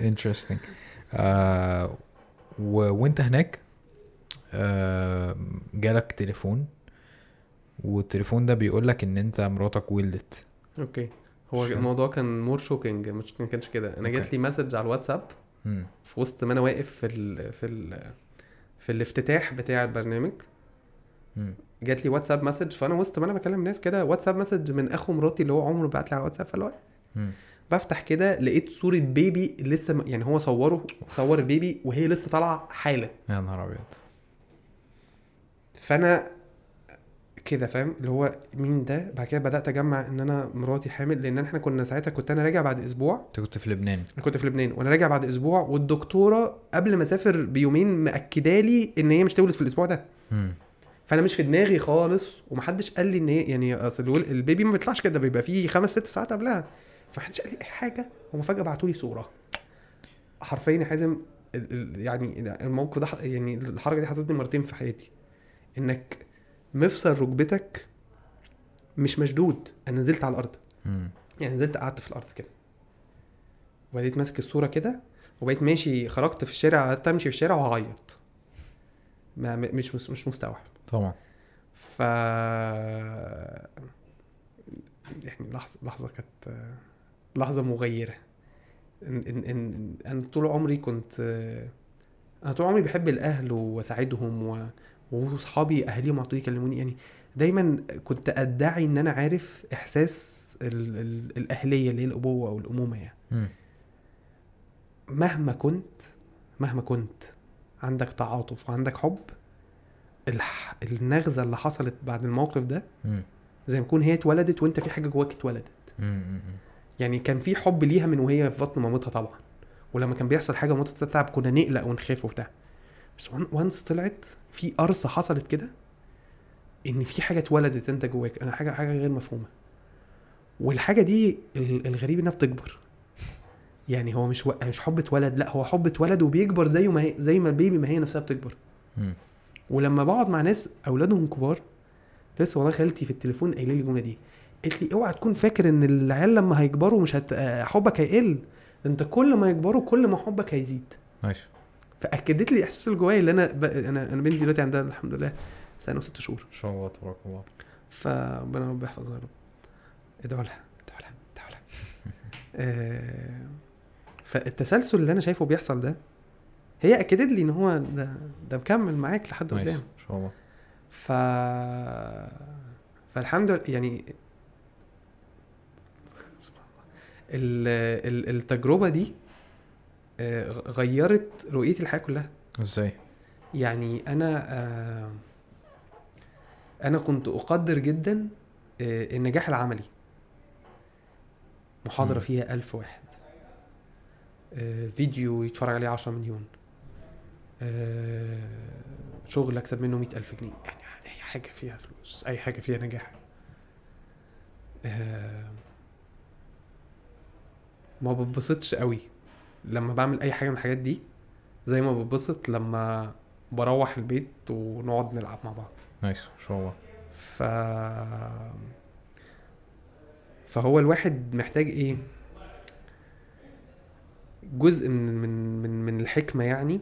B: interesting آه، و... وأنت هناك جالك تليفون والتليفون ده بيقول لك إن أنت مراتك ولدت
A: Okay هو
B: شو؟
A: الموضوع كان more shocking مش ما كانش كده أنا جات. لي message على الواتساب
B: مم.
A: في وسط ما أنا واقف في ال في ال في الافتتاح بتاع البرنامج. جات لي واتساب message فأنا وسط ما أنا بكلم ناس كده واتساب message من أخو مراتي اللي هو عمره بعت لي على الواتساب فاللي هو. بفتح كده لقيت صورة baby لسه يعني هو صوره صور ال baby وهي لسه طالعة حالا
B: يا نهار أبيض
A: فانا كده فاهم؟ اللي هو مين ده؟ بعد كده بدأت أجمع إن أنا مراتي حامل لأن إحنا كنا ساعتها كنت أنا راجع بعد أسبوع.
B: أنت كنت في لبنان.
A: أنا كنت في لبنان وأنا راجع بعد أسبوع والدكتورة قبل ما أسافر بيومين مأكدة لي إن هي مش تولد في الأسبوع ده.
B: مم.
A: فأنا مش في دماغي خالص ومحدش قال لي إن هي يعني أصل البيبي ما بيطلعش كده بيبقى فيه خمس ست ساعات قبلها. فمحدش قال لي أي حاجة هم فجأة بعتوا لي صورة. حرفيا يا حازم يعني الموقف ده يعني الحركة دي حصلت لي مرتين في حياتي. إنك مفصل ركبتك مش مشدود. أنا نزلت على الأرض.
B: مم.
A: يعني نزلت قعدت في الأرض كده. وبقيت ماسك الصورة كده وبقيت ماشي خرجت في الشارع قعدت أمشي في الشارع وهعيط. ما مش مش مستوعب.
B: طبعا.
A: ف يعني لحظة لحظة كانت لحظة مغيرة. إن, إن, إن أنا طول عمري كنت أنا طول عمري بحب الأهل وأساعدهم و... واصحابي أهاليهم على طول يكلموني يعني دايما كنت أدعي إن أنا عارف إحساس ال... ال... الأهلية اللي هي الأبوة أو الأمومة يعني
B: مم.
A: مهما كنت مهما كنت عندك تعاطف وعندك حب الح... النغزة اللي حصلت بعد الموقف ده
B: مم.
A: زي ما تكون هي اتولدت وأنت في حاجة جواك اتولدت. يعني كان في حب ليها من وهي في بطن مامتها طبعا ولما كان بيحصل حاجة مامتها تتعب كنا نقلق ونخاف وبتاع بس وانس طلعت في قرصة حصلت كده إن في حاجة اتولدت أنت جواك أنا حاجة حاجة غير مفهومة. والحاجة دي ال- الغريب إنها بتكبر. يعني هو مش و... مش حب اتولد لا هو حب اتولد وبيكبر زيه ما هي زي ما البيبي ما هي نفسها بتكبر. ولما بقعد مع ناس أولادهم كبار لسه والله خالتي في التليفون قايلة لي الجملة دي. قالت لي أوعى تكون فاكر إن العيال لما هيكبروا مش هت... آه، حبك هيقل. أنت كل ما يكبروا كل ما حبك هيزيد.
B: ماشي.
A: فأكدت لي الاحساس اللي جوايا اللي أنا ب... أنا أنا بنتي دلوقتي عندها الحمد لله سنة وست شهور.
B: ان شاء الله تبارك الله.
A: فربنا رب يحفظها يا رب. ادعوا لها ادعوا لها ادعوا لها. آه، فالتسلسل اللي أنا شايفه بيحصل ده هي أكدت لي إن هو ده ده مكمل معاك لحد قدام.
B: ان شاء الله.
A: ف فالحمد لله يعني سبحان الله. ال... ال... التجربة دي غيرت رؤيتي الحياة كلها.
B: إزاي؟
A: يعني أنا آه، أنا كنت أقدر جدا آه، النجاح العملي. محاضرة
B: مم.
A: فيها ألف واحد. آه، فيديو يتفرج عليه عشرة مليون. آه، شغل أكسب منه مئة ألف جنيه. يعني أي حاجة فيها فلوس أي حاجة فيها نجاح. آه، ما بتبسطش قوي. لما بعمل أي حاجة من الحاجات دي زي ما بتبسط لما بروح البيت ونقعد نلعب مع بعض.
B: نايس ما شاء الله.
A: ف فهو الواحد محتاج إيه؟ جزء من من من من الحكمة يعني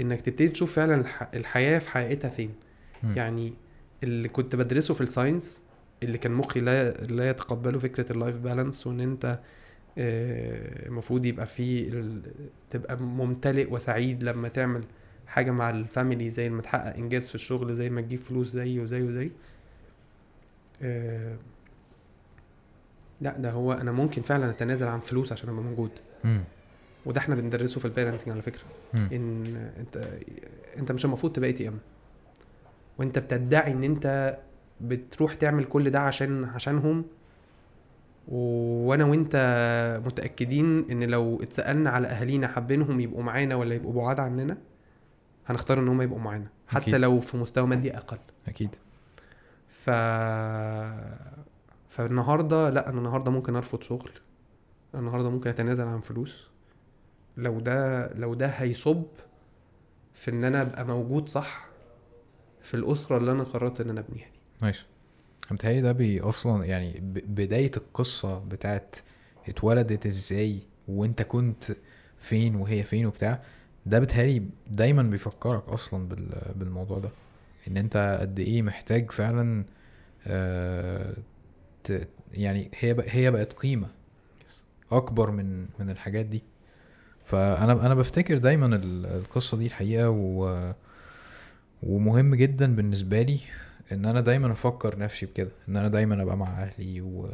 A: إنك تبتدي تشوف فعلا الح... الحياة في حقيقتها فين.
B: مم.
A: يعني اللي كنت بدرسه في ال science اللي كان مخي لا لا يتقبله فكرة ال life balance وإن أنت المفروض يبقى فيه ال... تبقى ممتلئ وسعيد لما تعمل حاجة مع ال family زي ما تحقق إنجاز في الشغل زي ما تجيب فلوس زي وزي وزي آه، لا ده هو أنا ممكن فعلا أتنازل عن فلوس عشان أبقى موجود. وده إحنا بندرسه في ال parenting على
B: فكرة.
A: إن أنت أنت مش المفروض تبقى اي تي ام وأنت بتدعي إن أنت بتروح تعمل كل ده عشان عشانهم وأنا وأنت متأكدين إن لو اتسألنا على أهالينا حابينهم يبقوا معانا ولا يبقوا بعاد عننا هنختار إن هم يبقوا معانا حتى
B: أكيد.
A: لو في مستوى مادي أقل.
B: أكيد.
A: ف فالنهاردة لأ أنا النهارده ممكن أرفض شغل. النهارده ممكن أتنازل عن فلوس. لو ده لو ده هيصب في إن أنا أبقى موجود صح في الأسرة اللي أنا قررت إن أنا أبنيها دي.
B: Nice متهيألي ده be أصلا يعني ب- بداية القصة بتاعت اتولدت إزاي وأنت كنت فين وهي فين وبتاع ده بتهيألي دايما بيفكرك أصلا بال- بالموضوع ده. إن أنت قد إيه محتاج فعلا آه يعني هي هي بقت قيمة أكبر من من الحاجات دي. فأنا أنا بفتكر دايما ال- القصة دي الحقيقة و ومهم جدا بالنسبة لي. ان أنا دايما أفكر نفسي بكده ان أنا دايما ابقى مع أهلي و...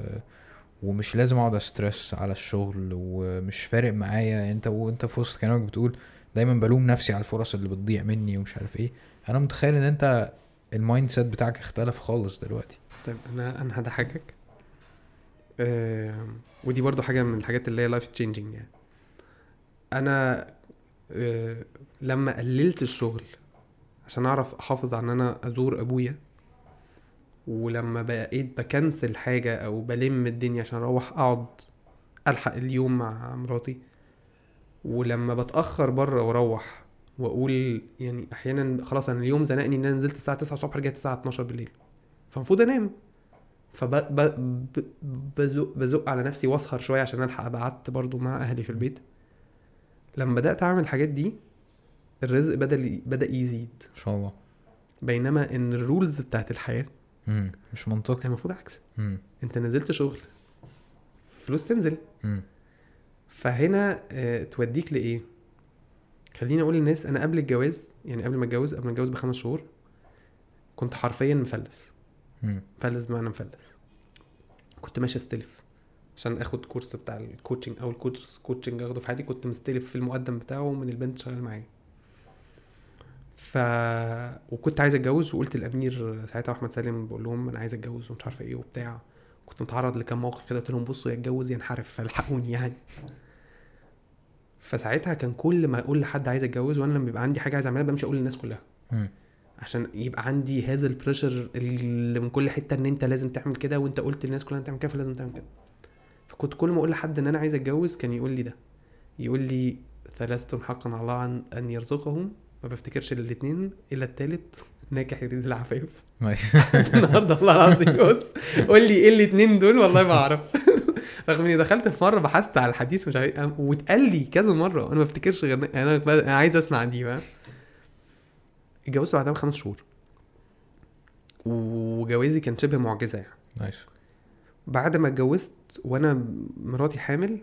B: ومش لازم اقعد استرس على الشغل ومش فارق معايا. انت وانت في وسط كلامك بتقول دايما بلوم نفسي على الفرص اللي بتضيع مني ومش عارف إيه. أنا متخيل ان انت ال mindset بتاعك اختلف خالص دلوقتي.
A: طيب أنا أنا هضحكك. آه ودي برضو حاجة من الحاجات اللي هي life changing يعني. أنا آه لما قللت الشغل عشان أعرف أحافظ على إن أنا أزور أبويا ولما بقيت بكنسل حاجة أو بلم الدنيا عشان أروح أقعد ألحق اليوم مع مراتي ولما بتأخر بره وأروح وأقول يعني أحيانا خلاص أنا اليوم زنقني إن أنا نزلت الساعة 9 الصبح رجعت الساعة 12 بالليل. فالمفروض أنام. فبزق بزق على نفسي وأسهر شوية عشان ألحق قعدت برضو مع أهلي في البيت. لما بدأت أعمل الحاجات دي الرزق بدا بدأ يزيد.
B: إن شاء الله.
A: بينما إن الرولز بتاعت الحياة
B: مم. مش منطقي
A: المفروض عكس
B: مم.
A: انت نزلت شغل فلوس تنزل
B: مم.
A: فهنا آه، توديك لإيه خليني أقول للناس أنا قبل الجواز يعني قبل ما أتجوز قبل ما أتجوز بخمس شهور كنت حرفيا مفلس
B: مم.
A: مفلس بمعنى مفلس كنت ماشي أستلف عشان آخد course بتاع ال coaching أو ال course coaching أخده في حياتي كنت مستلف في المقدم بتاعه من البنت شغال معايا ف وكنت عايز اتجوز وقلت الامير ساعتها احمد سالم بقول لهم أنا عايز اتجوز ومش عارفة إيه وبتاع. كنت متعرض لكام موقف كده قلت لهم بصوا يا اتجوز يا انحرف فالحقوني يعني. فساعتها كان كل ما أقول لحد عايز اتجوز وأنا لما بيبقى عندي حاجة عايز أعملها بمشي أقول للناس كلها. عشان يبقى عندي هذا البريشر اللي من كل حتة إن أنت لازم تعمل كده وأنت قلت للناس كلها تعمل كده فلازم تعمل كده. فكنت كل ما أقول لحد إن أنا عايز اتجوز كان يقول لي ده. يقول لي ثلاثة حقا على الله أن يرزقهم ما بفتكرش الاثنين إلا الثالث ناكح يريد العفاف. النهارده والله العظيم بص قول لي إيه الاثنين دول؟ والله ما أعرف. رغم إني دخلت في مرة بحثت على الحديث ومش عارف واتقال لي كذا مرة وأنا ما بفتكرش غير أنا ب- أنا عايز أسمع دي فاهم اتجوزت بعدها بخمس شهور. وجوازي كان شبه معجزة يعني.
B: Nice.
A: بعد ما اتجوزت وأنا مراتي حامل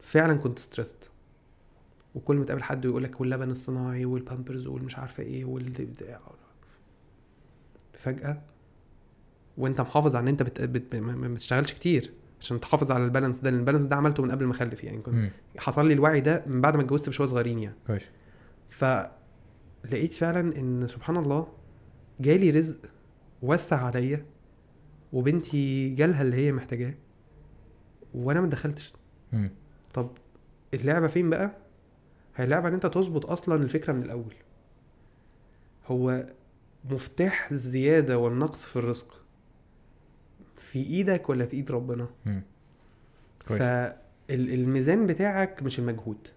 A: فعلا كنت stressed وكل ما تقابل حد يقول لك واللبن الصناعي والبامبرز والمش عارفة إيه والبتاع فجأة وانت محافظ على ان انت بت... بت... ما بتشتغلش كتير عشان تحافظ على ال balance ده لأن ال balance ده عملته من قبل ما اخلف يعني كنت. حصل لي الوعي ده من بعد ما اتجوزت بشوية صغيرين يعني
B: كويس
A: فلقيت فعلا إن سبحان الله جالي رزق وسع عليا وبنتي جالها اللي هي محتاجاه وأنا ما دخلتش. طب اللعبة فين بقى هي اللعبة ان انت تظبط أصلا الفكرة من الأول. هو مفتاح الزيادة والنقص في الرزق في إيدك ولا في ايد ربنا. فالميزان بتاعك مش المجهود.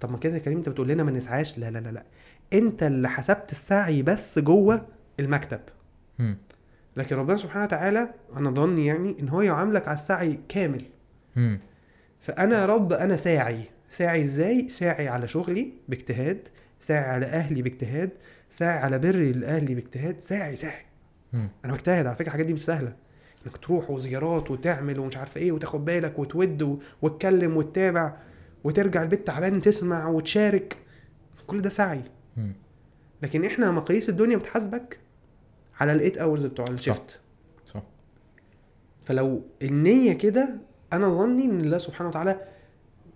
A: طب ما كده يا كريم انت بتقول لنا ما نسعاش؟ لا لا لا لا. انت اللي حسبت السعي بس جوه المكتب. لكن ربنا سبحانه وتعالى أنا ظني يعني ان هو يعاملك على السعي كامل. فأنا يا رب أنا ساعي. ساعي إزاي؟ ساعي على شغلي باجتهاد ساعي على أهلي باجتهاد ساعي على بري لأهلي باجتهاد ساعي ساعي.
B: مم.
A: أنا بجتهد على فكرة الحاجات دي مش سهلة. إنك تروح وزيارات وتعمل ومش عارف إيه وتاخد بالك وتود وتكلم وتتابع وترجع البيت تعبان تسمع وتشارك. كل ده سعي. لكن إحنا مقاييس الدنيا بتحاسبك على ال eight hours بتوع ال shift
B: صح.
A: فلو النية كده أنا ظني إن الله سبحانه وتعالى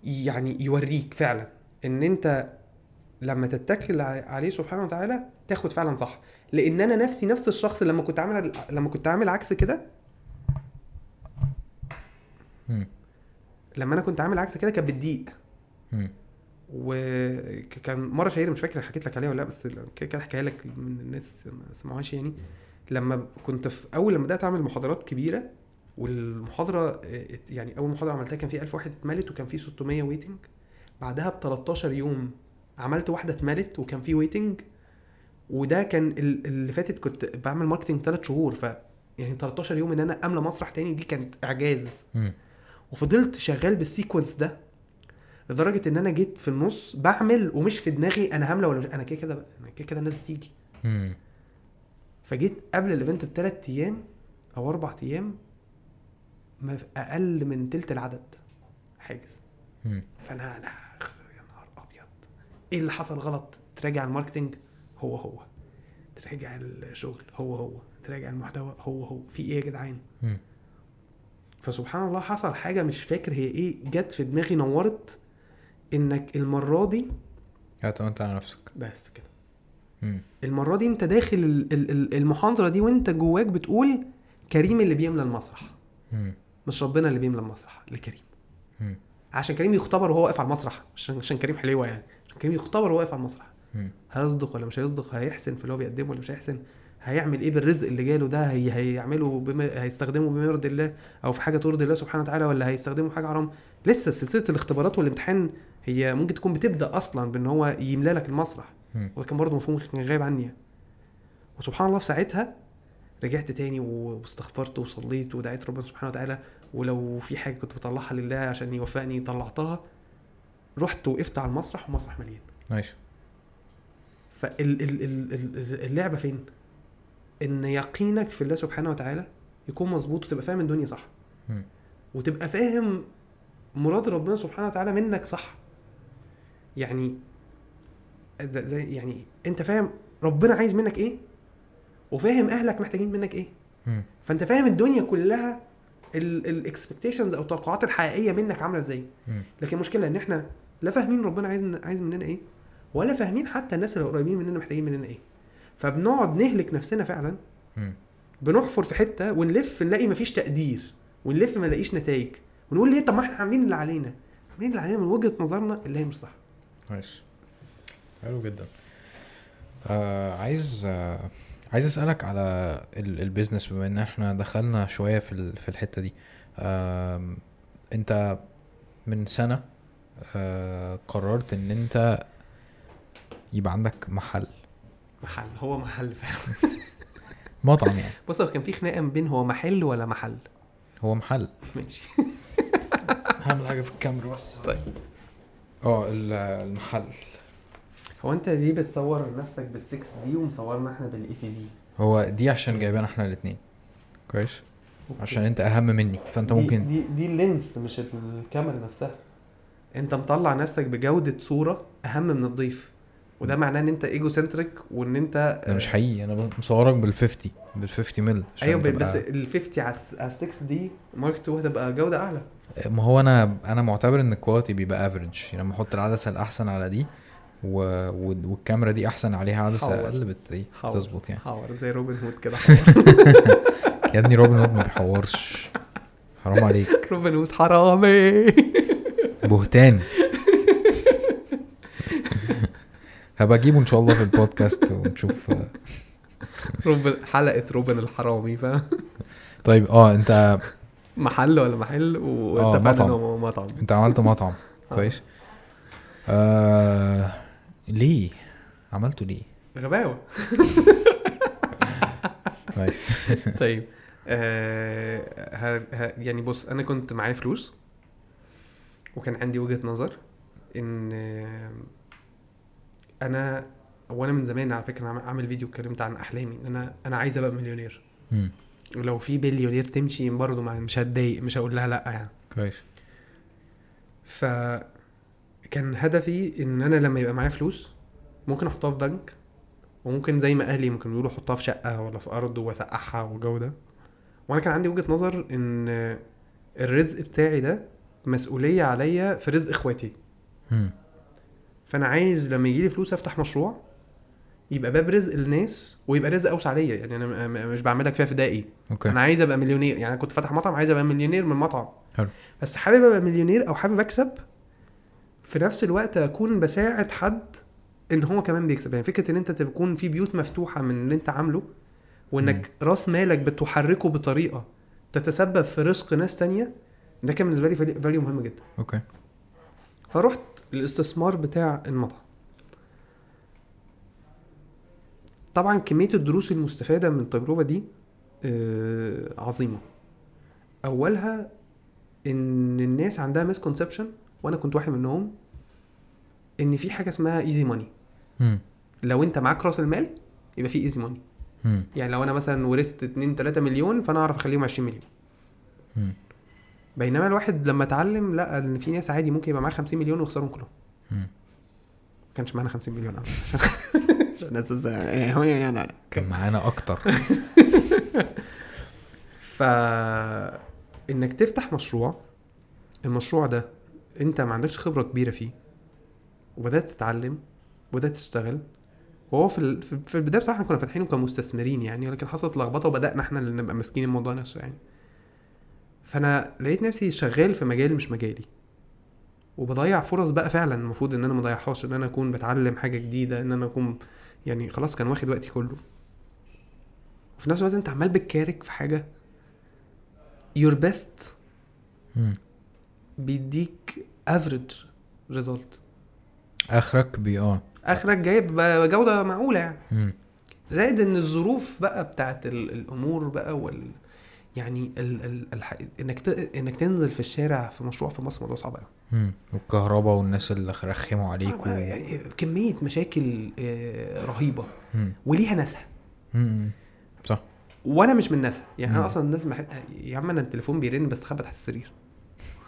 A: يعني يوريك فعلا إن أنت لما تتكل عليه سبحانه وتعالى تاخد فعلا صح لأن أنا نفسي نفس الشخص لما كنت عامل لما كنت عامل عكس كده. لما أنا كنت عامل عكس كده كانت بتضيق. وكان مرة شهيره مش فاكر حكيت لك عليها ولا لأ بس كده كده احكيها لك من الناس ما سمعوهاش يعني لما كنت في أول لما بدأت أعمل محاضرات كبيرة والمحاضرة آه، يعني أول محاضرة عملتها كان في 1000 واحد اتملت وكان في 600 waiting بعدها ب 13 يوم عملت واحدة اتملت وكان في waiting وده كان ال- اللي فاتت كنت بعمل marketing 3 شهور. ف يعني 13 يوم إن أنا أملى مسرح تاني دي كانت
B: إعجاز.
A: وفضلت شغال بال sequence ده لدرجة إن أنا جيت في النص بعمل ومش في دماغي أنا هاملا ولا مش أنا كده كده أنا كده كده الناس بتيجي. فجيت قبل ال event بثلاث أيام أو أربع أيام ما أقل من تلت العدد. حاجز. فأنا أنا يا نهار أبيض. إيه اللي حصل غلط؟ تراجع ال marketing هو هو. تراجع الشغل؟ هو هو. تراجع المحتوى؟ هو هو. في إيه يا جدعان. فسبحان الله حصل حاجة مش فاكر هي إيه جت في دماغي نورت إنك المرة دي
B: اعتمدت على نفسك.
A: بس كده.
B: مم.
A: المرة دي أنت داخل ال- ال- ال- المحاضرة دي وأنت جواك بتقول كريم اللي بيملى المسرح.
B: مم.
A: مش ربنا اللي بيملى المسرح لكريم. عشان كريم يختبر وهو واقف على المسرح عشان عشان كريم حليوه يعني. عشان كريم يختبر وهو واقف على المسرح. هيصدق ولا مش هيصدق؟ هيحسن في اللي هو بيقدمه ولا مش هيحسن؟ هيعمل إيه بالرزق اللي جاله ده؟ هي هيعمله بما هيستخدمه بما يرضي الله أو في حاجة ترضي الله سبحانه وتعالى ولا هيستخدمه في حاجة حرام؟ لسه سلسلة الاختبارات والامتحان هي ممكن تكون بتبدأ أصلا بإن هو يملى لك المسرح. وده كان برضه مفهوم كان غايب عني وسبحان الله ساعتها رجعت تاني واستغفرت وصليت ودعيت ربنا سبحانه وتعالى ولو في حاجة كنت بطلعها لله عشان يوفقني طلعتها رحت وقفت على المسرح والمسرح مليان.
B: نايس
A: فاللعبه فين؟ إن يقينك في الله سبحانه وتعالى يكون مظبوط وتبقى فاهم الدنيا صح. وتبقى فاهم مراد ربنا سبحانه وتعالى منك صح. يعني زي- يعني أنت فاهم ربنا عايز منك إيه؟ وفاهم أهلك محتاجين منك
B: إيه.
A: فأنت فاهم الدنيا كلها ال expectations أو التوقعات الحقيقية منك عاملة
B: إزاي.
A: لكن المشكلة إن إحنا لا فاهمين ربنا عايز عايز مننا إيه ولا فاهمين حتى الناس اللي قريبين مننا محتاجين مننا إيه. فبنقعد نهلك نفسنا فعلا. بنحفر في حتة ونلف نلاقي مفيش تقدير ونلف ما نلاقيش نتائج. ونقول ليه طب ما إحنا عاملين اللي علينا. عاملين اللي علينا من وجهة نظرنا اللي هي مش صح.
B: Nice حلو جدا. آه عايز آه عايز أسألك على ال- البيزنس بما إن إحنا دخلنا شوية في ال- في الحتة دي. آم، أنت من سنة آه قررت إن أنت يبقى عندك محل.
A: محل. هو محل فعلا.
B: مطعم يعني.
A: بص هو كان في خناقة ما بين هو محل ولا محل؟
B: هو محل.
A: ماشي.
B: هعمل حاجة في الكاميرا بس.
A: طيب.
B: آه ال- المحل.
A: هو انت ليه بتصور نفسك بال six D ومصورنا إحنا بال eighty D
B: هو دي عشان جايبانا إحنا الاثنين كويس؟ عشان انت اهم مني فانت
A: دي
B: ممكن
A: دي دي ال lens مش الكاميرا نفسها. انت مطلع نفسك بجودة صورة اهم من الضيف. وده معناه ان انت egocentric وان انت
B: ده مش حقيقي أنا مصورك بال 50 بال 50 مل عشان
A: أيوه
B: تبقى-
A: بس ال 50 على ال 6 D Mark 2 هتبقى جودة أعلى.
B: ما هو أنا أنا معتبر إن ال quality بيبقى average يعني لما أحط العدسة الأحسن على دي و... والكاميرا دي أحسن عليها
A: عدسة.
B: أقل بت... إيه،. بتظبط يعني.
A: حور زي روبن هود كده
B: يا ابني روبن هود ما بيحورش. حرام عليك.
A: روبن هود حرامي.
B: بهتان. هبقى أجيبه إن شاء الله في البودكاست ونشوف.
A: روبن حلقة روبن الحرامي فاهم؟
B: طيب آه أنت
A: محل ولا محل؟
B: آه،
A: واتفقنا
B: مطعم.
A: مطعم.
B: أنت عملت مطعم. كويس. آه... ليه؟ عملته ليه؟
A: غباوة.
B: كويس
A: طيب آه ه... ه... يعني بص أنا كنت معايا فلوس وكان عندي وجهة نظر إن آه، أنا وأنا من زمان على فكرة عم- عامل فيديو اتكلمت عن أحلامي إن أنا أنا عايز أبقى مليونير. ولو في بليونير تمشي برضه مش هتضايق مش هقول لها لأ يعني.
B: كويس.
A: ف كان هدفي إن أنا لما يبقى معايا فلوس ممكن أحطها في بنك وممكن زي ما أهلي ممكن يقولوا احطها في شقة ولا في أرض وأسقعها والجو ده. وأنا كان عندي وجهة نظر إن الرزق بتاعي ده مسؤولية عليا في رزق إخواتي.
B: مم.
A: فأنا عايز لما يجي لي فلوس أفتح مشروع يبقى باب رزق الناس ويبقى رزق أوسع عليا. يعني أنا م- م- مش بعملك فيها فدائي.
B: Okay.
A: أنا عايز أبقى مليونير. يعني أنا كنت فاتح مطعم عايز أبقى مليونير من مطعم
B: حلو.
A: بس حابب أبقى مليونير أو حابب أكسب في نفس الوقت أكون بساعد حد إن هو كمان بيكسب. يعني فكرة إن أنت تكون في بيوت مفتوحة من اللي أنت عامله وإنك راس مالك بتحركه بطريقة تتسبب في رزق ناس تانية ده كان بالنسبة لي value مهم جدا.
B: Okay.
A: فرحت الاستثمار بتاع المطعم. طبعا كمية الدروس المستفادة من التجربة دي آه، عظيمة. أولها إن الناس عندها misconception وأنا كنت واحد منهم إن في حاجة اسمها easy
B: money.
A: لو أنت معاك رأس المال يبقى في easy
B: money.
A: يعني لو أنا مثلا ورثت 2 3 مليون فأنا أعرف أخليهم 20 مليون. بينما الواحد لما اتعلم لقى إن في ناس عادي ممكن يبقى معاه 50 مليون ويخسرهم كلهم. ما كانش معانا 50 مليون عشان تز- يعني يعني
B: كان معانا أكتر
A: ف إنك تفتح مشروع المشروع ده انت ما عندكش خبرة كبيرة فيه وبدأت تتعلم وبدأت تشتغل وهو في في البداية بصراحة كنا فاتحينه كمستثمرين يعني ولكن حصلت لخبطة وبدأنا إحنا اللي نبقى ماسكين الموضوع نفسه يعني فأنا لقيت نفسي شغال في مجال مش مجالي وبضيع فرص بقى فعلا المفروض إن أنا ما أضيعهاش إن أنا أكون بتعلم حاجة جديدة إن أنا أكون يعني خلاص كان واخد وقتي كله وفي نفس الوقت أنت عمال بتكارك في حاجة best
B: مم.
A: بيديك average result
B: آخرك بي آه
A: آخرك جايب جودة معقولة يعني. زائد إن الظروف بقى بتاعت ال- الأمور بقى وال يعني ال ال الح... إنك ت... إنك تنزل في الشارع في مشروع في مصر موضوع صعب قوي.
B: والكهرباء والناس اللي رخموا عليك و...
A: يعني كمية مشاكل آه، رهيبة
B: مم.
A: وليها ناسها.
B: صح
A: وأنا مش من ناسها يعني
B: مم.
A: أنا أصلا الناس مح... يا عم أنا التليفون بيرن بس خبط تحت السرير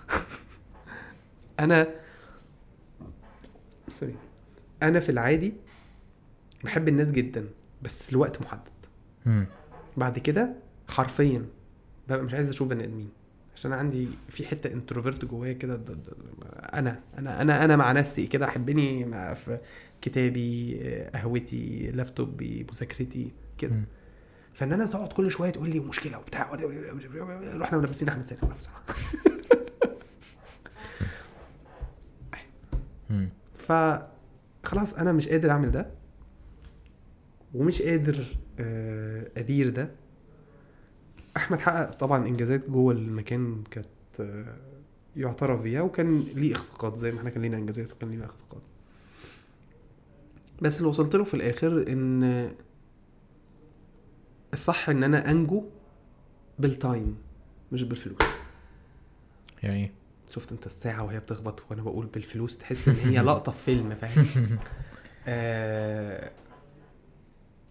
A: أنا sorry أنا في العادي بحب الناس جدا بس لوقت محدد
B: مم.
A: بعد كده حرفيا ببقى مش عايز أشوف بني ادمين عشان أنا عندي في حتة انتروفيرت جوايا كده أنا أنا أنا أنا مع نفسي كده احبني مع في كتابي آه، قهوتي لابتوبي مذاكرتي كده. فان أنا تقعد كل شوية تقول لي مشكله وبتاع رحنا ملبسين احمد سالم بصراحه
B: مم.
A: فخلاص أنا مش قادر أعمل ده ومش قادر آه، أدير ده. أحمد حقق طبعا إنجازات جوه المكان كانت آه، يعترف بيها وكان ليه إخفاقات زي ما إحنا كان لينا إنجازات وكان لينا إخفاقات. بس اللي وصلت له في الآخر إن الصح إن أنا أنجو بالتايم مش بالفلوس.
B: يعني؟
A: شفت انت الساعة وهي بتخبط وأنا بقول بالفلوس تحس إن هي لقطة في فيلم فاهم؟ آه،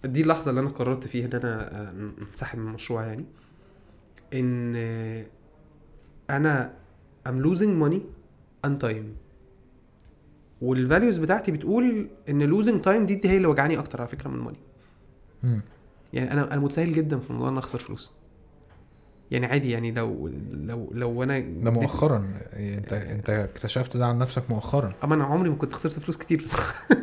A: دي اللحظة اللي أنا قررت فيها إن أنا آه، انسحب من المشروع يعني. إن آه، أنا I'm losing money and time. وال values بتاعتي بتقول إن losing time دي, دي هي اللي وجعاني أكتر على فكرة من ال money
B: مم.
A: يعني أنا أنا متساهل جدا في موضوع إن أخسر فلوس. يعني عادي يعني لو لو لو أنا
B: ده مؤخرا. أنت أنت اكتشفت ده عن نفسك مؤخرا.
A: أما أنا عمري ما كنت خسرت فلوس كتير. بس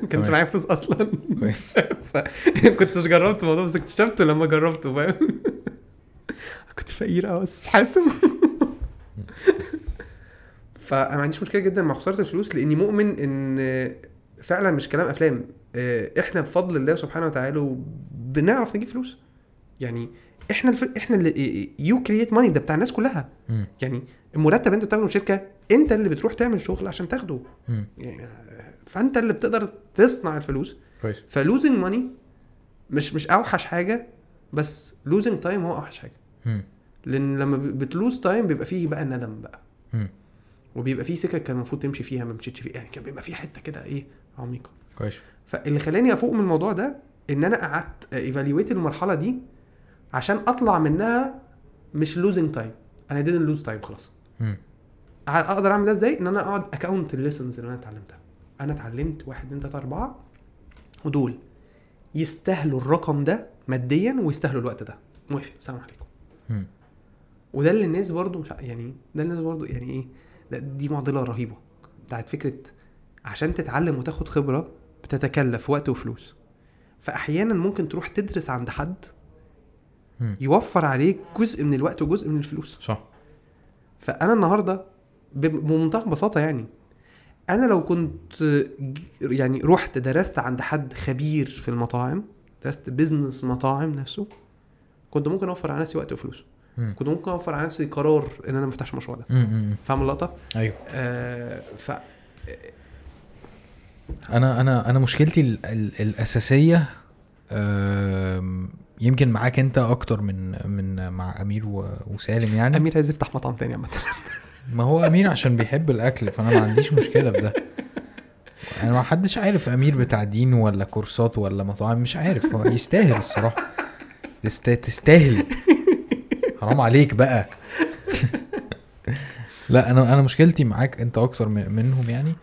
A: كانش. معايا فلوس أصلا.
B: كويس.
A: كنتش جربت الموضوع بس اكتشفته لما جربته فاهم؟ كنت فقير قوي بس حاسم. فانا ما عنديش مشكلة جدا مع خسارة الفلوس لأني مؤمن إن فعلا مش كلام أفلام. آه، إحنا بفضل الله سبحانه وتعالى بنعرف نجيب فلوس. يعني إحنا الف... إحنا اللي you create money ده بتاع الناس كلها.
B: مم.
A: يعني المرتب انت بتاخده من الشركة انت اللي بتروح تعمل شغل عشان تاخده. يعني فانت اللي بتقدر تصنع الفلوس.
B: كويس.
A: ف losing money مش مش أوحش حاجة بس losing time هو أوحش حاجة.
B: مم.
A: لأن لما بت lose time بيبقى فيه بقى الندم بقى.
B: مم.
A: وبيبقى فيه سكه كان المفروض تمشي فيها ما مشيتش فيها. يعني كان بيبقى فيه حتة كده إيه عميقة.
B: كويس.
A: فاللي خلاني أفوق من الموضوع ده إن أنا قعدت evaluate المرحلة دي عشان أطلع منها مش losing time أنا didn't lose time خلاص. أقدر أعمل ده إزاي؟ إن أنا أقعد ا count ال lessons اللي أنا اتعلمتها. أنا اتعلمت واحد اتنين تلاتة أربعة ودول يستاهلوا الرقم ده ماديا ويستاهلوا الوقت ده. موافق. السلام عليكم. وده اللي الناس برضو مش يعني ده الناس برضو يعني إيه؟ دي معضلة رهيبة. بتاعت فكرة عشان تتعلم وتاخد خبرة بتتكلف وقت وفلوس. فاحيانا ممكن تروح تدرس عند حد يوفر عليك جزء من الوقت وجزء من الفلوس.
B: صح.
A: فأنا النهارده بمنتهى البساطه يعني أنا لو كنت يعني رحت درست عند حد خبير في المطاعم درست بيزنس مطاعم نفسه كنت ممكن أوفر على نفسي وقت وفلوس
B: مم.
A: كنت ممكن أوفر على نفسي قرار إن أنا ما أفتحش المشروع ده. فاهم اللقطة؟
B: أيوه.
A: آه ف
B: أنا أنا أنا مشكلتي ال ال الأساسية آم، يمكن معاك انت أكتر من من مع أمير وسالم يعني.
A: أمير عايز يفتح مطعم تاني عامة.
B: ما هو أمير عشان بيحب الأكل فأنا ما عنديش مشكلة في ده. أنا ما حدش عارف أمير بتاع دين ولا كورسات ولا مطاعم مش عارف. هو يستاهل الصراحة. تست- تستاهل. حرام عليك بقى. لا أنا أنا مشكلتي معاك انت أكتر من- منهم يعني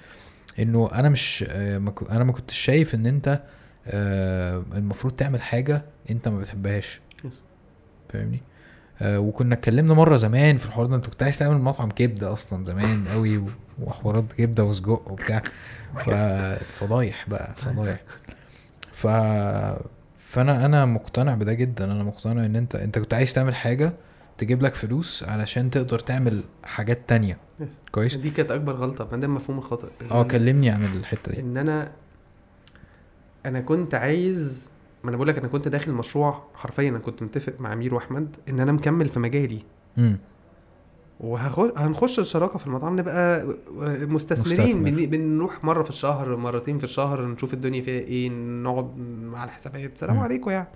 B: إنه أنا مش آه، أنا ما كنتش شايف إن أنت آه، المفروض تعمل حاجة انت ما بتحبهاش. فاهمني؟ آه وكنا اتكلمنا مرة زمان في الحوار ده. انت كنت عايز تعمل مطعم كبدة أصلا زمان قوي وحوارات كبدة وسجق وبتاع. فضايح بقى فضايح. ف فأنا أنا مقتنع بده جدا. أنا مقتنع إن أنت أنت كنت عايز تعمل حاجة تجيب لك فلوس علشان تقدر تعمل حاجات تانية. كويس؟
A: دي كانت أكبر غلطة. ما ده مفهوم الخطأ.
B: آه كلمني عن الحتة دي.
A: إن أنا أنا كنت عايز ما أنا بقول لك أنا كنت داخل مشروع حرفيا أنا كنت متفق مع أمير وأحمد إن أنا مكمل في مجالي.
B: امم
A: وهنخش الشراكة في المطعم نبقى مستثمرين.
B: مستثمر.
A: بن- بنروح مرة في الشهر مرتين في الشهر نشوف الدنيا فيها إيه نقعد مع الحسابات. سلام. عليكم يعني.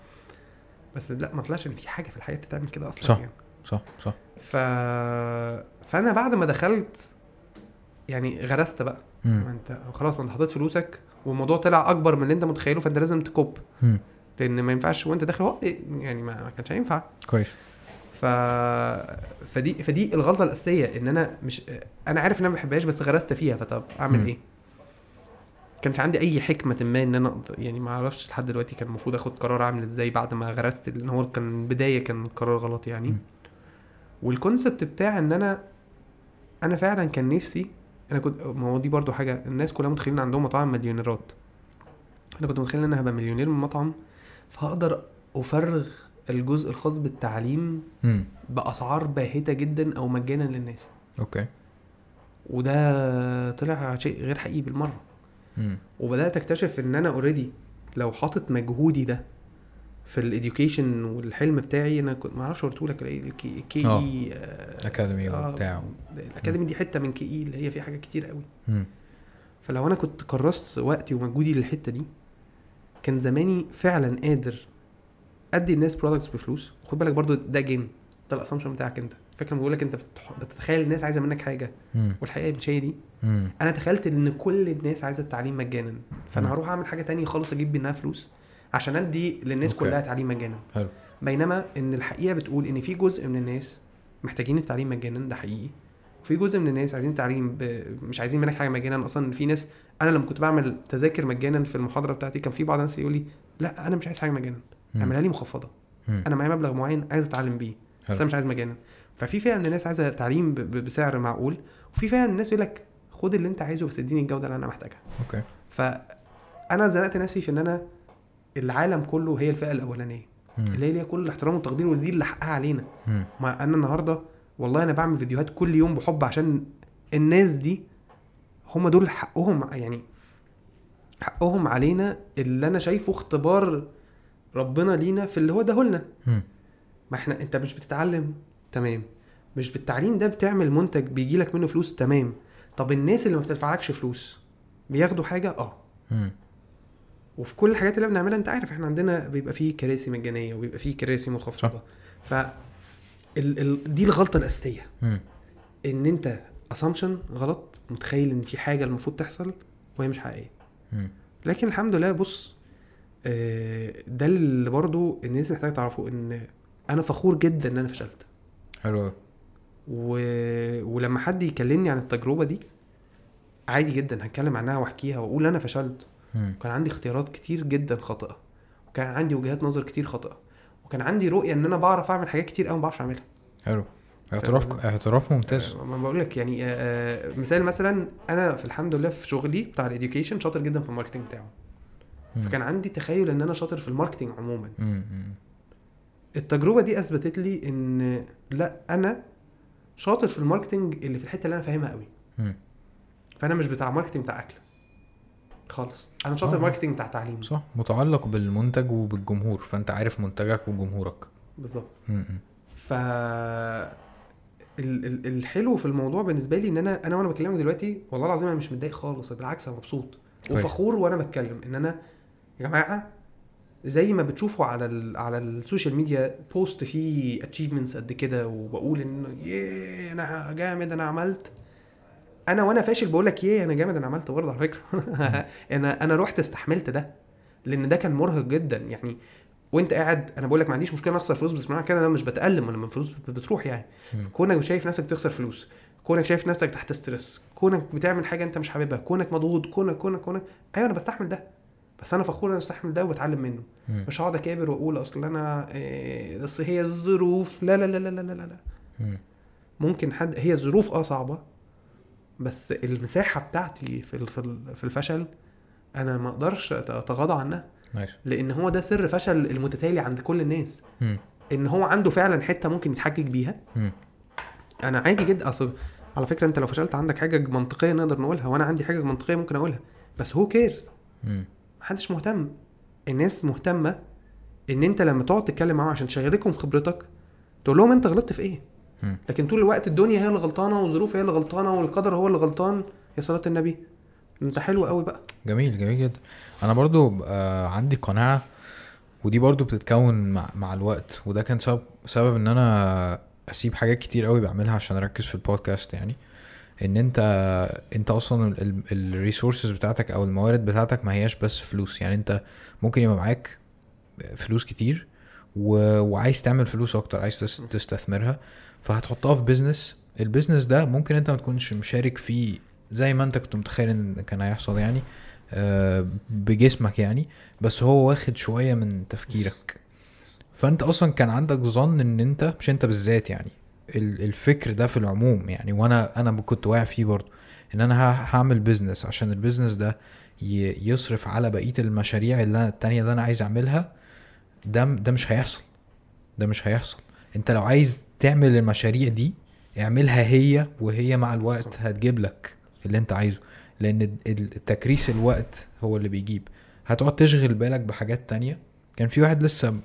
A: بس لا ما طلعش إن في حاجة في الحياة تتعمل كده أصلا
B: صح.
A: يعني.
B: صح صح.
A: ف فأنا بعد ما دخلت يعني غرست بقى. ما انت خلاص ما انت حطيت فلوسك والموضوع طلع أكبر من اللي انت متخيله فأنت لازم تكوب.
B: امم
A: لأن ما ينفعش وأنت داخل هو يعني ما, كانش هينفع.
B: كويس.
A: ف فدي فدي الغلطة الأساسية إن أنا مش أنا عارف إن أنا ما بحبهاش بس غرست فيها فطب أعمل
B: مم.
A: إيه؟ كانش عندي أي حكمة ما إن أنا يعني ما أعرفش لحد دلوقتي كان المفروض آخد قرار عامل إزاي بعد ما غرست لأن هو كان بدايه كان قرار غلط يعني.
B: وال
A: concept بتاع إن أنا أنا فعلا كان نفسي أنا كنت ما هو دي برضو حاجة الناس كلها متخيلين عندهم مطاعم مليونيرات. أنا كنت متخيل إن أنا هبقى مليونير من مطعم فهقدر أفرغ الجزء الخاص بالتعليم بأسعار باهتة جدا أو مجانا للناس.
B: okay.
A: وده طلع شيء غير حقيقي
B: بالمرة.
A: وبدأت أكتشف إن أنا already لو حاطط مجهودي ده في ال education والحلم بتاعي أنا كنت ما أعرفش قلت لك ال K K
B: آه.
A: A
B: academy وبتاع.
A: ال academy دي حتة من K A اللي هي فيها حاجات كتير قوي. فلو أنا كنت كرست وقتي ومجهودي للحتة دي كان زماني فعلا قادر أدي الناس products بفلوس. خد بالك برضو ده جن ده ال assumption بتاعك أنت. فاكر بقول لك أنت بتتخيل الناس عايزة منك
B: حاجة؟
A: والحقيقة مش هي دي أنا تخيلت إن كل الناس عايزة التعليم مجانا.
B: فأنا.
A: هروح أعمل حاجة تانية خالص أجيب منها فلوس. عشان أدي للناس
B: أوكي.
A: كلها تعليم مجانا
B: حلو
A: بينما إن الحقيقة بتقول إن في جزء من الناس محتاجين التعليم مجانا ده حقيقي وفي جزء من الناس عايزين تعليم ب... مش عايزين منك حاجة مجانا أصلا في ناس أنا لما كنت بعمل تذاكر مجانا في المحاضرة بتاعتي كان في بعض الناس يقول لي لا أنا مش عايز حاجة مجانا. أعملها لي مخفضة
B: مم.
A: أنا معايا مبلغ معين عايز أتعلم بيه بس. أنا مش عايز مجانا ففي فئة من الناس عايزة تعليم ب... ب... بسعر معقول وفي فئة من الناس يقول لك خد اللي أنت عايزه بس اديني الجودة اللي أنا محتاجها
B: أوكي
A: فأنا زنقت نفسي في إن أنا العالم كله هي الفئة الأولانية.
B: مم.
A: اللي هي ليها كل الاحترام والتقدير ودي اللي حقها علينا. ما أنا النهارده والله أنا بعمل فيديوهات كل يوم بحب عشان الناس دي هم دول حقهم يعني حقهم علينا اللي أنا شايفه اختبار ربنا لينا في اللي هو ده لنا
B: مم.
A: ما إحنا أنت مش بتتعلم؟ تمام. مش بالتعليم ده بتعمل منتج بيجي لك منه فلوس؟ تمام. طب الناس اللي ما بتدفعلكش فلوس بياخدوا حاجة؟
B: آه.
A: وفي كل الحاجات اللي بنعملها انت عارف إحنا عندنا بيبقى فيه كراسي مجانية وبيبقى فيه كراسي مخفضة ف ال... ال... دي الغلطة
B: الأساسية.
A: إن أنت اسامبشن غلط متخيل إن في حاجة المفروض تحصل وهي مش
B: حقيقية.
A: لكن الحمد لله بص آه، ده اللي برضو الناس محتاجة تعرفه إن أنا فخور جدا إن أنا فشلت
B: حلو.
A: و... ولما حد يكلمني عن التجربة دي عادي جدا هتكلم عنها وأحكيها وأقول أنا فشلت. وكان عندي اختيارات كتير جدا خاطئة. وكان عندي وجهات نظر كتير خاطئة. وكان عندي رؤية إن أنا بعرف أعمل حاجات كتير قوي ما بعرفش أعملها.
B: حلو. اعتراف اعتراف ممتاز.
A: آه، ما بقول لك يعني آه، آه، مثال مثلا أنا في الحمد لله في شغلي بتاع ال education شاطر جدا في ال marketing
B: بتاعه.
A: فكان عندي تخيل إن أنا شاطر في ال
B: marketing عموما.
A: التجربة دي أثبتت لي إن لأ أنا شاطر في ال marketing اللي في الحتة اللي أنا فاهمها قوي. فأنا مش بتاع marketing بتاع أكل. خالص. أنا شاطر
B: آه.
A: marketing بتاع تعليم.
B: صح. متعلق بالمنتج وبالجمهور فأنت عارف منتجك وجمهورك.
A: بالظبط. ف ال- ال- الحلو في الموضوع بالنسبة لي إن أنا أنا وأنا بكلمك دلوقتي والله العظيم أنا مش متضايق خالص بالعكس أنا مبسوط. وفخور وأنا بتكلم إن أنا يا جماعة زي ما بتشوفوا على ال على السوشيال ميديا post فيه achievements قد كده وبقول إن ياه أنا جامد أنا عملت. أنا وأنا فاشل بقول لك ياه أنا جامد أنا عملت برضه على فكرة. أنا أنا رحت استحملت ده لأن ده كان مرهق جدا. يعني وأنت قاعد أنا بقول لك ما عنديش مشكلة أخسر فلوس بس معنى كده أنا مش بتألم لما الفلوس بتروح يعني. كونك شايف نفسك تخسر فلوس كونك شايف نفسك تحت stress كونك بتعمل حاجة أنت مش حاببها كونك مضغوط كونك كونك كونك أيوه أنا بستحمل ده. بس أنا فخور أنا بستحمل ده وبتعلم منه.
B: مم.
A: مش هقعد أكابر وأقول أصل أنا إيه، أصل هي الظروف لا لا لا لا لا لا لا
B: مم.
A: ممكن حد هي الظروف آه صعبة. بس المساحة بتاعتي في في ال- في الفشل أنا ما أقدرش أتغاضى عنها
B: nice
A: لأن هو ده سر فشل المتتالي عند كل الناس
B: مم.
A: إن هو عنده فعلا حتة ممكن يتحجج بيها
B: مم.
A: أنا عادي جدا أصل على فكرة أنت لو فشلت عندك حاجة منطقية نقدر نقولها وأنا عندي حاجة منطقية ممكن أقولها بس who
B: cares.
A: محدش مهتم الناس مهتمة إن أنت لما تقعد تتكلم معاهم عشان تشاركهم خبرتك تقول لهم أنت غلطت في
B: إيه.
A: لكن طول الوقت الدنيا هي اللي غلطانة والظروف هي اللي غلطانة والقدر هو اللي غلطان يا صلاة النبي. انت حلو قوي بقى.
B: جميل جميل جدا. أنا برضو آه عندي قناعة ودي برضو بتتكون مع, مع الوقت وده كان سبب سبب إن أنا أسيب حاجات كتير قوي بعملها عشان أركز في البودكاست يعني. إن أنت أنت أصلا ال resources بتاعتك أو الموارد بتاعتك ما هياش بس فلوس. يعني أنت ممكن يبقى معاك فلوس كتير و... وعايز تعمل فلوس أكتر عايز تس- تستثمرها. فهتحطها في business ال business ده ممكن انت ما تكونش مشارك فيه زي ما انت كنت متخيل ان كان هيحصل يعني آه، بجسمك يعني بس هو واخد شوية من تفكيرك. فانت أصلا كان عندك ظن ان انت مش انت بالذات يعني ال- الفكر ده في العموم يعني وأنا أنا كنت واقع فيه برضه ان أنا هعمل business عشان ال business ده يصرف على بقية المشاريع اللي أنا التانية اللي أنا عايز أعملها. ده ده مش هيحصل. ده مش هيحصل. انت لو عايز تعمل المشاريع دي اعملها هي وهي مع الوقت
A: صح.
B: هتجيب لك اللي انت عايزه. لأن تكريس الوقت هو اللي بيجيب. هتقعد تشغل بالك بحاجات تانية. كان في واحد لسه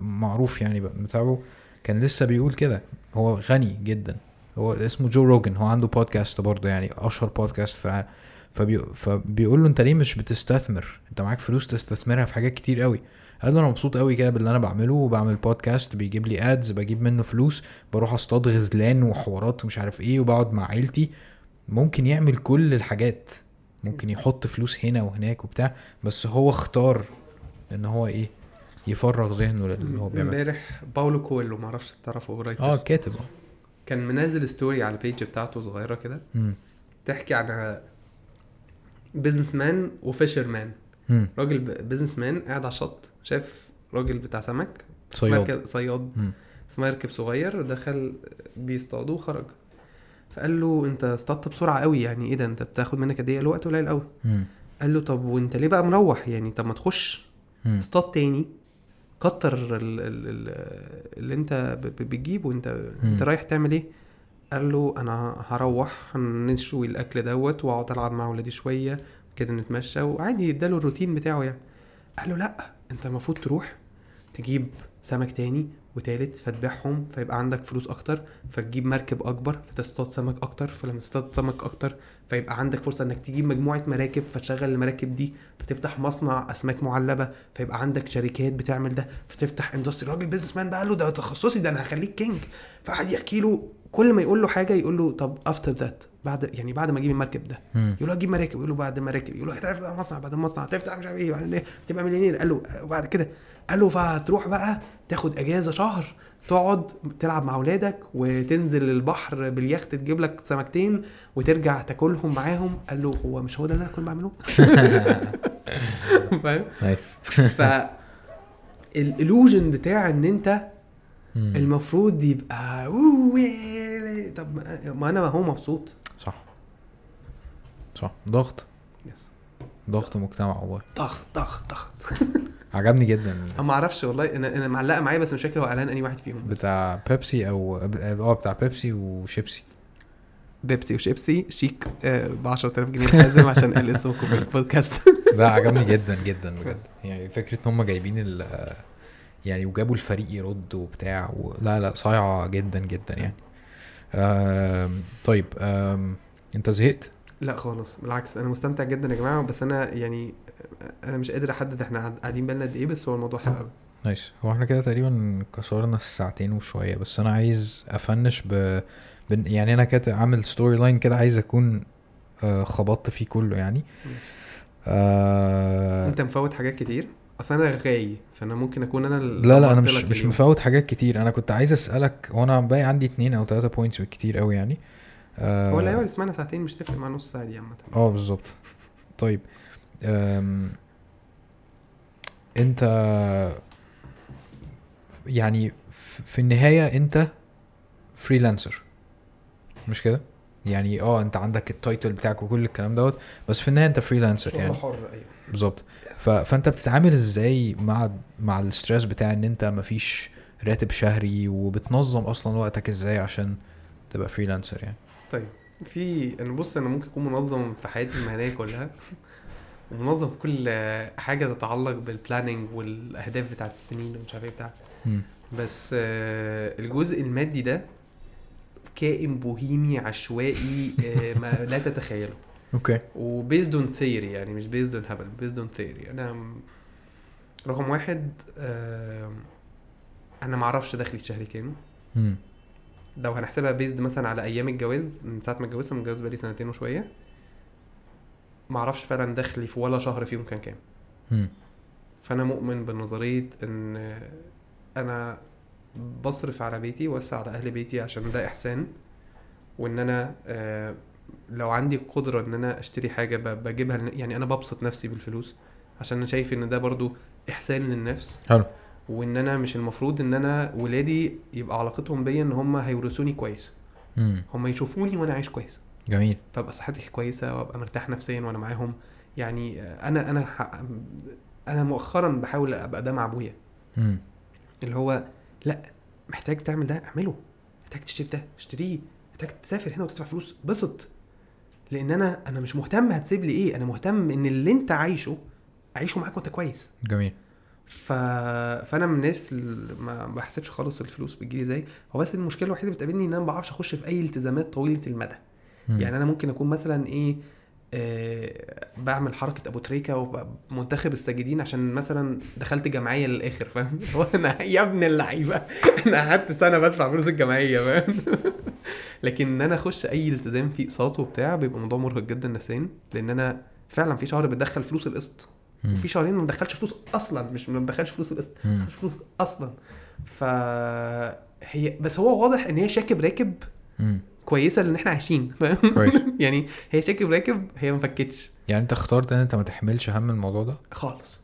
B: معروف يعني بتاعه كان لسه بيقول كده. هو غني جدا. هو اسمه جو روجن. هو عنده بودكاست برضه يعني أشهر بودكاست في العالم. فبي... فبيقول له انت ليه مش بتستثمر؟ انت معاك فلوس تستثمرها في حاجات كتير قوي. قال له أنا مبسوط قوي كده باللي أنا بعمله وبعمل بودكاست بيجيب لي ads بجيب منه فلوس بروح اصطاد غزلان وحوارات ومش عارف إيه وبقعد مع عيلتي؟ ممكن يعمل كل الحاجات. ممكن يحط فلوس هنا وهناك وبتاع بس هو اختار ان هو إيه يفرغ ذهنه للي هو بيعمله.
A: امبارح باولو كويلو ما أعرفش تعرفه
B: آه كاتب.
A: كان منزل story على ال page بتاعته صغيرة كده. تحكي عن businessman و
B: fisherman.
A: راجل businessman قاعد على الشط. شاف راجل بتاع سمك
B: صياد.
A: مركب صياد.
B: مم.
A: في مركب صغير دخل بيصطادوه وخرج. فقال له انت اصطادت بسرعة قوي يعني إيه ده؟ انت بتاخد منك قد إيه؟ الوقت قليل قوي. قال له طب وانت ليه بقى مروح؟ يعني طب ما تخش. اصطاد تاني. كتر ال- ال- ال- اللي انت بتجيبه. انت انت رايح تعمل إيه؟ قال له أنا هروح هنشوي الاكل دوت واقعد العب مع ولادي شوية كده نتمشى. وعادي اداله الروتين بتاعه يعني. قال له لا. انت المفروض تروح تجيب سمك تاني وتالت فتبيعهم فيبقى عندك فلوس أكتر فتجيب مركب اكبر فتصطاد سمك أكتر فلما تصطاد سمك أكتر فيبقى عندك فرصة انك تجيب مجموعة مراكب فتشغل المراكب دي فتفتح مصنع اسماك معلبة فيبقى عندك شركات بتعمل ده فتفتح industry راجل businessman بقى له ده تخصصي ده أنا هخليك king فقعد يحكي له كل ما يقول له حاجة يقول له طب after that بعد يعني بعد ما أجيب المركب ده. يقول له هتجيب مراكب. يقول له بعد مراكب يقول له هتعرف تفتح مصنع بعد المصنع تفتح مش عارف إيه. بعدين إيه؟ تبقى مليونير. قال له وبعد كده. قال له فهتروح بقى تاخد اجازة شهر تقعد تلعب مع اولادك وتنزل البحر باليخت تجيب لك سمكتين وترجع تاكلهم معاهم. قال له هو مش هو ده اللي أنا كنت بعمله؟ فاهم؟
B: nice.
A: ف ال illusion بتاع إن أنت
B: مم.
A: المفروض يبقى طب ما- أنا هو مبسوط
B: صح صح ضغط
A: يس
B: ضغط مجتمع والله
A: ضغط ضغط ضغط
B: عجبني جدا
A: أنا ما أعرفش والله أنا أنا معلقه معايا بس مش فاكر هو اعلان انهي واحد فيهم
B: بتاع بيبسي أو آه بتاع بيبسي وشيبسي
A: بيبسي وشيبسي شيك ب 10000 جنيه لازم عشان قال اسمكم في البودكاست
B: ده عجبني جدا جدا بجد يعني فكره ان هم جايبين ال يعني وجابوا الفريق يرد وبتاع و... لا لا صايعة جدا جدا يعني. آم... طيب آم... انت زهقت؟
A: لا خالص بالعكس أنا مستمتع جدا يا جماعة بس أنا يعني أنا مش قادر أحدد إحنا قاعد- قاعدين بقالنا قد إيه بس هو الموضوع حلو قوي.
B: nice هو إحنا كده تقريبا كسرنا الساعتين وشوية بس أنا عايز أ finish ب بن... يعني أنا كده عامل storyline كده عايز أكون آه، خبطت فيه كله يعني. آه...
A: أنت مفوت حاجات كتير؟ أصل أنا غاي فأنا ممكن أكون أنا
B: لا لا
A: أنا
B: مش مش
A: اليوم.
B: مفوت حاجات كتير أنا كنت عايز أسألك وأنا باقي عندي اتنين أو تلاتة بوينتس بالكتير قوي يعني آه...
A: هو اللي هيقعد يسمعنا ساعتين مش تفرق مع نص ساعة دي عامة
B: آه بالظبط طيب. أنت يعني في النهاية أنت freelancer مش كده؟ يعني آه أنت عندك ال title بتاعك وكل الكلام دوت بس في النهاية أنت
A: freelancer
B: يعني
A: حر أيوه
B: بالظبط. فانت بتتعامل إزاي مع مع ال stress بتاع ان انت مفيش راتب شهري وبتنظم أصلا وقتك إزاي عشان تبقى freelancer يعني؟
A: طيب في أنا بص أنا ممكن اكون منظم في حياتي المهنية كلها ومنظم في كل حاجة تتعلق بال planning والأهداف بتاعت السنين ومش عارف إيه بتاع. بس آه، الجزء المادي ده كائن بوهيمي عشوائي آه، ما لا تتخيله.
B: okay
A: و based on theory يعني مش based on هبل based on theory أنا رقم واحد آه، أنا ما أعرفش دخلي الشهري كام. لو هنحسبها based مثلا على أيام الجواز من ساعة ما اتجوزت متجوز بقالي سنتين وشوية ما أعرفش فعلا دخلي في ولا شهر فيهم كان كام. فأنا مؤمن بنظرية إن أنا بصرف على بيتي واسع على أهل بيتي عشان ده إحسان وإن أنا آه، لو عندي قدره إن أنا أشتري حاجة بجيبها يعني أنا ببسط نفسي بالفلوس عشان أنا شايف إن ده برضو إحسان للنفس.
B: حلو.
A: وإن أنا مش المفروض إن أنا ولادي يبقى علاقتهم بيا إن هم هيورثوني كويس.
B: مم.
A: هم يشوفوني وأنا عايش كويس.
B: جميل.
A: فأبقى صحتي كويسة وأبقى مرتاح نفسيا وأنا معاهم. يعني أنا أنا أنا مؤخرا بحاول أبقى ده مع
B: أبويا.
A: اللي هو لأ محتاج تعمل ده اعمله. محتاج تشتري ده اشتريه. محتاج تسافر هنا وتدفع فلوس. بسط. لأن أنا أنا مش مهتم هتسيب لي إيه أنا مهتم ان اللي انت عايشه اعيشه معاك وانت كويس.
B: جميل.
A: ف... فانا من الناس اللي ما بحسبش خالص الفلوس بتجيلي إزاي. هو بس المشكلة الوحيدة اللي بتقابلني ان أنا ما بعرفش اخش في اي التزامات طويلة المدى.
B: مم.
A: يعني أنا ممكن اكون مثلا إيه آه بعمل حركة أبو تريكة وابقى منتخب الساجدين عشان مثلا دخلت جمعية للآخر فاهم؟ هو أنا يا ابن اللعيبة أنا قعدت سنة بدفع فلوس الجمعية فاهم؟ لكن إن أنا أخش أي التزام فيه اقساط وبتاع بيبقى موضوع مرهق جدا نفسيا لأن أنا فعلا في شهر بتدخل فلوس القسط. وفي شهرين ما بدخلش فلوس أصلا مش ما بدخلش فلوس القسط ما. بدخلش فلوس أصلا. ف هي بس هو واضح إن هي شاكب راكب. كويسة لأن إحنا عايشين فاهم؟
B: كويس.
A: يعني هي شاكب راكب هي ما فكتش.
B: يعني أنت اخترت إن أنت ما تحملش هم الموضوع ده؟
A: خالص.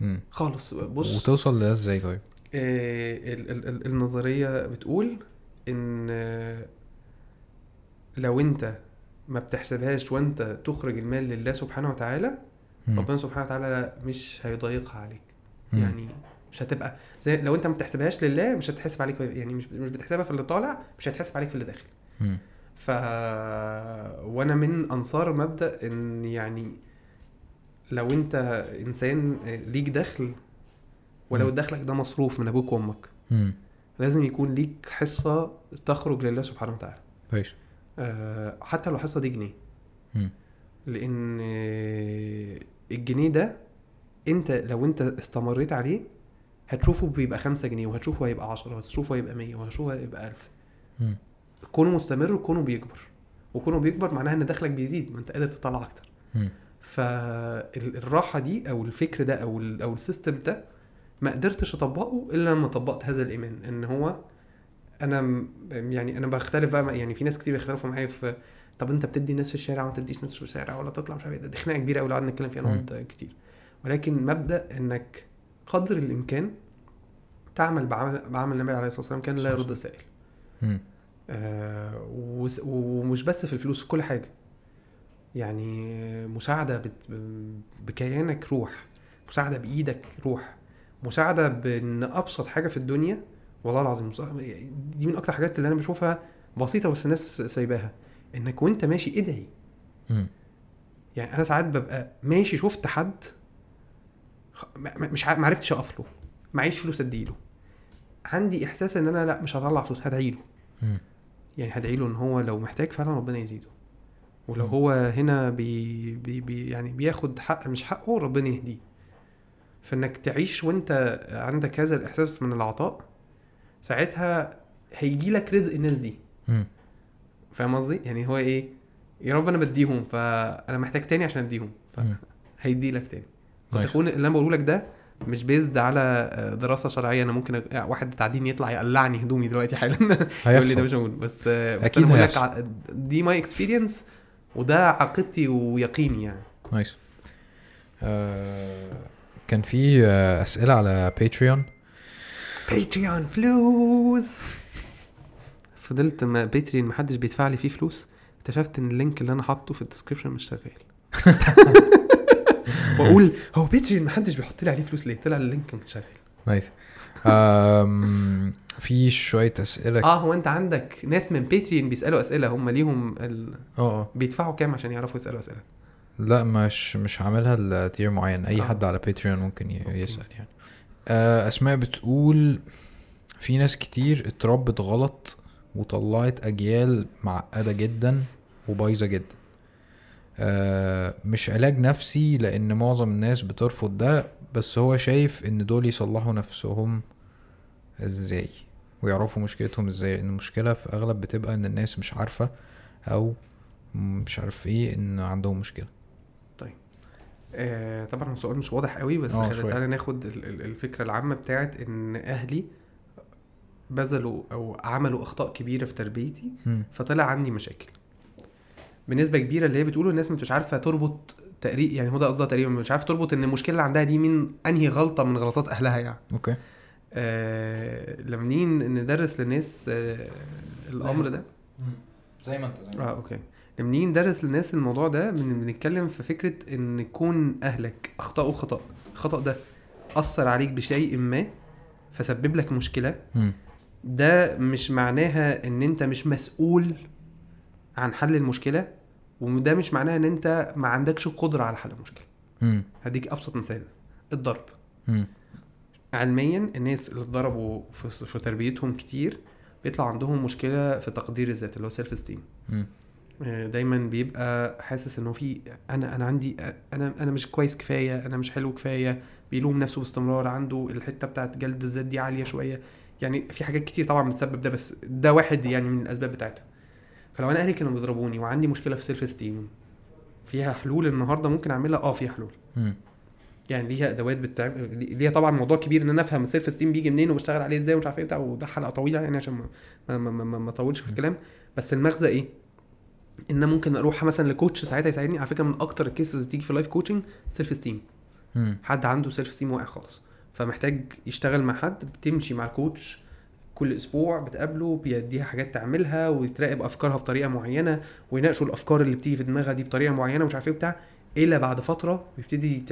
B: مم.
A: خالص. بص.
B: وتوصل لده إزاي طيب؟
A: آه ال ال ال النظرية بتقول إن لو انت ما بتحسبهاش وانت تخرج المال لله سبحانه وتعالى
B: مم.
A: ربنا سبحانه وتعالى مش هيضايقها عليك
B: مم.
A: يعني مش هتبقى زي لو انت ما بتحسبهاش لله مش هتحسب عليك يعني مش مش بتحسبها في اللي طالع مش هتحسب عليك في اللي داخل. ف وأنا من أنصار مبدأ إن يعني لو انت إنسان ليك دخل ولو. دخلك ده مصروف من أبوك
B: وأمك.
A: لازم يكون ليك حصة تخرج لله سبحانه وتعالى
B: كويس
A: أه حتى لو الحصه دي جنيه. لأن آه، الجنيه ده أنت لو أنت استمريت عليه هتشوفه بيبقى خمسة جنيه وهتشوفه هيبقى عشرة وهتشوفه هيبقى مية وهتشوفه هيبقى ألف. كونه مستمر وكونه بيكبر وكونه بيكبر معناها إن دخلك بيزيد ما أنت قادر تطلع
B: أكتر.
A: فالراحة دي أو الفكر ده أو أو السيستم ده ما قدرتش أطبقه إلا لما طبقت هذا الإيمان إن هو أنا يعني أنا بختلف بقى يعني في ناس كتير بيختلفوا معايا في طب أنت بتدي ناس في الشارع وما تديش ناس في الشارع ولا تطلع مش عارف إيه ده دي خناقة كبيرة قوي لو قعدنا نتكلم فيها. وانت كتير ولكن مبدأ إنك قدر الإمكان تعمل بعمل بعمل النبي عليه الصلاة والسلام كان لا يرد السائل
B: مم.
A: آه، ومش بس في الفلوس في كل حاجة يعني مساعدة بت... بكيانك روح مساعدة بإيدك روح مساعدة بإن أبسط حاجة في الدنيا والله العظيم مسا- دي من أكتر حاجات اللي أنا بشوفها بسيطة بس الناس سايباها إنك وأنت ماشي ادعي. يعني أنا ساعات ببقى ماشي شفت حد مش ع- معرفتش أقف له معيش فلوس أديله عندي إحساس إن أنا لأ مش هطلع فلوس هدعي له. يعني هدعي له إن هو لو محتاج فعلا ربنا يزيده ولو. هو هنا بي بي بي يعني بياخد حق مش حقه ربنا يهديه فإنك تعيش وأنت عندك هذا الإحساس من العطاء ساعتها هيجي لك رزق الناس دي. فاهم قصدي؟ يعني هو إيه؟ يا رب أنا بديهم فأنا محتاج تاني عشان أديهم.
B: مم.
A: فهيدي لك تاني.
B: nice.
A: يكون اللي أنا بقوله لك ده مش based على دراسة شرعية. أنا ممكن أ... واحد بتاع دين يطلع يقلعني هدومي دلوقتي حالا. يقول لي ده مش موجود. بس بس
B: أكيد
A: أنا لك. ع- دي my experience وده عقيدتي ويقيني يعني.
B: nice آه كان في آه، أسئلة على باتريون
A: باتريون فلوس فضلت ما باتريون محدش بيدفع لي فيه فلوس. اكتشفت إن اللينك اللي أنا حاطه في ال description مش شغال. واقول هو باتريون محدش بيحط لي عليه فلوس ليه؟ طلع اللينك مش شغال.
B: نايس. في شوية أسئلة
A: آه هو أنت عندك ناس من باتريون بيسألوا أسئلة هم ليهم ال...
B: آه آه.
A: بيدفعوا كام عشان يعرفوا يسألوا أسئلة؟
B: لا مش مش عاملها لتير معين. أي
A: آه.
B: حد على باتريون ممكن ي-. يسأل يعني. آه أسماء بتقول في ناس كتير اتربت غلط وطلعت أجيال معقدة جدا وبايظة جدا. آه مش علاج نفسي لأن معظم الناس بترفض ده بس هو شايف إن دول يصلحوا نفسهم إزاي ويعرفوا مشكلتهم إزاي. لأن المشكلة في أغلب بتبقى إن الناس مش عارفة أو مش عارف إيه إن عندهم مشكلة.
A: آه طبعا السؤال مش واضح قوي بس
B: آه،.
A: تعالى ناخد ال- ال- الفكرة العامة بتاعت إن أهلي بذلوا أو عملوا أخطاء كبيرة في تربيتي
B: مم.
A: فطلع عندي مشاكل. بنسبة كبيرة اللي هي بتقوله الناس مش عارفة تربط تقريبا يعني هو ده قصدها تقريبا مش عارفه تربط إن المشكلة اللي عندها دي من أنهي غلطة من غلطات أهلها يعني.
B: أوكي.
A: آه لما نيجي ندرس للناس آه الأمر ده.
B: زي ما أنت زي
A: آه أوكي. لما نيجي ندرس للناس الموضوع ده بن- بنتكلم في فكرة إن كون أهلك اخطاوا خطا الخطأ ده أثر عليك بشيء ما فسبب لك
B: مشكلة.
A: ده مش معناها إن أنت مش مسؤول عن حل المشكلة وده مش معناها إن أنت ما عندكش قدرة على حل
B: المشكلة.
A: هديك أبسط مثال الضرب. علميا الناس اللي اتضربوا في, تربيتهم كتير بيطلع عندهم مشكلة في تقدير الذات اللي هو
B: self-esteem.
A: دايما بيبقى حاسس إنه في أنا أنا عندي أنا أنا مش كويس كفاية أنا مش حلو كفاية بيلوم نفسه باستمرار عنده الحتة بتاعت جلد الذات دي عالية شوية. يعني في حاجات كتير طبعا بتسبب ده بس ده واحد يعني من الأسباب بتاعتها. فلو أنا أهلي كانوا بيضربوني وعندي مشكلة في self-esteem فيها حلول النهارده ممكن أعملها؟ آه فيها حلول. يعني ليها أدوات بتعمل ليها طبعا موضوع كبير إن أنا أفهم ال self-esteem بيجي منين وبشتغل عليه إزاي ومش عارف إيه وده حلقة طويلة يعني عشان ما ما, ما, ما, ما أطولش في الكلام. بس المغزى إيه؟ إن ممكن أروح مثلا ل coach ساعتها يساعدني. على فكرة من أكتر ال cases بتيجي في ال life coaching
B: self-esteem.
A: حد عنده self-esteem واقع خالص. فمحتاج يشتغل مع حد بتمشي مع ال coach كل أسبوع بتقابله بيديها حاجات تعملها وتراقب أفكارها بطريقة معينة ويناقشوا الأفكار اللي بتيجي في دماغها دي بطريقة معينة ومش عارف إيه بتاع إلى بعد فترة بيبتدي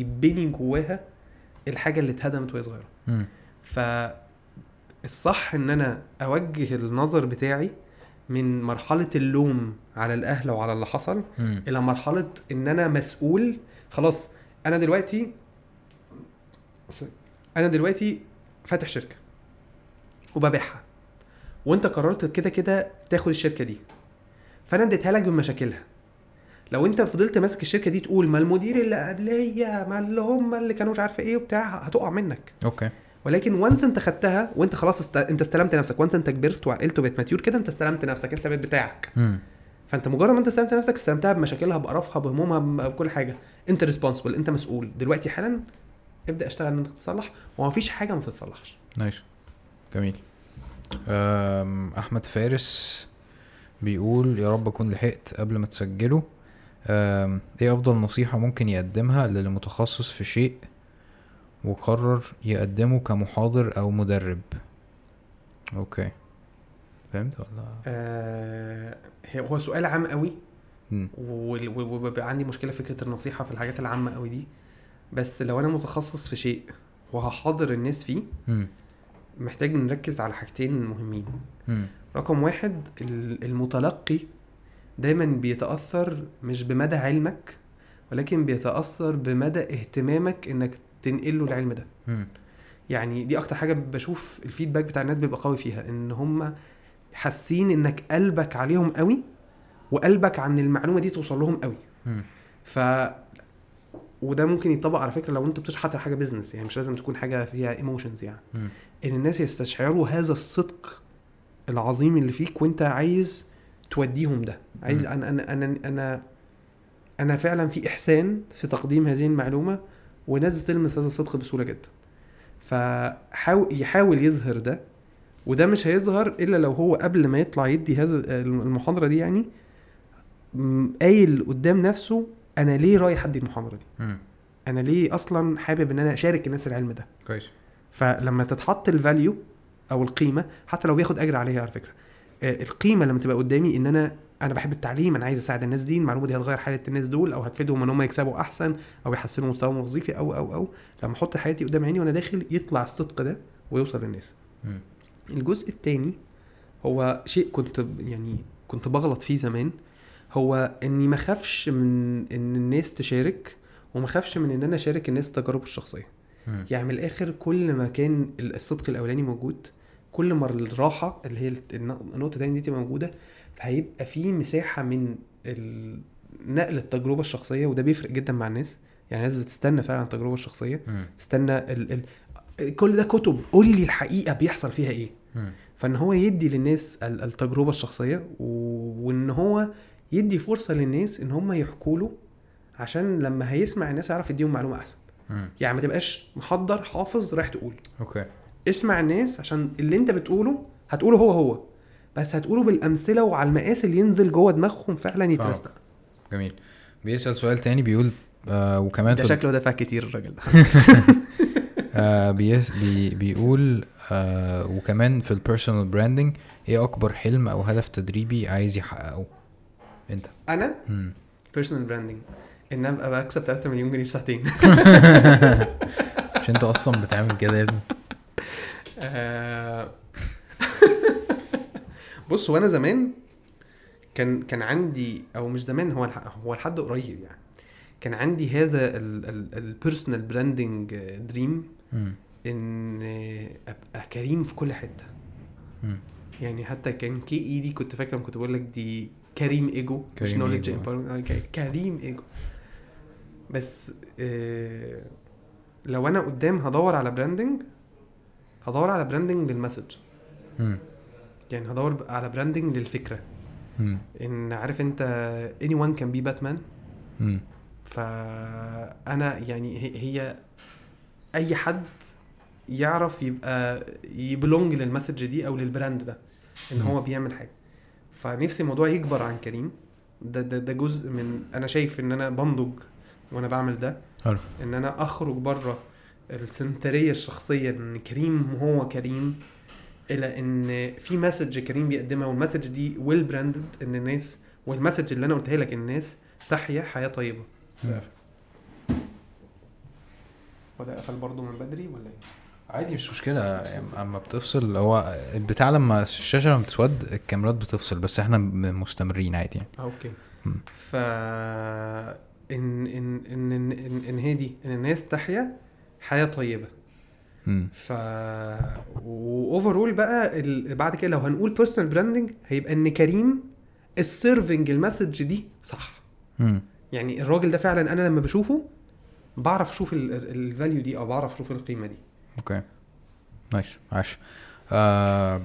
A: يبني جواها الحاجة اللي اتهدمت وهي صغيرة.
B: مم.
A: فالصح إن أنا أوجه النظر بتاعي من مرحلة اللوم على الأهل وعلى اللي حصل
B: مم.
A: إلى مرحلة إن أنا مسؤول. خلاص أنا دلوقتي أنا دلوقتي فاتح شركة وببيعها وأنت قررت كده كده تاخد الشركة دي. فأنا اديتها لك بمشاكلها. لو أنت فضلت ماسك الشركة دي تقول ما المدير اللي قبليه ما اللي هم اللي كانوا مش عارفة إيه وبتاع هتقع منك.
B: okay.
A: ولكن once أنت خدتها وأنت خلاص است... أنت استلمت نفسك. once أنت كبرت وعقلت وبقيت mature كده أنت استلمت نفسك أنت بقيت بتاعك.
B: مم.
A: فانت مجرد ما انت استلمت نفسك استلمتها بمشاكلها بقرفها بهمومها بكل حاجة. انت responsible انت مسؤول. دلوقتي حالا ابدأ اشتغل إن انت تتصلح. ومفيش حاجة ما تتصلحش
B: nice. جميل. أحمد فارس بيقول يا رب أكون لحقت قبل ما تسجله. إيه أفضل نصيحة ممكن يقدمها للي متخصص في شيء وقرر يقدمه كمحاضر أو مدرب؟ أوكي. فهمت ولا
A: آه هو سؤال عام قوي وبيبقى عندي مشكلة في فكرة النصيحة في الحاجات العامة قوي دي بس لو أنا متخصص في شيء وهحاضر الناس فيه
B: مم.
A: محتاج نركز على حاجتين مهمين
B: مم.
A: رقم واحد ال- المتلقي دايما بيتأثر مش بمدى علمك ولكن بيتأثر بمدى اهتمامك إنك تنقل له العلم ده
B: مم.
A: يعني دي أكتر حاجة بشوف الفيدباك بتاع الناس بيبقى قوي فيها إن هم حاسين إنك قلبك عليهم قوي وقلبك عن المعلومة دي توصل لهم قوي. ف وده ممكن يطبق على فكرة لو أنت بتشرح حتى حاجة business يعني مش لازم تكون حاجة فيها emotions يعني. إن الناس يستشعروا هذا الصدق العظيم اللي فيك وأنت عايز توديهم ده عايز. أنا أنا أنا أنا أنا فعلا في إحسان في تقديم هذه المعلومة وناس بتلمس هذا الصدق بسهولة جدا فحاول يحاول يظهر ده وده مش هيظهر إلا لو هو قبل ما يطلع يدي هذا المحاضرة دي يعني م- قايل قدام نفسه أنا ليه رايح ادي المحاضرة دي
B: مم.
A: أنا ليه أصلا حابب إن أنا أشارك الناس العلم ده
B: كويس
A: فلما تتحط الفاليو أو القيمة حتى لو بياخد أجر عليها على فكرة آه، القيمة لما تبقى قدامي إن أنا أنا بحب التعليم أنا عايز أساعد الناس دي المعلومة دي هتغير حالة الناس دول أو هتفيدهم إن هم يكسبوا أحسن أو يحسنوا مستواهم الوظيفي أو أو أو لما أحط حياتي قدام عيني وأنا داخل يطلع الصدق ده ويوصل للناس
B: مم.
A: الجزء الثاني هو شيء كنت يعني كنت بغلط فيه زمان هو إني ما اخافش من إن الناس تشارك وما اخافش من إن أنا أشارك الناس تجارب
B: الشخصية.
A: يعني من الآخر كل ما كان الصدق الأولاني موجود كل ما الراحة اللي هي الن- النقطة الثانية دي تبقى موجودة فهيبقى في مساحة من نقل التجربة الشخصية وده بيفرق جدا مع الناس يعني الناس بتستنى فعلا التجربة
B: الشخصية.
A: تستنى ال... ال... كل ده كتب قول لي الحقيقة بيحصل فيها
B: إيه.
A: فإن هو يدي للناس ال- التجربة الشخصية. وإن هو يدي فرصة للناس إن هم يحكوا له عشان لما هيسمع الناس يعرف يديهم معلومة
B: أحسن.
A: يعني ما تبقاش محضر حافظ رايح تقول
B: أوكي.
A: اسمع الناس عشان اللي أنت بتقوله هتقوله هو هو بس هتقوله بالأمثلة وعلى المقاس اللي ينزل جوه دماغهم فعلا يترستق
B: جميل. بيسأل سؤال تاني بيقول آه وكمان
A: ده شكله دافع كتير الراجل ده.
B: آه بيس بي بيقول آه وكمان في ال personal branding إيه اكبر حلم أو هدف تدريبي عايز يحققه؟ انت. أنا.
A: personal branding إن أنا أبقى بكسب 3 مليون جنيه في ساعتين.
B: مش انت أصلا بتعمل كده يا ابني.
A: آه، بص هو أنا زمان كان كان عندي أو مش زمان هو هو لحد قريب يعني. كان عندي هذا ال personal branding dream
B: مم.
A: إن أبقى كريم في كل حتة
B: مم.
A: يعني حتى كان KE دي كنت فاكر لما كنت بقول لك دي كريم إيجو مش
B: كريم
A: knowledge
B: ego.
A: كريم إيجو بس آه لو أنا قدام هدور على branding هدور على branding لل message
B: مم.
A: يعني هدور على branding للفكرة
B: مم.
A: إن عارف أنت anyone can be باتمان
B: مم.
A: فأنا يعني هي أي حد يعرف يبقى ي belong لل message دي أو لل brand ده
B: إن.
A: هو بيعمل حاجة. فنفسي الموضوع يكبر عن كريم. ده ده ده جزء من أنا شايف إن أنا بنضج وأنا بعمل ده.
B: حلو.
A: إن أنا أخرج بره السنترية الشخصية إن كريم هو كريم إلى إن في message كريم بيقدمها وال message دي well branded إن الناس وال message اللي أنا قلتها لك الناس تحيا حياة
B: طيبة.
A: وده قفل برضه من بدري ولا إيه؟
B: عادي مش مشكلة أما بتفصل هو البتاع لما الشاشة لما بتسود الكاميرات بتفصل بس إحنا م- مستمرين عادي يعني
A: okay
B: مم.
A: ف إن إن إن إن, إن, إن هي دي إن الناس تحيا حياة طيبة
B: مم.
A: ف و overall بقى ال... بعد كده لو هنقول personal branding هيبقى إن كريم ال serving ال message دي صح
B: مم.
A: يعني الراجل ده فعلا أنا لما بشوفه بعرف أشوف ال value دي أو بعرف أشوف القيمة دي.
B: okay. nice. عاش. آه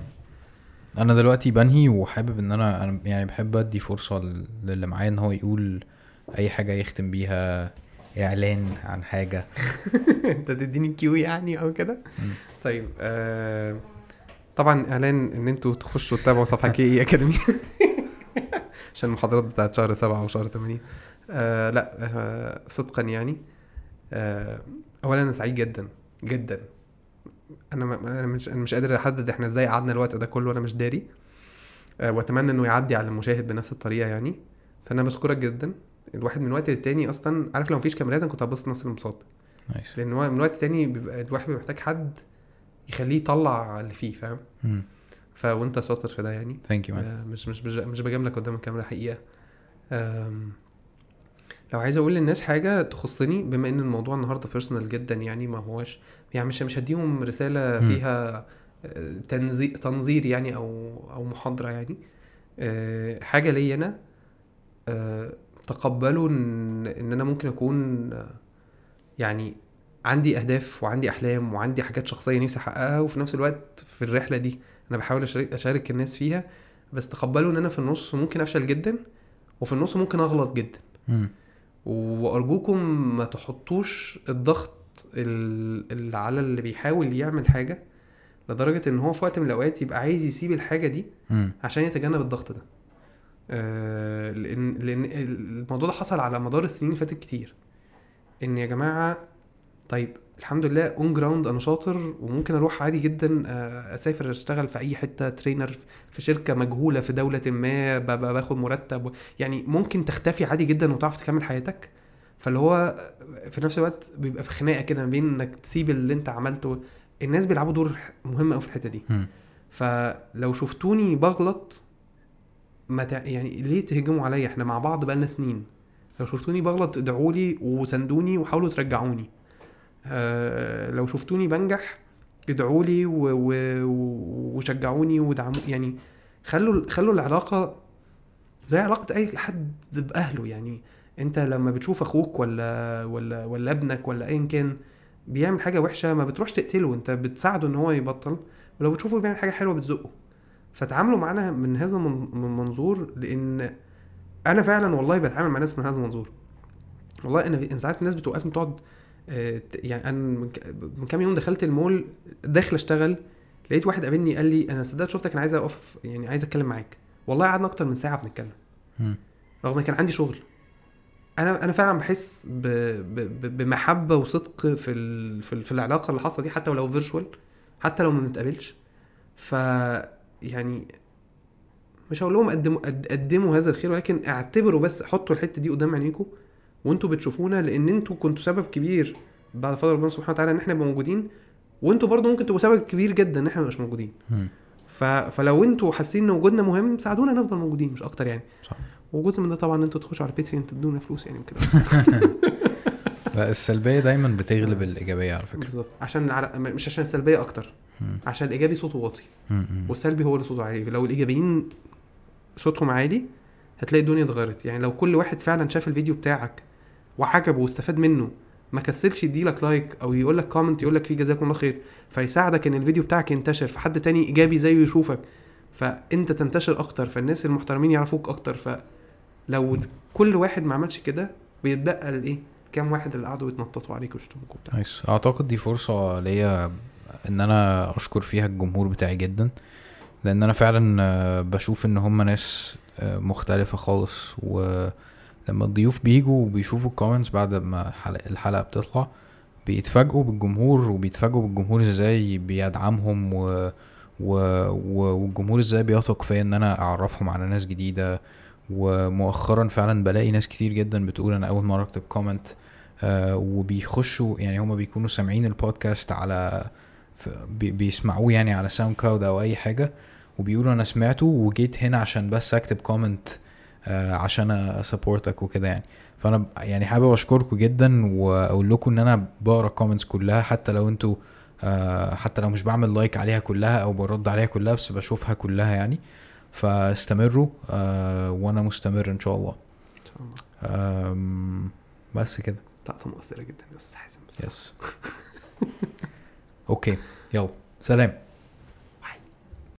B: أنا دلوقتي بنهي وحابب إن أنا أنا يعني بحب أدي فرصة لل- للي معايا إن هو يقول أي حاجة يختم بيها إعلان عن حاجة.
A: أنت تديني كيو يعني أو كده. طيب آه... طبعا إعلان إن أنتوا تخشوا تتابعوا صفحة كي إي أكاديمي. عشان المحاضرات بتاعت شهر سبعة وشهر 8 آه لا آه صدقا يعني. اولا أنا سعيد جدا جدا. أنا أنا مش أنا مش قادر أحدد إحنا إزاي قعدنا الوقت ده كله وأنا مش داري. آه وأتمنى إنه يعدي على المشاهد بنفس الطريقة يعني. فأنا بشكرك جدا. الواحد من وقت للتاني أصلا عارف لو مفيش كاميرات أنا كنت هبص نفس الانبساط
B: nice
A: لأن هو من وقت تاني بيبقى الواحد محتاج حد يخليه يطلع اللي فيه فاهم؟ فأنت شاطر في ده يعني.
B: thank you
A: آه، مش مش مش مش بجاملك قدام الكاميرا حقيقة. لو عايز أقول للناس حاجة تخصني بما إن الموضوع النهارده personal جدا يعني ما هوش يعني مش مش هديهم
B: رسالة.
A: فيها آه، تنزي- تنظير يعني أو أو محاضرة يعني آه، حاجة ليا أنا آه، تقبلوا إن إن أنا ممكن أكون يعني عندي أهداف وعندي أحلام وعندي حاجات شخصية نفسي أحققها وفي نفس الوقت في الرحلة دي أنا بحاول اشارك الناس فيها بس تقبلوا إن أنا في النص ممكن أفشل جدا وفي النص ممكن أغلط جدا. وأرجوكم ما تحطوش الضغط ال- اللي على اللي بيحاول يعمل حاجة لدرجة إن هو في وقت من الأوقات يبقى عايز يسيب الحاجة دي. عشان يتجنب الضغط ده آه، لأن لأن الموضوع ده حصل على مدار السنين اللي فاتت كتير إن يا جماعة طيب الحمد لله on ground أنا شاطر وممكن أروح عادي جدا آه، أسافر أشتغل في أي حتة trainer في شركة مجهولة في دولة ما باخد مرتب يعني ممكن تختفي عادي جدا وتعرف تكمل حياتك. فاللي هو في نفس الوقت بيبقى في خناقة كده ما بين إنك تسيب اللي أنت عملته. الناس بيلعبوا دور مهم قوي في الحتة دي. فلو شفتوني بغلط ما تع... يعني ليه تهجموا عليا؟ إحنا مع بعض بقالنا سنين. لو شفتوني بغلط ادعوا لي وساندوني وحاولوا ترجعوني. آه لو شفتوني بنجح ادعوا لي وشجعوني ودعموا يعني خلوا خلوا العلاقة زي علاقة أي حد بأهله. يعني أنت لما بتشوف أخوك ولا ولا ولا ابنك ولا ايا كان بيعمل حاجة وحشة ما بتروحش تقتله. أنت بتساعده إن هو يبطل ولو بتشوفه بيعمل حاجة حلوة بتزقه. فتعاملوا معانا من هذا المن- من منظور لأن أنا فعلا والله بتعامل مع ناس من هذا المنظور. والله أنا ساعات الناس بتوقفني تقعد يعني أنا من كام يوم دخلت المول داخل أشتغل لقيت واحد قابلني قال لي أنا صدقت شفتك أنا عايز أقف يعني عايز أتكلم معاك. والله قعدنا أكتر من ساعة بنتكلم. رغم إن كان عندي شغل. أنا أنا فعلا بحس ب... ب... ب- بمحبة وصدق في ال... في, ال... في العلاقة اللي حاصلة دي حتى ولو فيرتشوال حتى لو ما بنتقابلش. ف يعني مش هقول لهم قدموا قد- قدموا هذا الخير ولكن اعتبروا بس حطوا الحتة دي قدام عينيكم وانتوا بتشوفونا لأن أنتوا كنتوا سبب كبير بعد فضل ربنا سبحانه وتعالى ان إحنا نبقى موجودين وانتوا برضو ممكن تبقوا سبب كبير جدا إن إحنا مش موجودين. ف... فلو أنتوا حاسين إن وجودنا مهم ساعدونا نفضل موجودين مش أكتر يعني.
B: صح.
A: وجزء من ده طبعا إن أنتوا تخشوا على بيتريون تدونا فلوس يعني كده
B: لا السلبية دايما بتغلب الإيجابية على فكرة.
A: بالظبط. عشان العل... مش عشان السلبية
B: أكتر.
A: عشان الإيجابي صوته واطي. والسلبي هو اللي صوته عالي. لو الإيجابيين صوتهم عالي هتلاقي الدنيا اتغيرت. يعني لو كل واحد فعلا شاف الفيديو بتاعك وعجبه واستفاد منه. ما كسلش يديلك like أو يقول لك comment يقول لك فيه جزاكم الله خير. فيساعدك إن الفيديو بتاعك ينتشر فحد تاني إيجابي زيه يشوفك. فأنت تنتشر أكتر فالناس المحترمين يعرفوك أكتر. فلو كل واحد ما عملش كده بيتبقى الايه كام واحد اللي قعدوا يتنططوا عليك ويشتموك وبتاع.
B: أعتقد دي فرصة ليا إن أنا أشكر فيها الجمهور بتاعي جدا. لأن أنا فعلا آه، بشوف إن هم ناس آه، مختلفة خالص ولما الضيوف بيجوا وبيشوفوا ال comments بعد ما الحلقة, بتطلع بيتفاجئوا بالجمهور وبيتفاجئوا بالجمهور إزاي بيدعمهم و... و... والجمهور إزاي بيثق فيا إن أنا أعرفهم على ناس جديدة. ومؤخرا فعلا بلاقي ناس كتير جدا بتقول أنا أول مرة أكتب comment آه وبيخشوا يعني هما بيكونوا سامعين البودكاست على بي- بيسمعوه يعني على SoundCloud أو أي حاجة وبيقولوا أنا سمعته وجيت هنا عشان بس أكتب comment عشان أ support ك وكده يعني. فأنا يعني حابب أشكركم جدا وأقول لكم إن أنا بقرأ ال comments كلها حتى لو أنتوا آه حتى لو مش بعمل like عليها كلها أو برد عليها كلها بس بشوفها كلها يعني. فاستمروا آه وأنا مستمر إن شاء الله.
A: ان شاء الله
B: بس كده.
A: لقطة مؤثرة جدا يا أستاذ حازم.
B: yes okay يلا. سلام.